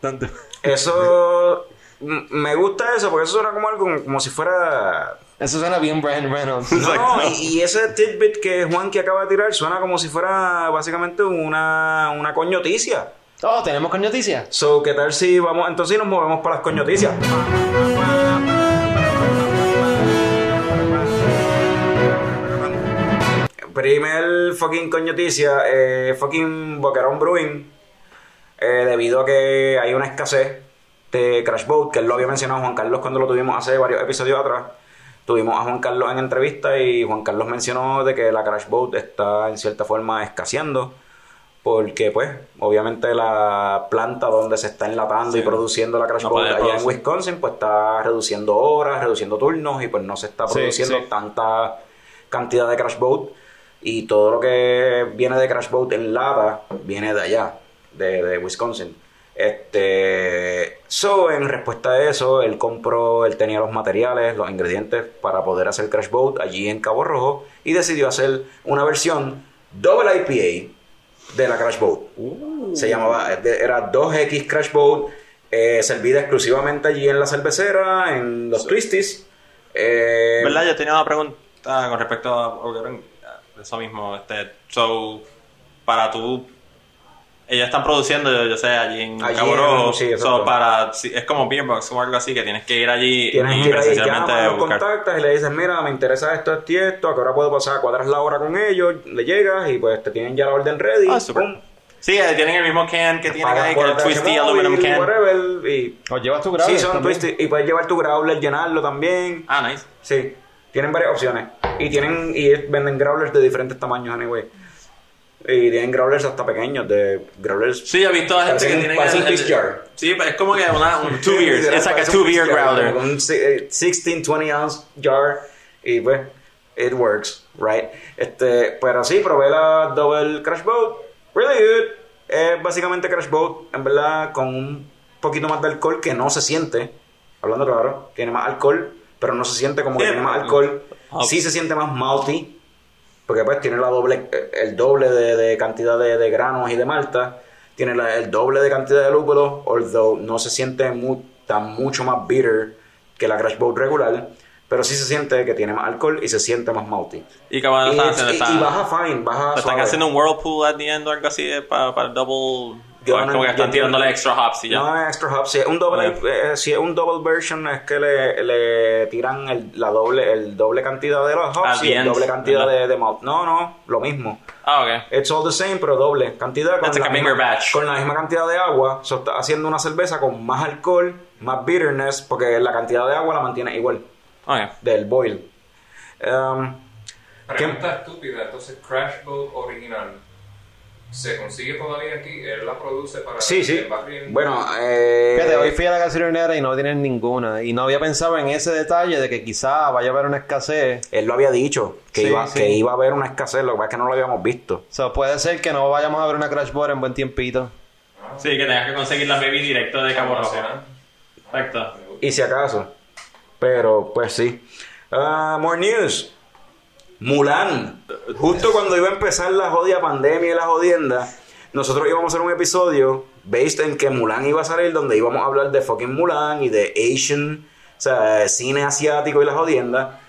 don't do Eso. Me gusta eso, porque eso suena como algo como si fuera. Eso suena bien Brian Reynolds. No, y, y ese tidbit que Juan que acaba de tirar suena como si fuera básicamente una, una coñoticia. Oh, tenemos con noticias. So, ¿qué tal si vamos, entonces nos movemos para las coñoticias? Primer fucking coñoticia, eh, fucking Boquerón Brewing, eh, debido a que hay una escasez de Crash Boat, que él lo había mencionado Juan Carlos cuando lo tuvimos hace varios episodios atrás. Tuvimos a Juan Carlos en entrevista y Juan Carlos mencionó de que la Crash Boat está en cierta forma escaseando porque pues obviamente la planta donde se está enlatando y produciendo la Crash No Boat allá en. Wisconsin pues está reduciendo horas, reduciendo turnos y pues no se está Sí, produciendo sí. tanta cantidad de Crash Boat y todo lo que viene de Crash Boat en lata viene de allá, de, de Wisconsin. Este, so, en respuesta a eso, él compró, él tenía los materiales, los ingredientes para poder hacer Crash Boat allí en Cabo Rojo y decidió hacer una versión Double IPA de la Crash Boat. Se llamaba, era 2X Crash Boat, eh, servida exclusivamente allí en la cervecera, en los Twisties. Eh, ¿Verdad? Yo tenía una pregunta con respecto a eso mismo. Este, so, para tú. Ellos están produciendo, yo, yo sé, allí en Allí Cabo Rojo. sí, so, para, es como Beerbox o algo así, que tienes que ir allí Tienes y que ir presencialmente llamas, los buscar. contactas y le dices, mira, me interesa esto, esto y esto, a qué hora puedo pasar, cuadras la hora con ellos, le llegas y pues te tienen ya la orden ready. Ah, súper. pum, Sí, eh, tienen el mismo can que tienen ahí, que el Twisty Aluminum Can. whatever, y O llevas tu grave. sí, son Twisty, y puedes llevar tu growler, llenarlo también. Ah, nice. Sí, tienen varias opciones. Y tienen y venden growlers de diferentes tamaños, anyway. Y tienen growlers hasta pequeños, de growlers. Sí, he visto a gente que tiene el- Peach Jar. Sí, es como que una, un two beers. It's like a Parece two un beer growler. Un si- eh, 16, 20 ounce jar. Y pues, it works, right? Este, pero sí, probé la Double Crash Boat. Really good. Es básicamente Crash Boat, en verdad, con un poquito más de alcohol que no se siente. Hablando claro, tiene más alcohol, pero no se siente como que tiene más alcohol. Ah. Sí se siente más malty. Porque pues tiene la doble, eh, el doble de, de cantidad de, de granos y de malta. Tiene la- el doble de cantidad de lúpulo. Although no se siente tan mucho más bitter que la Crash Boat regular. Pero sí se siente que tiene más alcohol y se siente más malty. Y que baja fine, baja ¿Están haciendo un whirlpool at the end o algo así eh, para, para double? Yo o es no- como que yo están no- tirándole extra hops y ya. No es extra hop. Si es un doble, Ok. eh, si es un double version, es que le, le tiran el, la doble, el doble cantidad de los hops y el doble cantidad de, de malt. No, no, lo mismo. Ah, ok. It's all the same, pero doble cantidad. Con, That's la like a misma, batch. con la misma cantidad de agua. So, está haciendo una cerveza con más alcohol, más bitterness, porque la cantidad de agua la mantiene igual Ok. del boil. Um, Pregunta estúpida, entonces Crash Boat original se consigue todavía aquí, él la produce para sí, sí. el. Bueno, eh, Fíjate, hoy fui a la gasolinera y no tienen ninguna. Y no había pensado en ese detalle de que quizá vaya a haber una escasez. él lo había dicho, que, Sí, iba, sí. que iba a haber una escasez, lo que pasa es que no lo habíamos visto. O sea, puede ser que no vayamos a ver una Crash Board en buen tiempito. Sí, que tengas que conseguir la baby directo de Cabo Rojo. Exacto. Y si acaso. Pero, pues sí. Ah, more news. Mulan. Justo cuando iba a empezar la jodida pandemia y la jodienda, nosotros íbamos a hacer un episodio based en que Mulan iba a salir, donde íbamos a hablar de fucking Mulan y de Asian, o sea, cine asiático y la jodienda.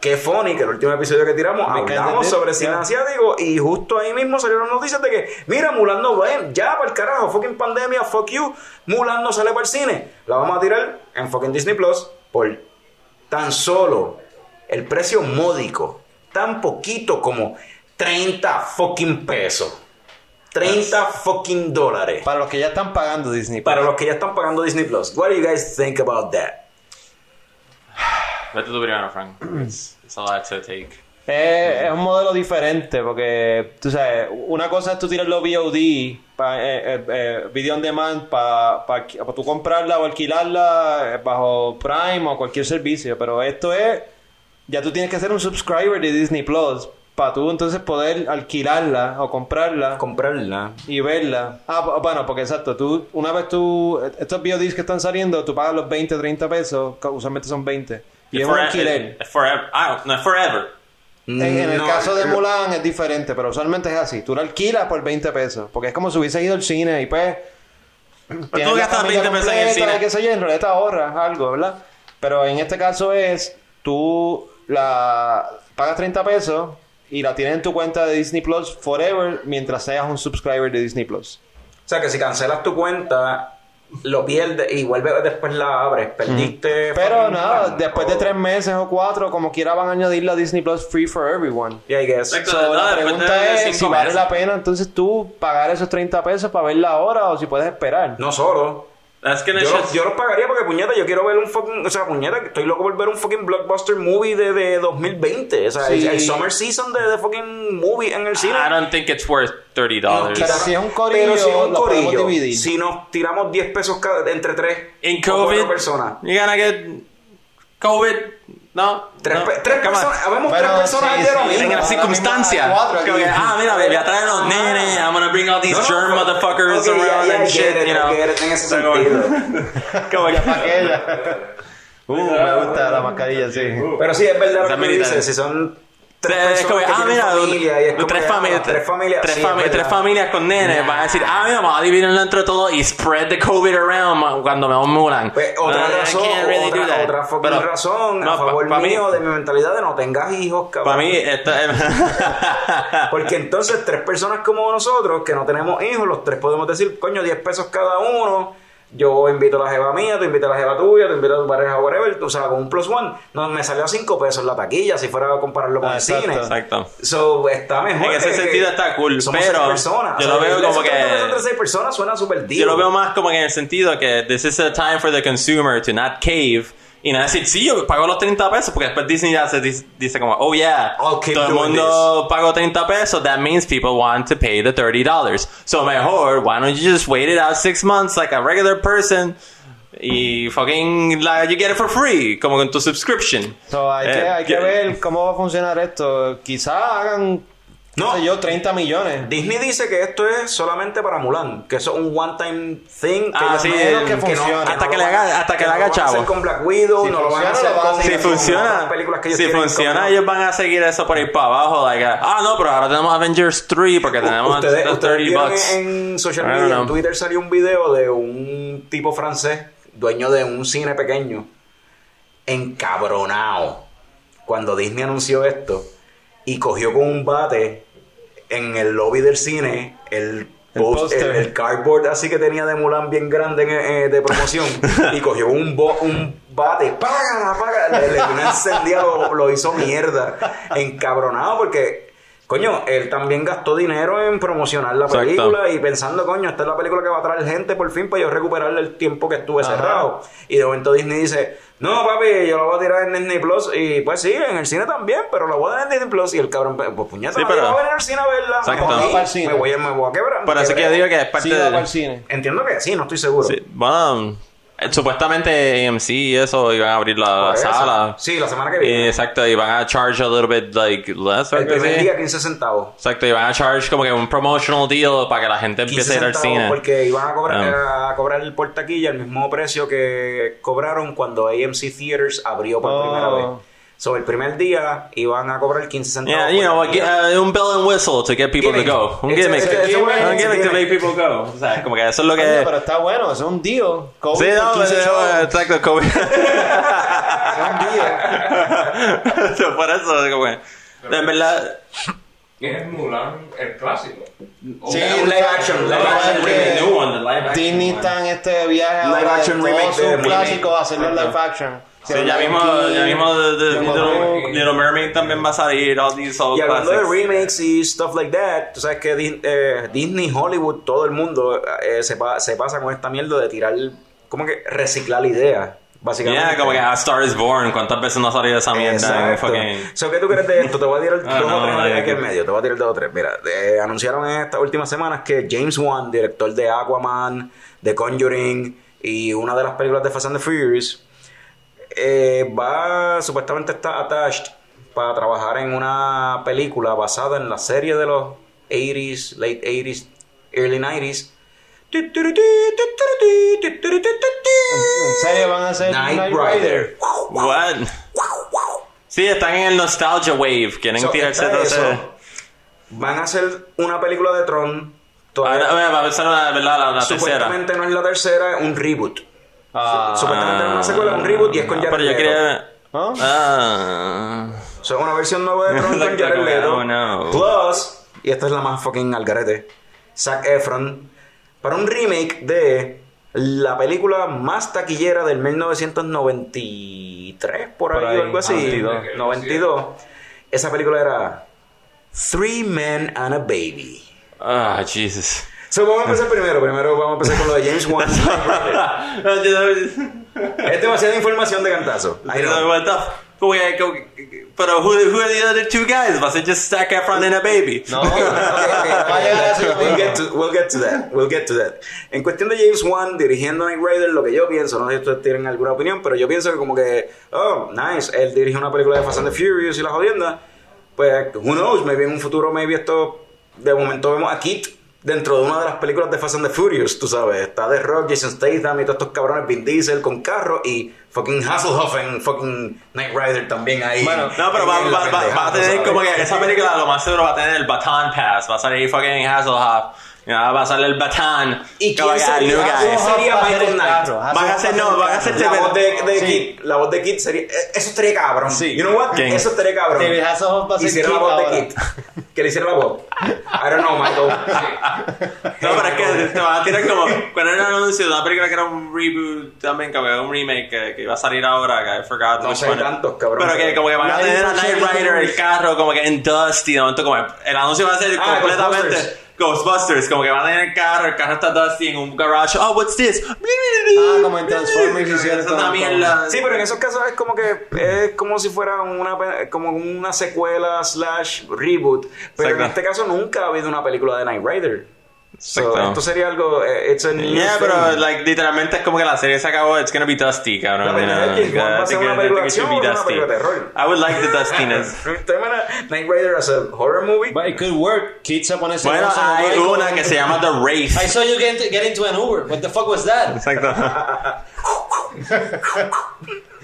Qué funny que el último episodio que tiramos Me hablamos sobre yeah. cine asiático y justo ahí mismo salieron noticias de que, mira, Mulan no va, ya para el carajo, fucking pandemia, fuck you, Mulan no sale para el cine. La vamos a tirar en fucking Disney Plus por tan solo el precio módico, tan poquito como 30 fucking pesos. 30 fucking dólares. Para los que ya están pagando Disney. Para los que ya están pagando Disney Plus. What do you guys think about that? Vete tú primero, Frank. It's, it's a lot to take. Eh, es un modelo diferente porque, tú sabes, una cosa es tú tirarlo VOD, pa, eh, eh, eh, video on demand, para pa, pa tú comprarla o alquilarla bajo Prime o cualquier servicio, pero esto es, ya tú tienes que ser un subscriber de Disney Plus para tú entonces poder alquilarla o comprarla Comprarla. y verla. Ah, bu- bueno, porque exacto, tú, una vez tú, estos VODs que están saliendo, tú pagas los 20, 30 pesos, que usualmente son 20, y es un alquiler. es forever. Ah, no es forever. En, en el No, caso de eh, Mulan es diferente, pero usualmente es así. Tú lo alquilas por 20 pesos. Porque es como si hubiese ido al cine y pues. tienes tú la gastas familia 20 pesos en el cine. sé yo, en realidad te ahorras algo, ¿verdad? Pero en este caso es. Tú la pagas 30 pesos y la tienes en tu cuenta de Disney Plus forever mientras seas un subscriber de Disney Plus. O sea que si cancelas tu cuenta, lo pierdes y vuelves después la abres. Perdiste. Pero nada, Mulan. después de tres meses o cuatro, como quiera van a añadir la Disney Plus free for everyone. Yeah, I guess. Exacto. So, No, la pregunta de es si vale meses. la pena entonces tú pagar esos 30 pesos para verla ahora o si puedes esperar. No solo. That's gonna Yo, los, yo los pagaría porque, puñeta, yo quiero ver un fucking... O sea, puñeta, estoy loco por ver un fucking blockbuster movie de, de 2020. O sea, el, Sí. el summer season de, de fucking movie en el cine. I don't think it's worth $30. dollars. Pero si es un corillo, Pero si es un lo corillo, si nos tiramos 10 pesos cada, entre tres In o cuatro COVID, personas. you're gonna get COVID. No. Tres, no. tres personas, habemos Pero tres personas sí, sí, mismo. En la Ahora circunstancia. mismo hay cuatro Como que, aquí. ah, mira, voy a traer a los nenes. I'm gonna bring all these No, no, germ pero- motherfuckers ok, ya, around ya, and I shit, it, you know. En ese sentido. como que-. Uh, me gusta la mascarilla, sí. Pero sí, es verdad lo que dices. Si son tres personas como, que ah, tienen mira, familia y es como tres, que, ah, familias, tres familias, tres, sí, fami- es tres familias con nenes van a decir, ah, mira, vamos a dividirlo entre todos y spread the COVID around cuando me mulan. Pues, otra Ah, razón, really otra, otra fucking Pero- razón no, a pa- favor pa' mí- mío de mi mentalidad de no tengas hijos, cabrón. Para mí, esta Porque entonces tres personas como nosotros que no tenemos hijos, los tres podemos decir, coño, 10 pesos cada uno. Yo invito a la jeva mía, tú invitas a la jeva tuya, tú invitas a tu pareja, whatever. O sea, con un plus one, no, me salió a 5 pesos la taquilla si fuera a compararlo con Ah, el exacto. cine. Exacto. So, está mejor. En ese sentido está cool, somos pero seis personas. yo O sea, lo veo como que- 30 pesos entre 6 personas suena súper Yo lo veo más como que en el sentido que this is a time for the consumer to not cave y no decir, sí, yo pago los 30 pesos porque después Disney ya se dice, dice como, oh yeah, keep todo el mundo pagó 30 pesos, that means people want to pay the 30 dollars. So mejor, why don't you just wait it out six months like a regular person y fucking, like, you get it for free, como con tu subscription. So, hay, que, Eh, hay que ver cómo va a funcionar esto. Quizás hagan, no No. sé yo, 30 millones. Disney dice que esto es solamente para Mulan, que eso es un one-time thing. Que Ah, sí, que no Hasta que le haga- hasta que le no haga chavo. con Black Widow, Si no lo van a funciona, hacer lo van a con, hacer. Si con funciona, otras películas que ellos si funciona, ellos van a seguir eso por ahí para abajo. Like, ah, no, pero ahora tenemos Avengers 3 porque tenemos Ustedes, the ustedes 30 vieron bucks. en social media, en. Twitter salió un video de un tipo francés, dueño de un cine pequeño, encabronado, cuando Disney anunció esto, y cogió con un bate en el lobby del cine el, El post- el, el cardboard así que tenía de Mulan bien grande eh, de promoción, y cogió un, bo- un bate, págala, págala, le, le lo, lo hizo mierda, encabronado porque... Coño, él también gastó dinero en promocionar la Exacto. película y pensando, coño, esta es la película que va a traer gente por fin para yo recuperarle el tiempo que estuve Ajá. cerrado. Y de momento Disney dice, no, papi, yo lo voy a tirar en Disney Plus. Y pues sí, en el cine también, pero lo voy a dar en Disney Plus. Y el cabrón, pues puñeta, Sí, no, pero- voy a venir al cine a verla. Exacto. Me, voy, cine. me a- me voy a quebrar. Me eso que yo digo que es parte Sí, va para el de... cine. Entiendo que sí, no estoy seguro. Sí, bueno, supuestamente AMC y eso iban a abrir la Por eso. sala. Sí, la semana que viene. exacto, y van a charge a little bit like less. el primer día 15 centavos. Exacto, y van a charge como que un promotional deal para que la gente 15 empiece a ir al cine. porque iban a cobrar, Ah. a cobrar el por taquilla el mismo precio que cobraron cuando AMC Theaters abrió por Oh. primera vez. So, el primer día iban a cobrar 15 centavos. Yeah, you know, taquilla. uh, un bell and whistle to get people Gimmick. to go. Un gimmick. Un gimmick to make people go. O sea, como que eso es lo que... pero está bueno, es un deal. COVID Sí, no, 15 pero, chavos. exacto, COVID. Es un deal. So, Por eso, como que... En verdad... Es Mulan el clásico. O Sí, un live action, live action remake, new one, the live action Disney está en este viaje Live action todos remake clásicos a hacerlo live action. Sí, ya mismo, ya mismo Little, Mermaid también va a salir, all these old Y hablando de remakes y stuff like that, tú sabes que Di- eh, Disney, Hollywood, todo el mundo eh, se, pa- se pasa con esta mierda de tirar, como que reciclar ideas, básicamente. Yeah, como que A Star is Born, ¿cuántas veces no ha salido esa mierda? fucking- So, ¿Qué tú crees de esto? Te voy a tirar Ah, dos o tres aquí en medio. Te voy a tirar dos o tres. Mira, eh, anunciaron en estas últimas semanas que James Wan, director de Aquaman, de Conjuring y una de las películas de Fast and the Furious, eh, va, supuestamente está attached para trabajar en una película basada en la serie de los 80s, late 80s, early 90s. ¿En serio van a hacer Knight Knight Rider. Rider? What? Sí, están en el nostalgia wave. Quieren So, tirarse todo eso. Van a hacer una película de Tron. Todavía- Ahora, va a ser la tercera. Supuestamente no es la tercera, es un reboot. Ah, Supuestamente es una secuela, un reboot y es con Ah, Jared Pero yo Leto. quería... ¿Ah? Ah... O sea, una versión nueva de Tron con Jared Leto. oh, no. Plus, y esta es la más fucking algarete, Zac Efron, para un remake de la película más taquillera del 1993, por, Por ahí, ahí, o algo así. 92. 92. Esa película era Three Men and a Baby. Ah, Jesus. So, vamos a empezar primero. Primero vamos a empezar con lo de James Wan. es demasiada información de cantazo. I know. Wait, go- Pero who, who are the other two guys? Was it just Zac Efron and a baby? No, Okay, okay. Va a llegar a eso We'll get, to, we'll get to that. We'll get to that. En cuestión de James Wan dirigiendo Night Rider, lo que yo pienso, no sé si ustedes tienen alguna opinión, pero yo pienso que como que, oh, nice, él dirige una película de Fast and the Furious y la jodienda. Pues, who knows, maybe en un futuro, maybe esto, de momento vemos a Kit dentro de una de las películas de Fast and the Furious, tú sabes. Está The Rock, Jason Statham y todos estos cabrones, Vin Diesel con carro y fucking Hasselhoff en fucking Night Rider también ahí. Bueno, No, pero va, va, va, va a tener como que esa película lo más seguro va a tener el baton pass. Va a salir fucking Hasselhoff. Ya, va a salir el batón. ¿Y va quién a quedar sería? new ¿Quién sería Va a ser Michael el Knight? Van a hacer, no, van a hacer La voz de, de Sí. Kid, la voz de Kid sería, eh, eso estaría cabrón. Sí. You know what? ¿Quién? Eso estaría cabrón. David Hasselhoff va a ser Hiciera la voz ahora. de Kid. Que le hiciera la voz. I don't know, Michael. No, pero es que te van a tirar como. Cuando era un anuncio de una película que era un reboot también, que un remake que, que iba a salir ahora, que I forgot. No sé tantos, cabrón. Pero que como que van a tener a Knight Rider, el carro, como que en Dusty, de momento como el anuncio va a ser Ah, completamente Ghostbusters. Como que van tener el carro, el carro está Dusty en un garage. Oh, what's this? Ah, como en Transformers hicieron mierda. Sí, pero en esos casos es como que es como si fuera una como una secuela slash reboot. Pero en este caso nunca ha habido una película de Knight Rider. So, esto sería algo, eh, it's a new Yeah, thing. pero like, literalmente es como que la serie se acabó. It's gonna be Dusty, cabrón. es que Juan va a ser una película de terror. I would like the dustiness. ¿Te imaginas Knight Rider as a horror movie? But it could work. Kid se pone bueno, hay una que se llama The Wraith. I saw you get, get into an Uber. What the fuck was that? Exacto.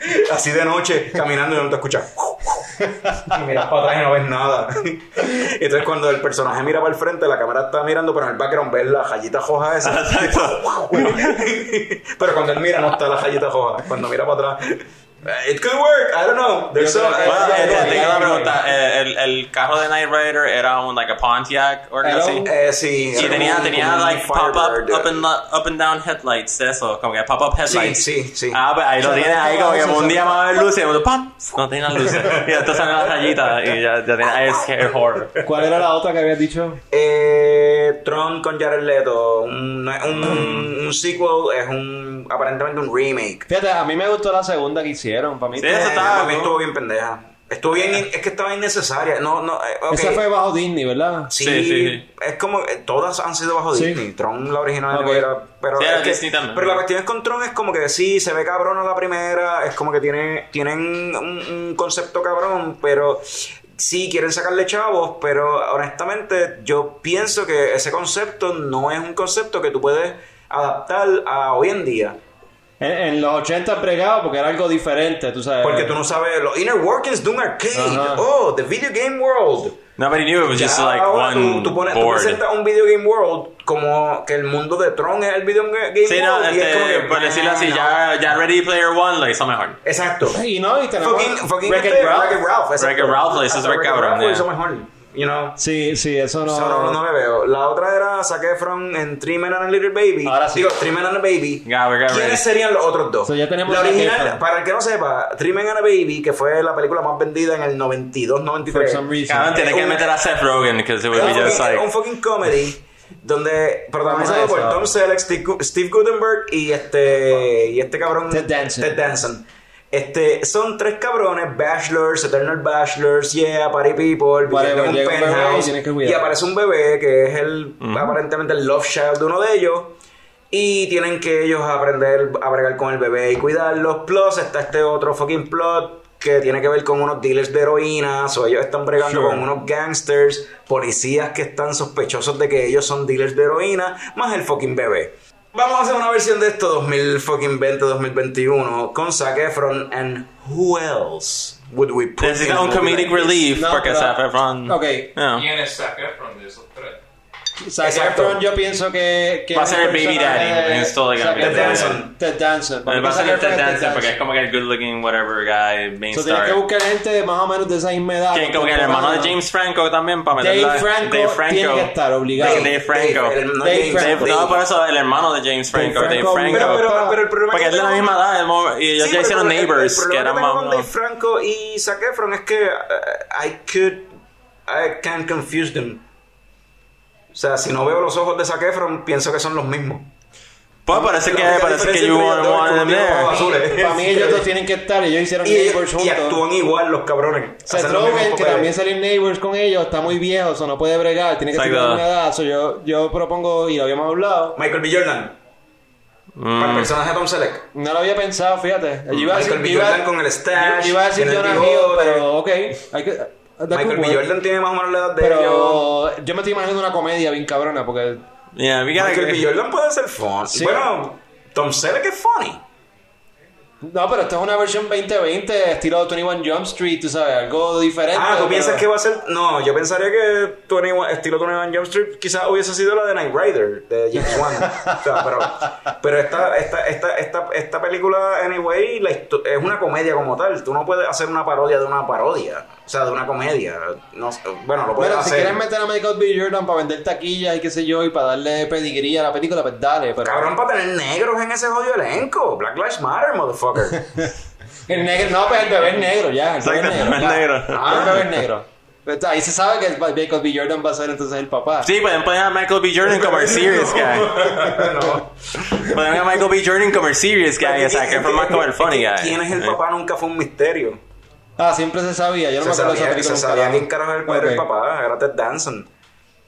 Así de noche, caminando y no te escuchas. Y miras para atrás y no ves nada. Entonces, cuando el personaje mira para el frente, la cámara está mirando, pero en el background ves la rayita roja esa. Exacto. pero cuando él mira, no está la rayita roja. Cuando mira para atrás, it could work. I don't know. There's so- eh, eh, eh, tengo una eh, pregunta. Eh, El, el carro de Knight Rider era un like a Pontiac o algo así. eh, sí. Y tenía, un- tenía like pop up, up and, up and down headlights, eso, como que pop up headlights. Sí, sí, sí. Ah, pues ahí lo tienes ahí como que un día más a ver luces y momento, ¡pam! No tiene las luces. Y entonces salen las rayitas y ya, ya tiene ahí es scare horror. ¿Cuál era la otra que habías dicho? Eh, Tron con Jared Leto, un, un, un sequel, es un aparentemente un remake. Fíjate, a mí me gustó la segunda que hicieron. Para mí Sí, eso todo- estaba- Para mí estuvo bien pendeja. Estuvo bien, es que estaba innecesaria. No, no, eh. Esa fue bajo Disney, ¿verdad? Sí, Sí, sí, sí. es como eh, todas han sido bajo Sí. Disney. Tron la original Ok. era, pero Sí, es que- Disney también. pero la cuestión es con Tron es como que sí se ve cabrón a la primera, es como que tiene tienen un, un concepto cabrón, pero sí quieren sacarle chavos, pero honestamente yo pienso que ese concepto no es un concepto que tú puedes adaptar a hoy en día. En, en los 80 bregado porque era algo diferente, tú sabes. Porque tú no sabes los inner workings de un arcade. Ajá. Oh, the video game world. Nobody knew it was just Ya like ahora one tú, tú pones, tú board. presentas un video game world como que el mundo de Tron es el video game Sí, no, world. y es como este, que, por decirlo así, no. ya, ya Ready Player One lo hizo mejor. Exacto. Y no, y tenemos Fucking, fucking Wreck-It este, Ralph. Wreck-It Ralph. Ralph lo hizo Wreck-It cabrón, Ralph lo hizo mejor. You know. Sí, sí, eso no. So, no, no le veo. La otra era Zac Efron en Three Men and a Little Baby. Ahora sí. Digo, Three Men and a Baby. Yeah, we got ready. ¿Quiénes serían los otros dos? So, ya tenemos la original, para el que no sepa, Three Men and a Baby, que fue la película más vendida en el 92-93. For some reason. Cabrón, tiene que meter a Seth Rogen because it would be un just fucking, like. un fucking comedy donde protagonizado por eso. Tom Selleck, Steve, Steve Gutenberg y este y este cabrón Ted Danson. Ted Danson. Este, son tres cabrones, bachelors, eternal bachelors, yeah, party people, Whatever, en un y penthouse. Y aparece un bebé que es el, aparentemente el love child de uno de ellos. Y tienen que ellos aprender a bregar con el bebé y cuidarlos. Plus está este otro fucking plot que tiene que ver con unos dealers de heroína. O ellos están bregando Sure. con unos gangsters, policías que están sospechosos de que ellos son dealers de heroína, más el fucking bebé. Vamos a hacer una versión de esto 2020-2021 con Zac Efron and who else would we put Necesita un comedic relief No, porque pero- Zac Efron. Ok. Yeah. ¿Quién es Zac Efron de tres? Zac Exacto. Efron yo pienso que, que Va a ser el baby daddy, be Zac Ted. Danson. Ted Danson. Va a ser el Ted Danson porque es como que el good looking whatever guy, main So, tienes que star. buscar gente más o menos de esa misma edad. Que como que el hermano de James Franco también para meterla. Dave Franco, tiene que estar obligado. Dave, Dave Franco. Dave, Dave Franco. Dave. No, por eso el hermano de James Franco, Dave Dave Franco, Franco. Pero, pero, pero el problema porque que es de la misma edad y ellos Sí, ya hicieron Neighbors, el que problema eran más Dave Franco y Zac Efron es que uh, I could I can confuse them. O sea, si no veo los ojos de Zac Efron, pienso que son los mismos. Pues parece que, parece que you es one in there. azules. Para mí ellos dos tienen que estar, ellos hicieron Y, Neighbors y juntos. actúan igual los cabrones. Los mismos Rogen, que también salió en Neighbors con ellos, está muy viejo, o no puede bregar, tiene que tener una edad. So yo, yo propongo, y lo habíamos hablado, Michael B. Jordan. Mm. Para el personaje de Tom Selleck. no lo había pensado, fíjate. Yo iba a decir, Michael B. iba- Jordan con el stash, yo iba a decir Jonah Hill, pero ok. Hay que, Michael B. Jordan tiene más o menos la edad de. Pero yo me estoy imaginando una comedia bien cabrona, porque Yeah, we gotta Michael B. Jordan puede ser funny. Sí. Bueno, Tom Selleck es funny. No, pero esta es una versión 2020 estilo 21 Jump Street, tú sabes, algo diferente. Ah, ¿tú pero- piensas que va a ser...? No, yo pensaría que 21, estilo 21 Jump Street quizás hubiese sido la de Night Rider, de James Wan. o sea, pero, pero esta, esta, esta, esta, esta película, anyway, la es una comedia como tal. Tú no puedes hacer una parodia de una parodia. O sea, de una comedia. No, bueno, lo puedes Bueno, si hacer. quieres meter a Michael B. Jordan para vender taquillas y qué sé yo, y para darle pedigría a la película, pues dale. Pero Cabrón, para tener negros en ese jodido elenco. Black Lives Matter, motherfucker. el negro, no, pues el bebé es negro, ya. El bebé es Exacto, negro. el ya. negro. Ah, el bebé es negro. Pues ahí se sabe que el Michael B. Jordan va a ser entonces el papá. Sí, pueden poner a Michael B. Jordan como el serious guy. no. Pueden a Michael B. Jordan como el serious guy. O sea, que fue más como el funny guy. ¿Quién es el papá? Nunca fue un misterio. Ah, siempre se sabía. Yo no Se me acuerdo de esa se sabía quién carajo era el padre del Ok. papá. Era Ted Danson.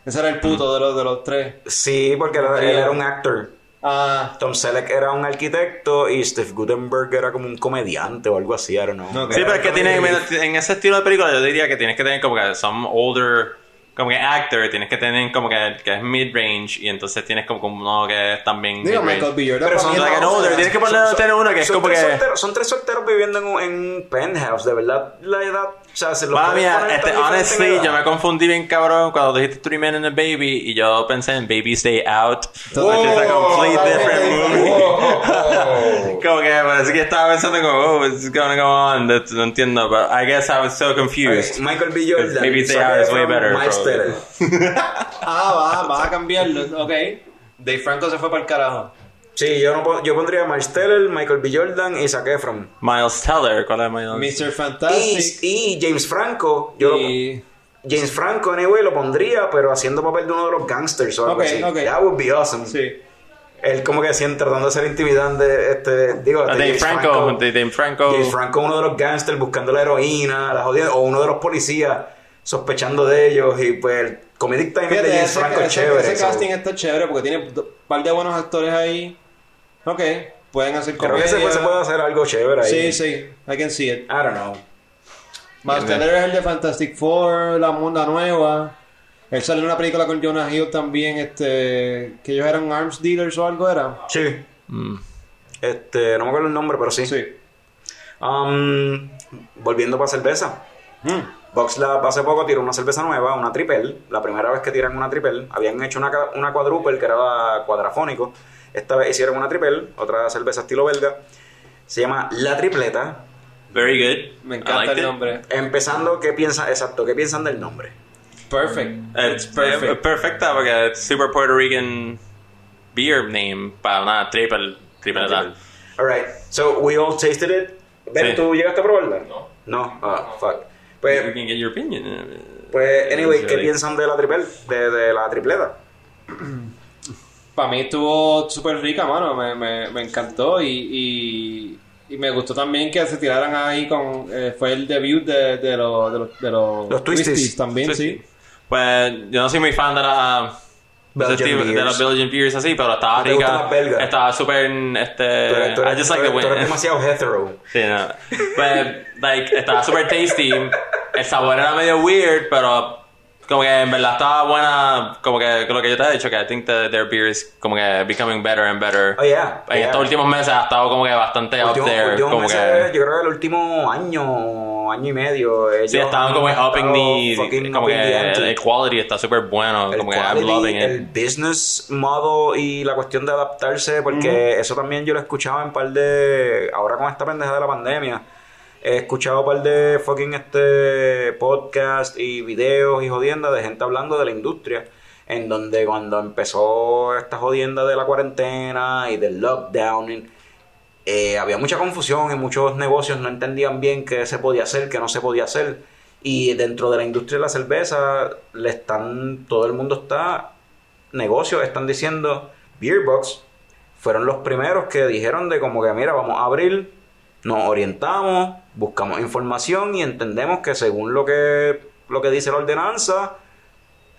Ese era el puto de los, de los tres. Sí, porque era- él era un actor. Ah, Tom Selleck era un arquitecto y Steve Gutenberg era como un comediante o algo así, I don't know. Sí, pero es que tiene, en ese estilo de película yo diría que tienes que tener como que some older, como que actor, tienes que tener como que, que es mid-range y entonces tienes como, como uno que es también digo. Michael B. Jordan. Pero son like an older, tienes que poner Son- tener uno que es como tres que... solteros- son tres solteros viviendo en un, en un penthouse, de verdad. La edad, o sea, se lo mía, poner este, honestly, yo me confundí bien cabrón cuando dijiste Three Men and a Baby y yo pensé en Baby Stay Out, which is a complete different movie. como que parece que estaba pensando como, oh, what's going on? That- No entiendo, but I guess I was so confused. Ok, Michael B. Jordan. Maybe Stay Zac Out is way better. Ah, va, va a cambiarlo. Ok. Dave Franco se fue para el carajo. Sí, yo, no, yo pondría Miles Teller, Michael B. Jordan y Zac Efron. Miles Teller, ¿cuál es Miles? Mr. Y, Fantastic. y James Franco, yo lo- Y... James Franco, anyway, lo pondría, pero haciendo papel de uno de los gangsters o algo Ok, así. ok. That would be awesome. Sí. Él como que siempre tratando de ser intimidante, este, digo, Ah, este Dave James Franco, de Dave Franco. James Franco, uno de los gangsters buscando la heroína, la jodida, o uno de los policías sospechando de ellos y pues el comedic timing Fíjate, de James ese, Franco es ese- chévere. ese so- casting está chévere porque tiene un par de buenos actores ahí. Ok, pueden hacer Creo comedia. que se, puede- se puede hacer algo chévere ahí. Sí, sí, I can see it. I don't know. Miles Teller es el de Fantastic Four, la munda nueva. Él salió en una película con Jonah Hill también, este, que ellos eran arms dealers o algo era. Sí. Mm. Este, no me acuerdo el nombre, pero sí. Sí. Um, volviendo para cerveza. Mm. VoxLab hace poco tiró una cerveza nueva, una triple. La primera vez que tiran una triple. Habían hecho una, una quadruple que era cuadrafónico. Esta vez hicieron una triple, otra cerveza estilo belga. Se llama La Tripleta. Very good. Me encanta liked el it. nombre. Empezando, ¿qué piensan? Exacto, ¿qué piensan del nombre? Perfect. It's perfect. perfect. perfecta porque es super Puerto Rican beer name para una triple, triple edad. Alright, so we all tasted it. Ben, Sí. ¿tú llegaste a probarla? No. No, ah, fuck. You Pues, can get your opinion. pues anyway, ¿qué piensan de la triple? De, de la tripleta. Para mí estuvo súper rica, mano. Me, me, me encantó y, y, y me gustó también que se tiraran ahí con... eh, fue el debut de, de, los- de los, de los, Los Twisties. también, sí. Sí. Pues yo no soy muy fan de la Belgian de, las Belgian beers así, pero estaba ¿Te gustan rica. Estaba súper este Tú eres, tú eres- I just like tú the eres- demasiado hetero. Sí, no. Pues, like, estaba super tasty. El sabor era medio weird, pero como que en verdad estaba buena. Como que lo que yo te he dicho, que I think that their beer is como que becoming better and better. Oh, yeah. En yeah. estos últimos meses ha estado como que bastante up Último- there. últimos como meses, que, yo creo que el último año, año y medio. ellos sí, estaban como upping the. Como que el quality está súper bueno. El Como que I'm quality, loving it. el business model y la cuestión de adaptarse, porque eso también yo lo he escuchado en par de. Ahora con esta pendeja de la pandemia, he escuchado un par de fucking este podcast y videos y jodiendas de gente hablando de la industria. En donde cuando empezó esta jodienda de la cuarentena y del lockdown, eh, había mucha confusión y muchos negocios no entendían bien qué se podía hacer, qué no se podía hacer. Y dentro de la industria de la cerveza, le están, todo el mundo está negocios están diciendo, Beerbox fueron los primeros que dijeron de como que, mira, vamos a abrir, nos orientamos, buscamos información y entendemos que según lo que, lo que dice la ordenanza,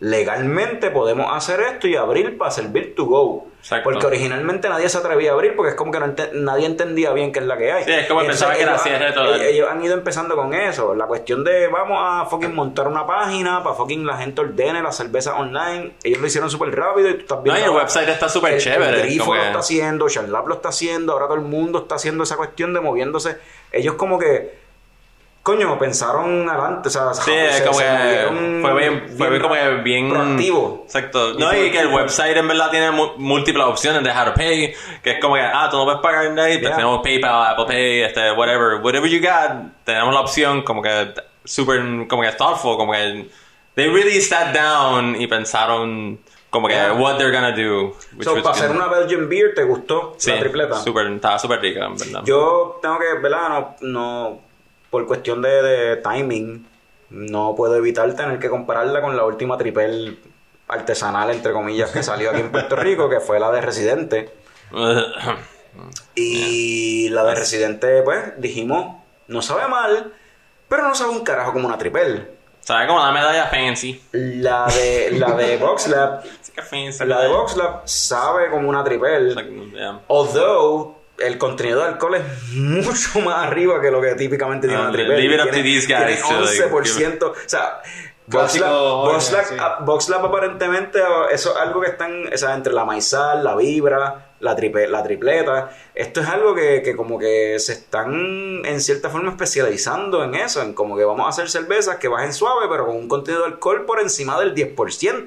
legalmente podemos hacer esto y abrir para servir to go. Exacto. Porque originalmente nadie se atrevía a abrir porque es como que no ente- nadie entendía bien qué es la que hay. Sí, es como pensaba que era cierre todo. ellos- ellos han ido empezando con eso. La cuestión de vamos a fucking montar una página para fucking la gente ordene la cerveza online. Ellos lo hicieron súper rápido y tú estás No, viendo. y el website está súper chévere. El Grifo lo está haciendo, Charlap lo está haciendo, ahora todo el mundo está haciendo esa cuestión de moviéndose. Ellos como que. Coño, pensaron adelante, o sea, Sí, es como que fue bien, fue bien como que bien proactivo. Exacto. No, y que el website en verdad tiene múltiples opciones de how to pay, que es como que, ah, tú no puedes pagar en ahí, pues Yeah. tenemos PayPal, Apple Pay, este, whatever, whatever you got, tenemos la opción como que super, como que thoughtful, como que they really sat down y pensaron como que Yeah. what they're gonna do. So, para hacer una Belgian Beer, ¿te gustó Sí, la tripleta? super, estaba súper rica, en verdad. Yo tengo que, ¿verdad? No, no por cuestión de, de timing, no puedo evitar tener que compararla con la última triple artesanal, entre comillas, que salió aquí en Puerto Rico, que fue la de Residente. Y la de Residente, pues, dijimos, no sabe mal, pero no sabe un carajo como una triple. Sabe como la medalla fancy. La de, la de Boxlab, la de Boxlab sabe como una yeah. Although el contenido de alcohol es mucho más arriba que lo que típicamente tiene Ah, una triple. leave it up to these guys tiene to, like, 11%. o sea, Boxlab, Boxlab- sí. Boxlab aparentemente eso es algo que están, o sea, entre la maizal, la vibra, la, tripe- la tripleta. Esto es algo que, que como que se están en cierta forma especializando en eso, en como que vamos a hacer cervezas que bajen suave, pero con un contenido de alcohol por encima del 10%.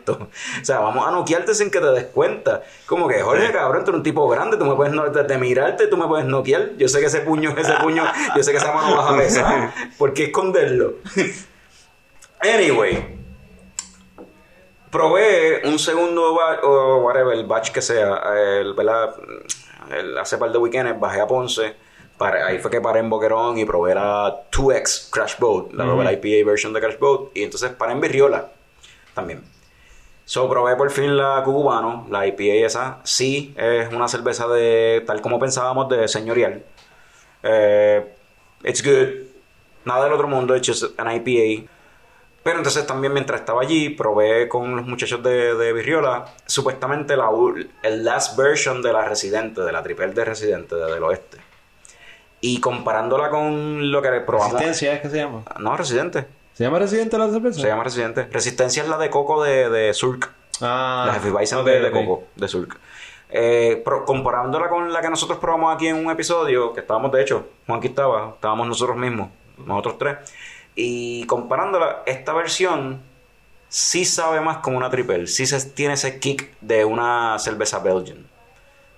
O sea, vamos a noquearte sin que te des cuenta. Como que, Jorge, cabrón, tú eres un tipo grande, tú me puedes, no- de, de mirarte, tú me puedes noquear. Yo sé que ese puño, ese puño, yo sé que esa mano vas a besar. ¿Por qué esconderlo? Anyway, probé un segundo batch, o whatever, el batch que sea, el, ¿verdad? El- hace par de weekends bajé a Ponce, para, ahí fue que paré en Boquerón y probé la 2X Crash Boat, la, la IPA version de Crash Boat, y entonces paré en Virriola también. So, probé por fin la cubano, la IPA esa. Sí, es una cerveza de, tal como pensábamos, de señorial. Eh, it's good. Nada del otro mundo, it's just an IPA. Pero entonces también mientras estaba allí, probé con los muchachos de, de Virriola, supuestamente la, el last version de la Residente, de la triple de Residente, de- del oeste. Y comparándola con lo que probamos... Resistencia es que se llama. No, Residente. ¿Se llama Residente la cerveza? Se llama Residente. Resistencia es la de coco de, de Surk. Ah. la Hefeweizen ok, de, de coco, de Surk. Eh, comparándola con la que nosotros probamos aquí en un episodio, que estábamos de hecho, Juanqui estaba, estábamos nosotros mismos, nosotros tres, y comparándola, esta versión sí sabe más como una triple, sí se, tiene ese kick de una cerveza Belgian.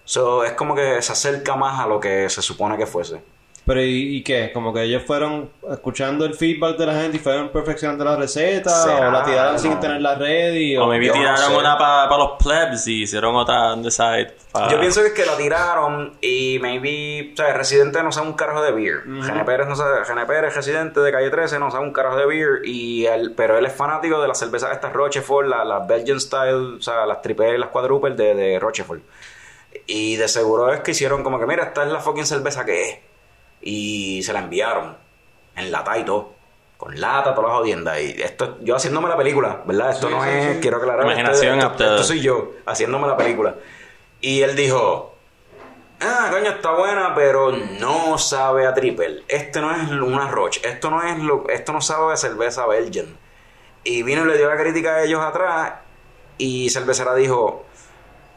So, es como que se acerca más a lo que se supone que fuese. Pero ¿y, y qué? Como que ellos fueron escuchando el feedback de la gente y fueron perfeccionando la receta ¿Será? o la tiraron No. sin tenerla ready o... O maybe no tiraron sé. una para los plebs y hicieron otra on the side. pa- Yo pienso que es que la tiraron y maybe, o sea, Residente no sabe un carajo de beer. Gene Pérez no sabe, Gene Pérez, residente de calle 13, no sabe un carajo de beer. Y él, pero él es fanático de las cervezas estas Rochefort, las la Belgian style, o sea, las triple y las quadruple de, de Rochefort. Y de seguro es que hicieron como que, mira, esta es la fucking cerveza que es. Y se la enviaron en lata y todo. Con lata, todas las jodiendas. Y esto, yo haciéndome la película, ¿verdad? Esto Sí, no sí, es, sí. quiero aclarar. Imaginación esto, esto soy yo, haciéndome la película. Y él dijo, ah, coño, está buena, pero no sabe a triple. Este no es una Roche, esto no es lo, esto no sabe a cerveza Belgian. Y vino y le dio la crítica a ellos atrás y cervecera dijo,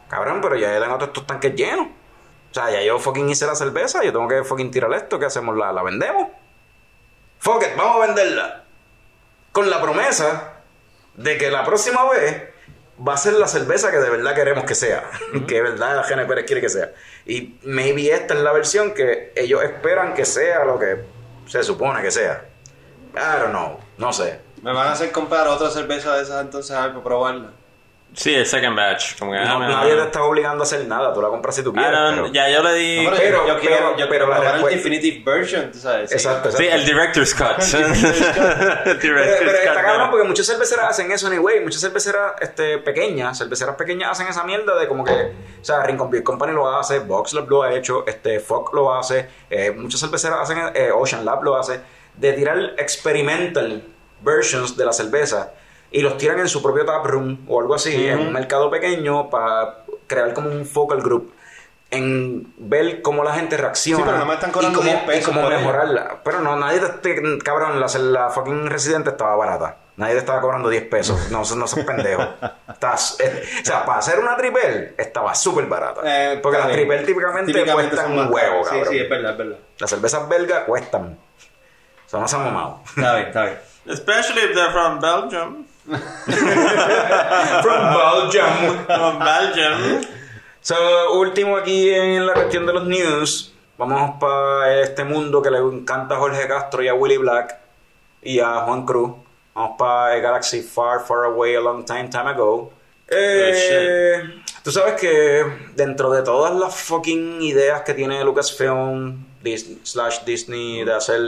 cabrón, pero ya tengo todos estos tanques llenos. O sea, ya yo fucking hice la cerveza, yo tengo que fucking tirar esto, ¿qué hacemos? ¿La, la vendemos? Fuck it, vamos a venderla. Con la promesa de que la próxima vez va a ser la cerveza que de verdad queremos que sea. que de verdad Gene Pérez quiere que sea. Y maybe esta es la versión que ellos esperan que sea lo que se supone que sea. I don't know, no sé. Me van a hacer comprar otra cerveza de esas entonces a ver, para probarla. Sí, el second batch. Como que, No, ah, mira, nadie te está obligando a hacer nada, tú la compras si tú I quieres. pero- ya yo le di. No, Pero- yo quiero, pero- yo pero la quiero el respuesta- Definitive Version, tú sabes. sí. Exacto, exacto. Sí, el director's cut. El Pero, director's pero está cut, cabrón porque muchas cerveceras hacen eso anyway. Muchas cerveceras este, pequeñas, cerveceras pequeñas hacen esa mierda de como que, o sea, Rincon Beer Company lo hace, Box Lab lo ha hecho, este, Fox lo hace, eh, muchas cerveceras hacen, eh, Ocean Lab lo hace, de tirar experimental versions de la cerveza y los tiran en su propio tap room o algo así, en un mercado pequeño para crear como un focal group. En ver cómo la gente reacciona Sí, pero nada más están cobrando y cómo, 10 pesos y cómo por ello. mejorarla. Pero no, nadie te, te- cabrón, la, la fucking residente estaba barata. Nadie te estaba cobrando 10 pesos. No, no seas pendejo. Estás, eh, o sea, para hacer una triple estaba súper barata. Eh, Porque las triple típicamente, Típicamente cuestan un huevo, cabrón. Sí, sí, es verdad, es verdad. Las cervezas belgas cuestan. Son más mamados. Está bien, está bien. Especially if they're from Belgium. From Belgium. From Belgium. So, último aquí en la cuestión de los news. Vamos para este mundo que le encanta a Jorge Castro y a Willy Black y a Juan Cruz. Vamos para Galaxy Far, Far Away, a Long Time, Time Ago. Eh, tú sabes que dentro de todas las fucking ideas que tiene Lucasfilm Dis- slash Disney de hacer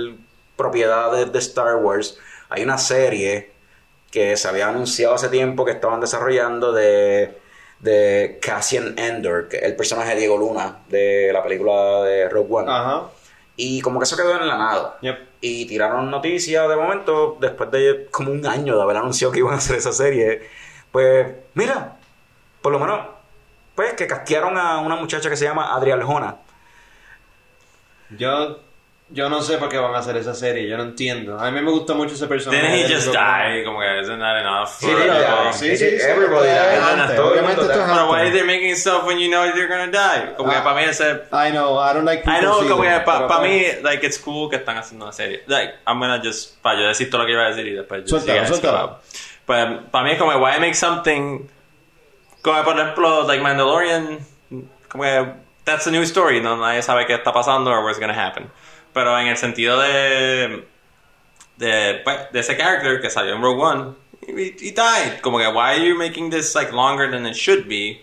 propiedades de Star Wars, hay una serie que se había anunciado hace tiempo que estaban desarrollando de, de Cassian Endor, que es el personaje de Diego Luna de la película de Rogue One. Ajá. Y como que eso quedó en la nada. Yep. Y tiraron noticias de momento, después de como un año de haber anunciado que iban a hacer esa serie. Pues, mira, por lo menos, pues que casquearon a una muchacha que se llama Adriel Arjona. Yo, yo no sé por qué van a hacer esa serie, yo no entiendo. A mí me gusta mucho ese personaje. Didn't he just Rogue One. die? Como que, isn't that enough? Sí, for- die. sí, sí, sí, Everybody died. antes, Todo el Obviamente mundo esto es died. Pero why are they making stuff when you know you're gonna die? Como que Ah. para mí ese... I know, I don't like I know, como que para pa pues- mí, like, it's cool que están haciendo una serie. Like, I'm gonna just, para yo decir todo lo que iba a decir y después Suéltalo, suéltalo. Pues, para mí es como, why make something, como por ejemplo, like Mandalorian, como que, that's a new story, no nadie sabe qué está pasando or what's gonna happen. Pero en el sentido de, de, pues, de ese character que salió en Rogue One, he, he died. Como que, why are you making this, like, longer than it should be?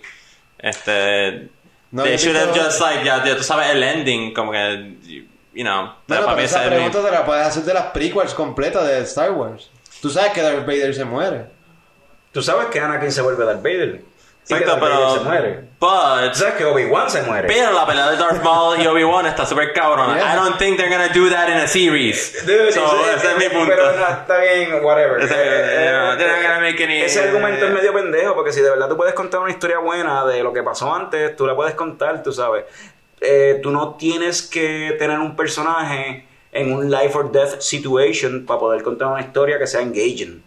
Este... No, they should have just like ya, ya tú sabes el ending como que you, you know No, para pero esa pregunta te la puedes hacer de las prequels completas de Star Wars. Tú sabes que Darth Vader se muere. Tú sabes que Anakin se vuelve Darth Vader. Que exacto pero se muere. but que Obi-Wan se muere. pero la pelea de Darth Maul y Obi-Wan está súper cabrona Yeah. I don't think they're gonna do that in a series Dude, so ese- es mi punto Pero no, está bien, whatever. Ese- Eh, eh, eh, gonna make any- ese argumento es medio pendejo, porque si de verdad tú puedes contar una historia buena de lo que pasó antes, tú la puedes contar, tú sabes. Eh, tú no tienes que tener un personaje en un life or death situation para poder contar una historia que sea engaging.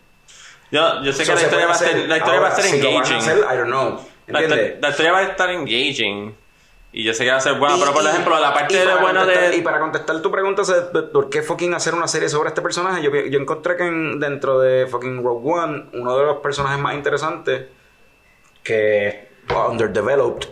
Yo, yo sé que la historia va a ser hacer. la historia va a Ahora, ser si lo van a engaging hacer, I don't know. la, ¿Entiendes? la historia va a estar engaging y yo sé que va a ser buena Y- pero por ejemplo la parte de de Y para contestar tu pregunta, ¿por qué fucking hacer una serie sobre este personaje? Yo, yo encontré que en- dentro de fucking Rogue One, uno de los personajes más interesantes, que underdeveloped,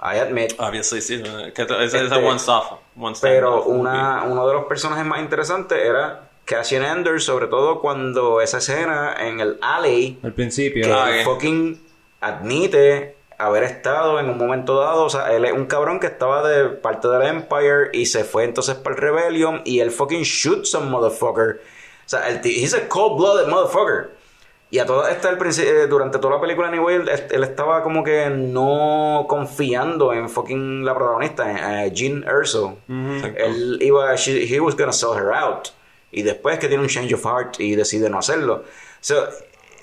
I admit, obviously sí que es Este, one stuff one stand pero una, uno de los personajes más interesantes era Cassian Anders, sobre todo cuando esa escena en el alley Al principio. que Ah, fucking admite haber estado en un momento dado, o sea, él es un cabrón que estaba de parte del Empire y se fue entonces para el Rebellion y él fucking shoot some motherfucker. O sea, el he's a cold-blooded motherfucker. Y a toda esta, el eh, durante toda la película, anyway, él, él estaba como que no confiando en fucking la protagonista, en eh, Jean Erso. Él iba, she- he was gonna sell her out. Y después que tiene un change of heart y decide no hacerlo. So,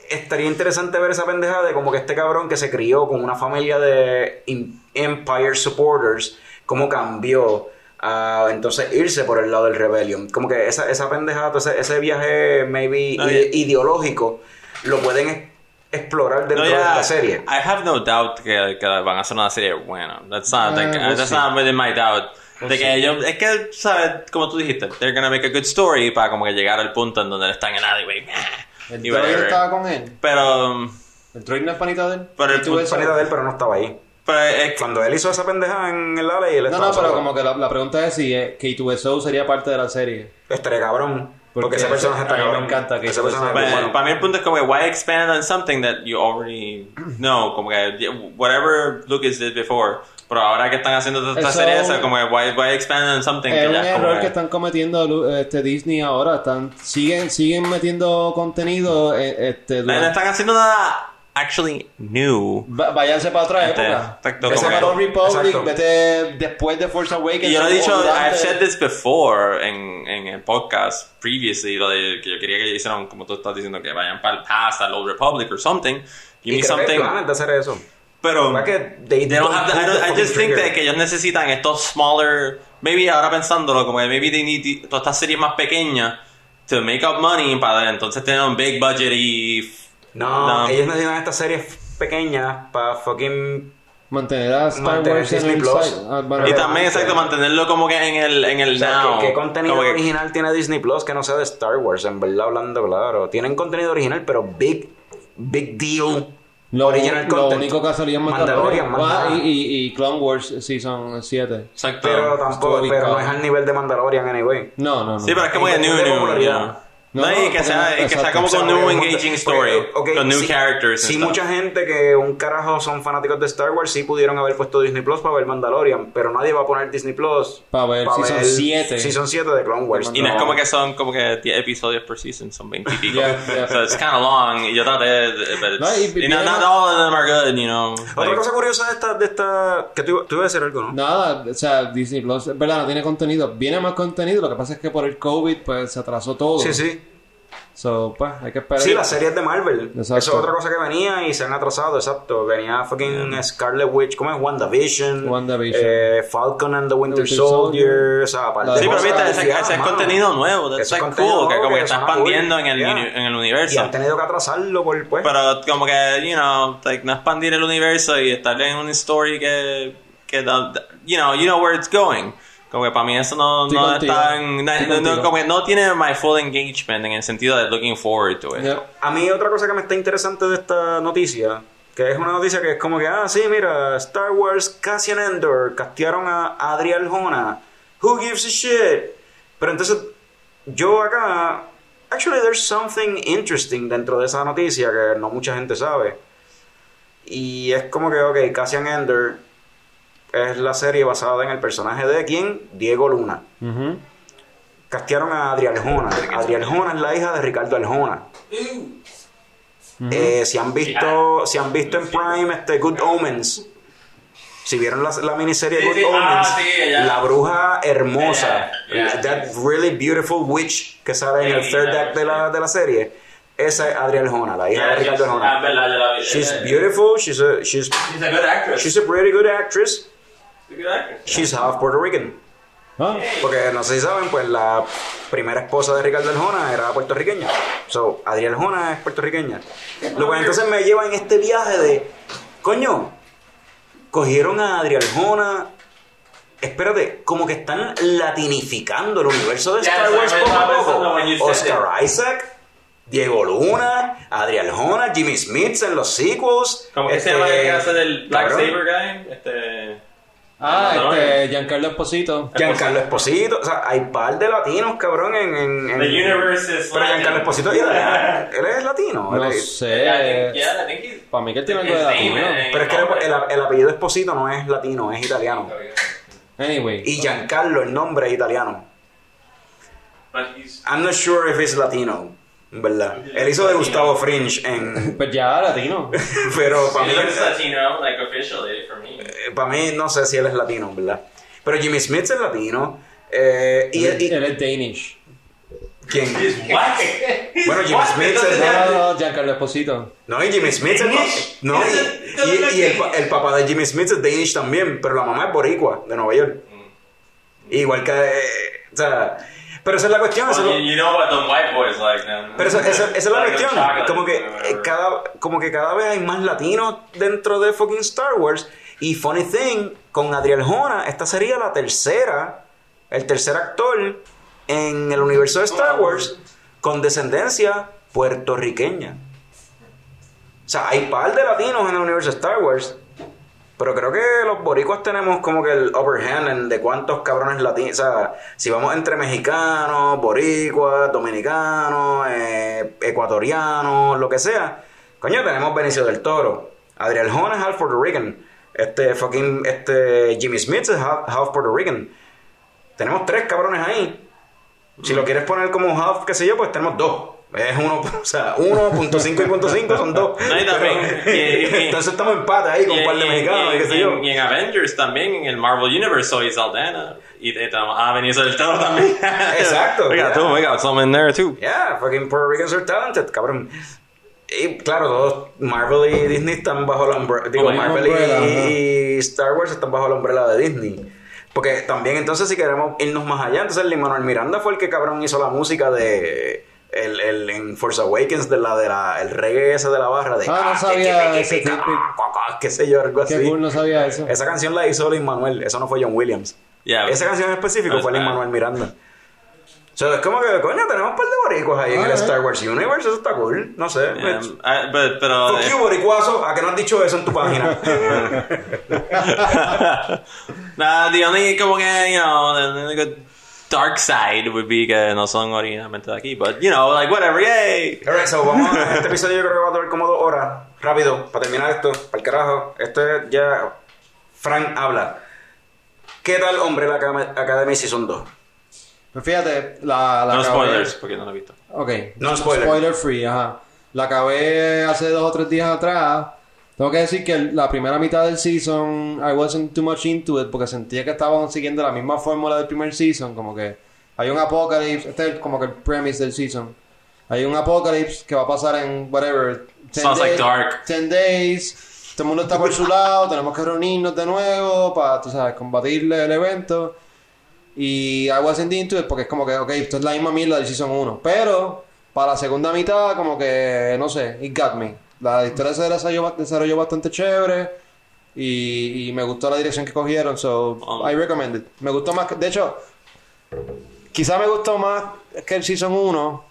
estaría interesante ver esa pendeja de como que este cabrón que se crió con una familia de im- Empire supporters, cómo cambió a entonces irse por el lado del Rebellion. Como que esa, esa pendejada, ese, ese viaje maybe No, ide- ya- ideológico, lo pueden explorar dentro No, de yeah, la serie. I have no doubt que, que van a hacer una serie buena. That's not, like, Ah, we'll that's not within my doubt. De que ellos, es que, ¿sabes? Como tú dijiste, they're gonna make a good story para como que llegar al punto en donde él está en el alleyway. El y whatever. estaba con él. Pero, um, El droid no es panita de él. Pero el ¿Y tú eso? Panita de él, pero no estaba ahí. pero es que, Cuando él hizo esa pendeja en el alley, él No, estaba no, pero solo. como que la, la pregunta es si eh, K2SO sería parte de la serie. Estaría cabrón. Porque ese personaje está mí me cabrón. encanta que Ese personaje es Pero, bueno. Para mí el punto es como que why expand on something that you already know, como que whatever Lucas did before. Pero ahora que están haciendo esta Eso- serie, eso como que why, why expand on something Es que un ya como error que- que están cometiendo este Disney ahora. Están, siguen, siguen metiendo contenido. eh, Este, No, están haciendo nada actually new. Va- Váyanse para otra Este, época. exacto, Vete para que- Old Republic, exacto. vete después de Force Awakens. Y yo lo he dicho, I've said this before en, en el podcast previously, lo de que yo quería que hicieran, como tú estás diciendo, que vayan para el past, al Old Republic or something. Give Y me creo que hay something. planes de hacer eso. Pero ¿Verdad que they they don't have the- I, don't- I just think that que ellos necesitan estos smaller, maybe ahora pensándolo, como que maybe they need todas estas series más pequeñas to make up money para entonces tener un big budget y No, No. ellos necesitan estas series pequeñas para fucking... Mantener a Star Mantener Wars en Disney el Plus. Ah, y también exacto mantenerlo como que en el en el O sea, now ¿qué, qué contenido Como que- original tiene Disney Plus que no sea de Star Wars? En verdad, hablando claro. Tienen contenido original, pero big, big deal. Lo, original lo content. único que salía en Mandalorian, Mandalorian. Ah, y, y, y Clone Wars Season 7. exacto Pero tampoco, pero no es al nivel de Mandalorian anyway. No, no, no. sí pero es que new cuestión de new popularidad. No, No, y que porque sea, no- y que sea como con new engaging story ok, con new sí- characters Sí, stuff. mucha gente que un carajo son fanáticos de Star Wars sí pudieron haber puesto Disney Plus para ver Mandalorian, pero nadie va a poner Disney Plus Para ver Season 7. Season 7 de Clone Wars. y no es como que son como que 10 episodios por season, son 20 y pico. Yeah, yeah. So it's kind of long. Y yo traté. But No, y- y not, not all of them are good, you know. Otra like- cosa curiosa de esta, de esta que tú, tú ibas a decir algo, ¿no? Nada, o sea, Disney Plus, es verdad, no tiene contenido. Viene más contenido, lo que pasa es que por el COVID, pues se atrasó todo. Sí, sí. So, pues, hay que esperar. Sí, las series de Marvel. Exacto. Eso es otra cosa que venía y se han atrasado, exacto. Venía fucking Scarlet Witch, ¿cómo es? WandaVision. WandaVision. Eh, Falcon and the Winter, Winter Soldier. Soldier. O sea, Sí, pero viste, ese, ese es mano. contenido nuevo. Eso es like contenido cool. Que como que que está suena cool. expandiendo en el, Yeah. uni- en el Y universo. han tenido que atrasarlo por pues. Pero como que, you know, like, no expandir el universo y estar en una story que, que you know, you know where it's going. Como que para mí eso no, Estoy no está en, no- no- como que no tiene my full engagement en el sentido de looking forward to it. Yep. A mí otra cosa que me está interesante de esta noticia, que es una noticia que es como que, ah, sí, mira, Star Wars Cassian Endor castearon a Adriel Jona. Who gives a shit? Pero entonces, yo acá, actually there's something interesting dentro de esa noticia que no mucha gente sabe. Y es como que, ok, Cassian Endor es la serie basada en el personaje de quién? Diego Luna. Ujú. Castearon a Adriel Jona. Adriel Jona es la hija de Ricardo Arjona. Eh, si han visto, si han visto en Prime este Good Omens, si vieron la, la miniserie Sí, Good sí, Omens, ah, sí, la bruja hermosa, Yeah, yeah, that really beautiful witch que sale en el third yeah, act de la, de la serie, esa es Adriel Jona, la hija de Ricardo Ah, Arjona. She's beautiful, she's a, she's, She's a good actress. she's a pretty good actress, She's half Puerto Rican. Ah, Porque no sé si saben, pues la primera esposa de Ricardo Arjona era puertorriqueña. So, Adriel Arjona es puertorriqueña. Lo cual entonces me lleva en este viaje de, coño, cogieron a Adriel Arjona. Espérate, como que están latinificando el universo de Star Wars poco a poco. Oscar Isaac, Diego Luna, Adriel Arjona, Jimmy Smith en los sequels. Como que se este, llama el que hace del Black Saber guy. Este. Ah Mandalorian. este, Giancarlo Esposito. Giancarlo Esposito, o sea, hay par de latinos, cabrón, en... en, en The universe is Pero Giancarlo Esposito es italiano. Él es latino. No él es- sé. Yeah, I think he's. Para mí que él tiene algo de name latino. is- Pero es que el, el- el apellido Esposito no es latino, es italiano. Anyway. Y Giancarlo, el nombre es italiano. But he's. I'm not sure if he's latino, verdad. Él hizo de Gustavo Fringe en... Pues ya, latino. Pero para mí, looks Latino, like officially for me. Para mí no sé si él es latino, verdad. Pero Jimmy Smith es latino. eh, y, él, y- él es Danish. ¿Quién? What? Bueno, Jimmy Smith es de... No, no, Giancarlo Esposito. No, y Jimmy Smith es. No, y, y- y el, pa- el papá de Jimmy Smith es Danish también, pero la mamá es boricua, de Nueva York. Igual que... eh, o sea... Pero esa es la cuestión. Well, you, you know what the white boys like, man. pero esa, esa- esa es la Like cuestión. Como que, cada, como que cada vez hay más latinos dentro de fucking Star Wars. Y funny thing, con Adriel Jona, esta sería la tercera, el tercer actor en el universo de Star Wars con descendencia puertorriqueña. O sea, hay par de latinos en el universo de Star Wars. Pero creo que los boricuas tenemos como que el upper hand en de cuántos cabrones latinos. O sea, si vamos entre mexicanos, boricuas, dominicanos, eh, ecuatorianos, lo que sea. Coño, tenemos Benicio del Toro. Adriel Jona es half Puerto Rican. Este fucking este Jimmy Smith es half, half Puerto Rican. Tenemos tres cabrones ahí. Si lo quieres poner como half, qué sé yo, pues tenemos dos. Es uno, o sea, 1.5 y punto son dos. No, y también- Pero- y- y- entonces estamos en empate ahí con un par de mexicanos y, y- qué sé y- yo. y en Avengers también, en el Marvel Universe, soy Saldana. Y tenemos a Benicio del Toro también. Exacto, We got, yeah. two, we got some in there too. Yeah, fucking Puerto Ricans are talented, cabrón. Y claro, todos Marvel y Disney están bajo la umbrella. Digo, Marvel y- umbrella, y, Star Wars están bajo la umbrella de Disney. Porque también, entonces, si queremos irnos más allá, entonces Lin Manuel Miranda fue el que cabrón hizo la música de. El, el, en Force Awakens, de la, de la, el reggae ese de la barra de. Ah, no que- sabía ese qué sé yo, algo así. Qué cool, no sabía eso. Esa canción la hizo Lin Manuel, eso no fue John Williams. Yeah. Esa canción en específico That's fue Lin bad. Manuel Miranda. O sea, es como que, coño, tenemos un par de boricuas ahí en el Ah, Star Wars Universe, eso está cool, no sé. Yeah, I- but, pero... Fuck you, boricuazo, a que no has dicho eso en tu página. nah, the only, como que, you know, the only good dark side would be que no son originalmente de aquí. But, you know, like, whatever, yay! Alright, so vamos a, este episodio yo creo que va a durar como dos horas. Rápido, para terminar esto, para el carajo. Este ya, Frank habla. ¿Qué tal Hombre Academy, Academy Season 2? Pues fíjate, la, la No acabé- spoilers, porque no lo he visto. Ok. No spoiler. free, ajá. La acabé hace dos o tres días atrás. Tengo que decir que la primera mitad del season I wasn't too much into it porque sentía que estaban siguiendo la misma fórmula del primer season, como que hay un apocalipsis, este es como que el premise del season. Hay un apocalipsis que va a pasar en whatever 10 Sounds like days, dark. 10 days. Todo el mundo está por su lado, tenemos que reunirnos de nuevo para, tú sabes, combatirle el evento. Y I wasn't into it porque es como que, ok, esto es la misma mierda del Season 1. Pero para la segunda mitad, como que, no sé, it got me. La historia se desarrolló, desarrolló bastante chévere y, y me gustó la dirección que cogieron, so Um. I recommend it. Me gustó más, que- de hecho, quizá me gustó más que el Season 1,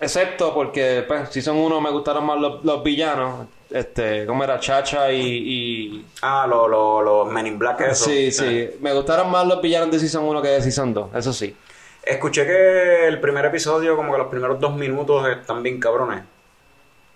excepto porque, pues, Season 1 me gustaron más los, los villanos, este, como era Chacha y- y Ah, los lo, lo Men in Black, eso. Sí, sí. Me gustaron más los villanos de Season 1 que de Season 2, eso sí. Escuché que el primer episodio, como que los primeros dos minutos están bien cabrones.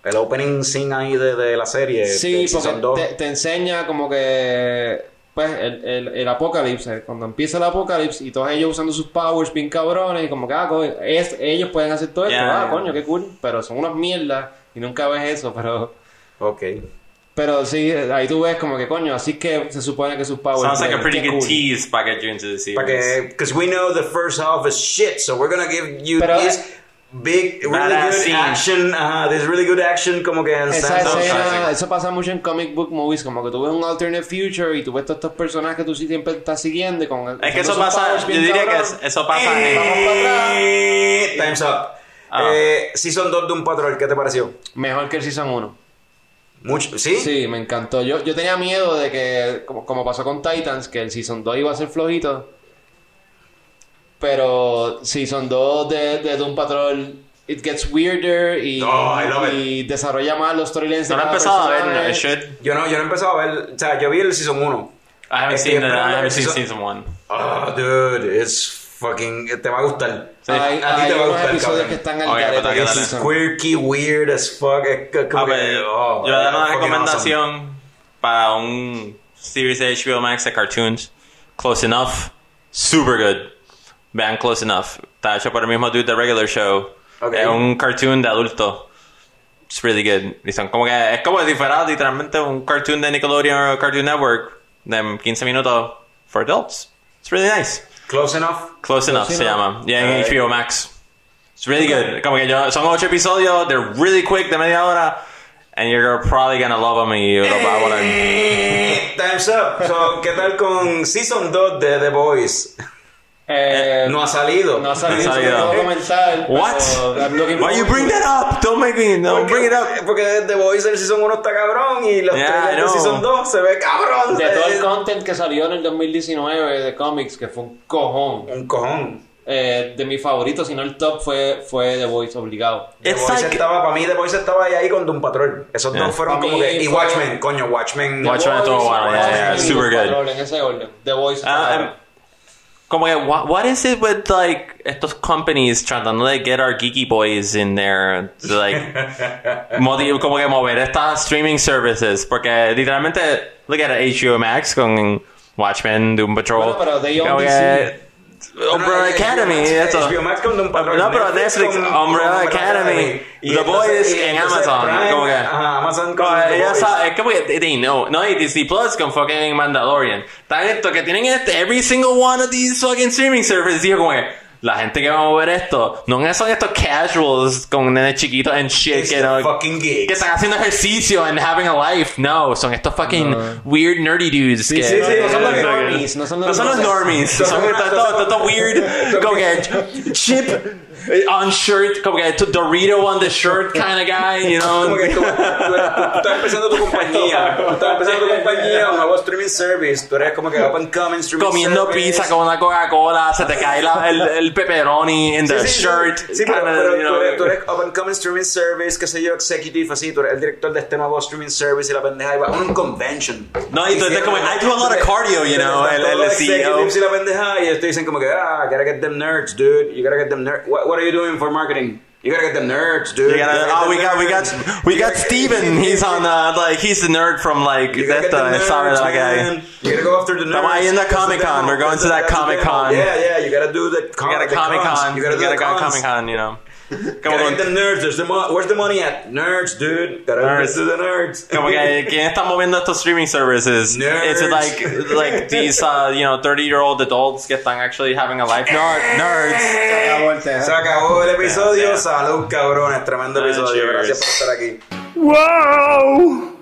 El opening scene ahí de, de la serie. Sí, porque 2. te, te enseña como que... Pues el, el, el apocalipsis, eh, cuando empieza el apocalipsis y todos ellos usando sus powers bien cabrones y como que, ah, es- ellos pueden hacer todo esto, ah, coño, qué cool, pero son unas mierdas y nunca ves eso, pero... Ok. Pero sí, ahí tú ves como que, coño, así que se supone que sus powers... Sounds like a pretty good cool. tease para get you into the series. Que, because we know the first half is shit, so we're gonna give you Pero, this big, really good scene. action, ajá, this really good action, como que en Esa escena, eso pasa mucho en comic book movies, como que tú ves un alternate future y tú ves todos estos personajes que tú sí siempre estás siguiendo con Es que eso pasa, yo diría que cabrón. es- eso pasa en... Vamos para atrás. Eh, Time's up. Ah. Eh, season 2 de un patrol, ¿qué te pareció? Mejor que el Season 1. Mucho, ¿sí? Sí, me encantó. Yo, yo tenía miedo de que, como, como pasó con Titans, que el Season 2 iba a ser flojito. Pero Season 2 de, de Doom Patrol, it gets weirder y, Oh, I love it. y desarrolla más los storylines de No lo he empezado a ver. I should. Yo no, yo no he empezado a ver, o sea, yo vi el season 1. I haven't Estoy seen the, I haven't el seen season- season one. Oh, dude, it's fucking, te va a gustar. Hay, A ti te va a gustar, episodios cabrón. que están al Ok, garete dale. Season. Quirky, weird as fuck. Es que- como A que, oh, yo a dar una recomendación para un series de HBO Max de cartoons. Close Enough. Super good. Vean Close Enough. Está hecho por el mismo dude de Regular Show. Ok. Es un cartoon de adulto. It's really good. Y son como que es como si fuera literalmente un cartoon de Nickelodeon o Cartoon Network de 15 minutos for adults. It's really nice. Awesome. Close enough. Close Enough se llama. Y en Alright. HBO Max. It's really good. Como que yo, son ocho episodios, they're really quick, de media hora. And you're probably gonna love them y lo vas a poner. Eh, Time's up. So, ¿Qué tal con Season 2 de The Boys? Eh, No ha salido. no ha salido, No ha salido. comentar. What? Why you bring that up? Don't make me, no, Porque- bring it up. Porque The Boys el Season 1 está cabrón y los Yeah, trailers de. Season 2 se ve cabrón. De todo el content que salió en el 2019 de cómics, que fue un cojón. Un cojón. eh, de mis favoritos, si no el top fue, fue The Voice obligado. The It's Voice like- estaba, para mí The Voice estaba ahí, ahí con Doom Patrol. Esos Yeah. dos fueron como que... Y fue- Watchmen, coño, Watchmen. Watchmen estuvo Voice, bueno, super good. Patrol, En ese orden. The Voice. Em, como que, what, what is it with like estos companies tratando de get our geeky boys in there, like, modi- como que mover estas streaming services, porque literalmente, look at HBO Max con Watchmen, Doom Patrol, Bueno, pero they own como DC. Umbrella Academy, eso. HBO Max con Patrol. No, pero Netflix, con- Umbrella Academy, Y The Boys en Amazon, Prime, como que- Ajá, Amazon con ya sabes, es como que they know, no, y Disney Plus con fucking Mandalorian. Tan esto que tienen este, every single one of these fucking streaming services. Digo, como que la gente que va a ver esto, no son estos casuals con nenes chiquitos and shit It's que, no, fucking geeks. que están haciendo ejercicio and having a life. No, son estos fucking weird nerdy dudes. que, sí, sí, no son los normies, no son los no son los normies, Son estos weird, como que chip on shirt, como que Dorito on the shirt kind of guy, you know. Como que tú, tú- tú estás empezando tu compañía, tú estás empezando tu compañía, un nuevo streaming service, tú eres como que up and coming streaming comiendo service. pizza con una Coca-Cola, se te cae la- el, el pepperoni in the Sí, sí, shirt. Sí, pero, kinda, pero you tú, eres, tú eres up and coming streaming service, qué sé yo, executive, así, tú eres el director de este nuevo streaming service y la pendeja, y va a un convention. No, y tú estás como, I do a lot of cardio, you know, el- el CEO. y la pendeja, y ellos te dicen como que, ah, gotta get them nerds, dude, you gotta get them nerds. What, what are you doing for marketing? You gotta get them nerds, dude. You gotta- You gotta oh, get we them got, we got, nerds. we You got gotta- Steven. He's on, uh, like, he's the nerd from, like, You gotta get them esta, sabe nerds, la guy. man. You gotta go after the nerds. Estamos ahí en la That's the Comic-Con. demo. We're going That's to the- that that's the demo. Comic-Con. Yeah, yeah, you gotta do the We con, got a the Comic cons. Con. You gotta do the got a cons. Comic Con, you know. Como, Gotta get nerds. There's the mo- Where's the money at? Nerds, dude. Gotta Nerds. to the nerds. como que, ¿quién está moviendo estos streaming services? Nerds. Is it like, like these, uh, you know, 30 year old adults que están actually having a life? No, nerds. Se acabó el tema. Se acabó el episodio. Yeah, yeah. Salud, cabrones. Tremendo Ah, episodio. Gracias por estar aquí. Wow!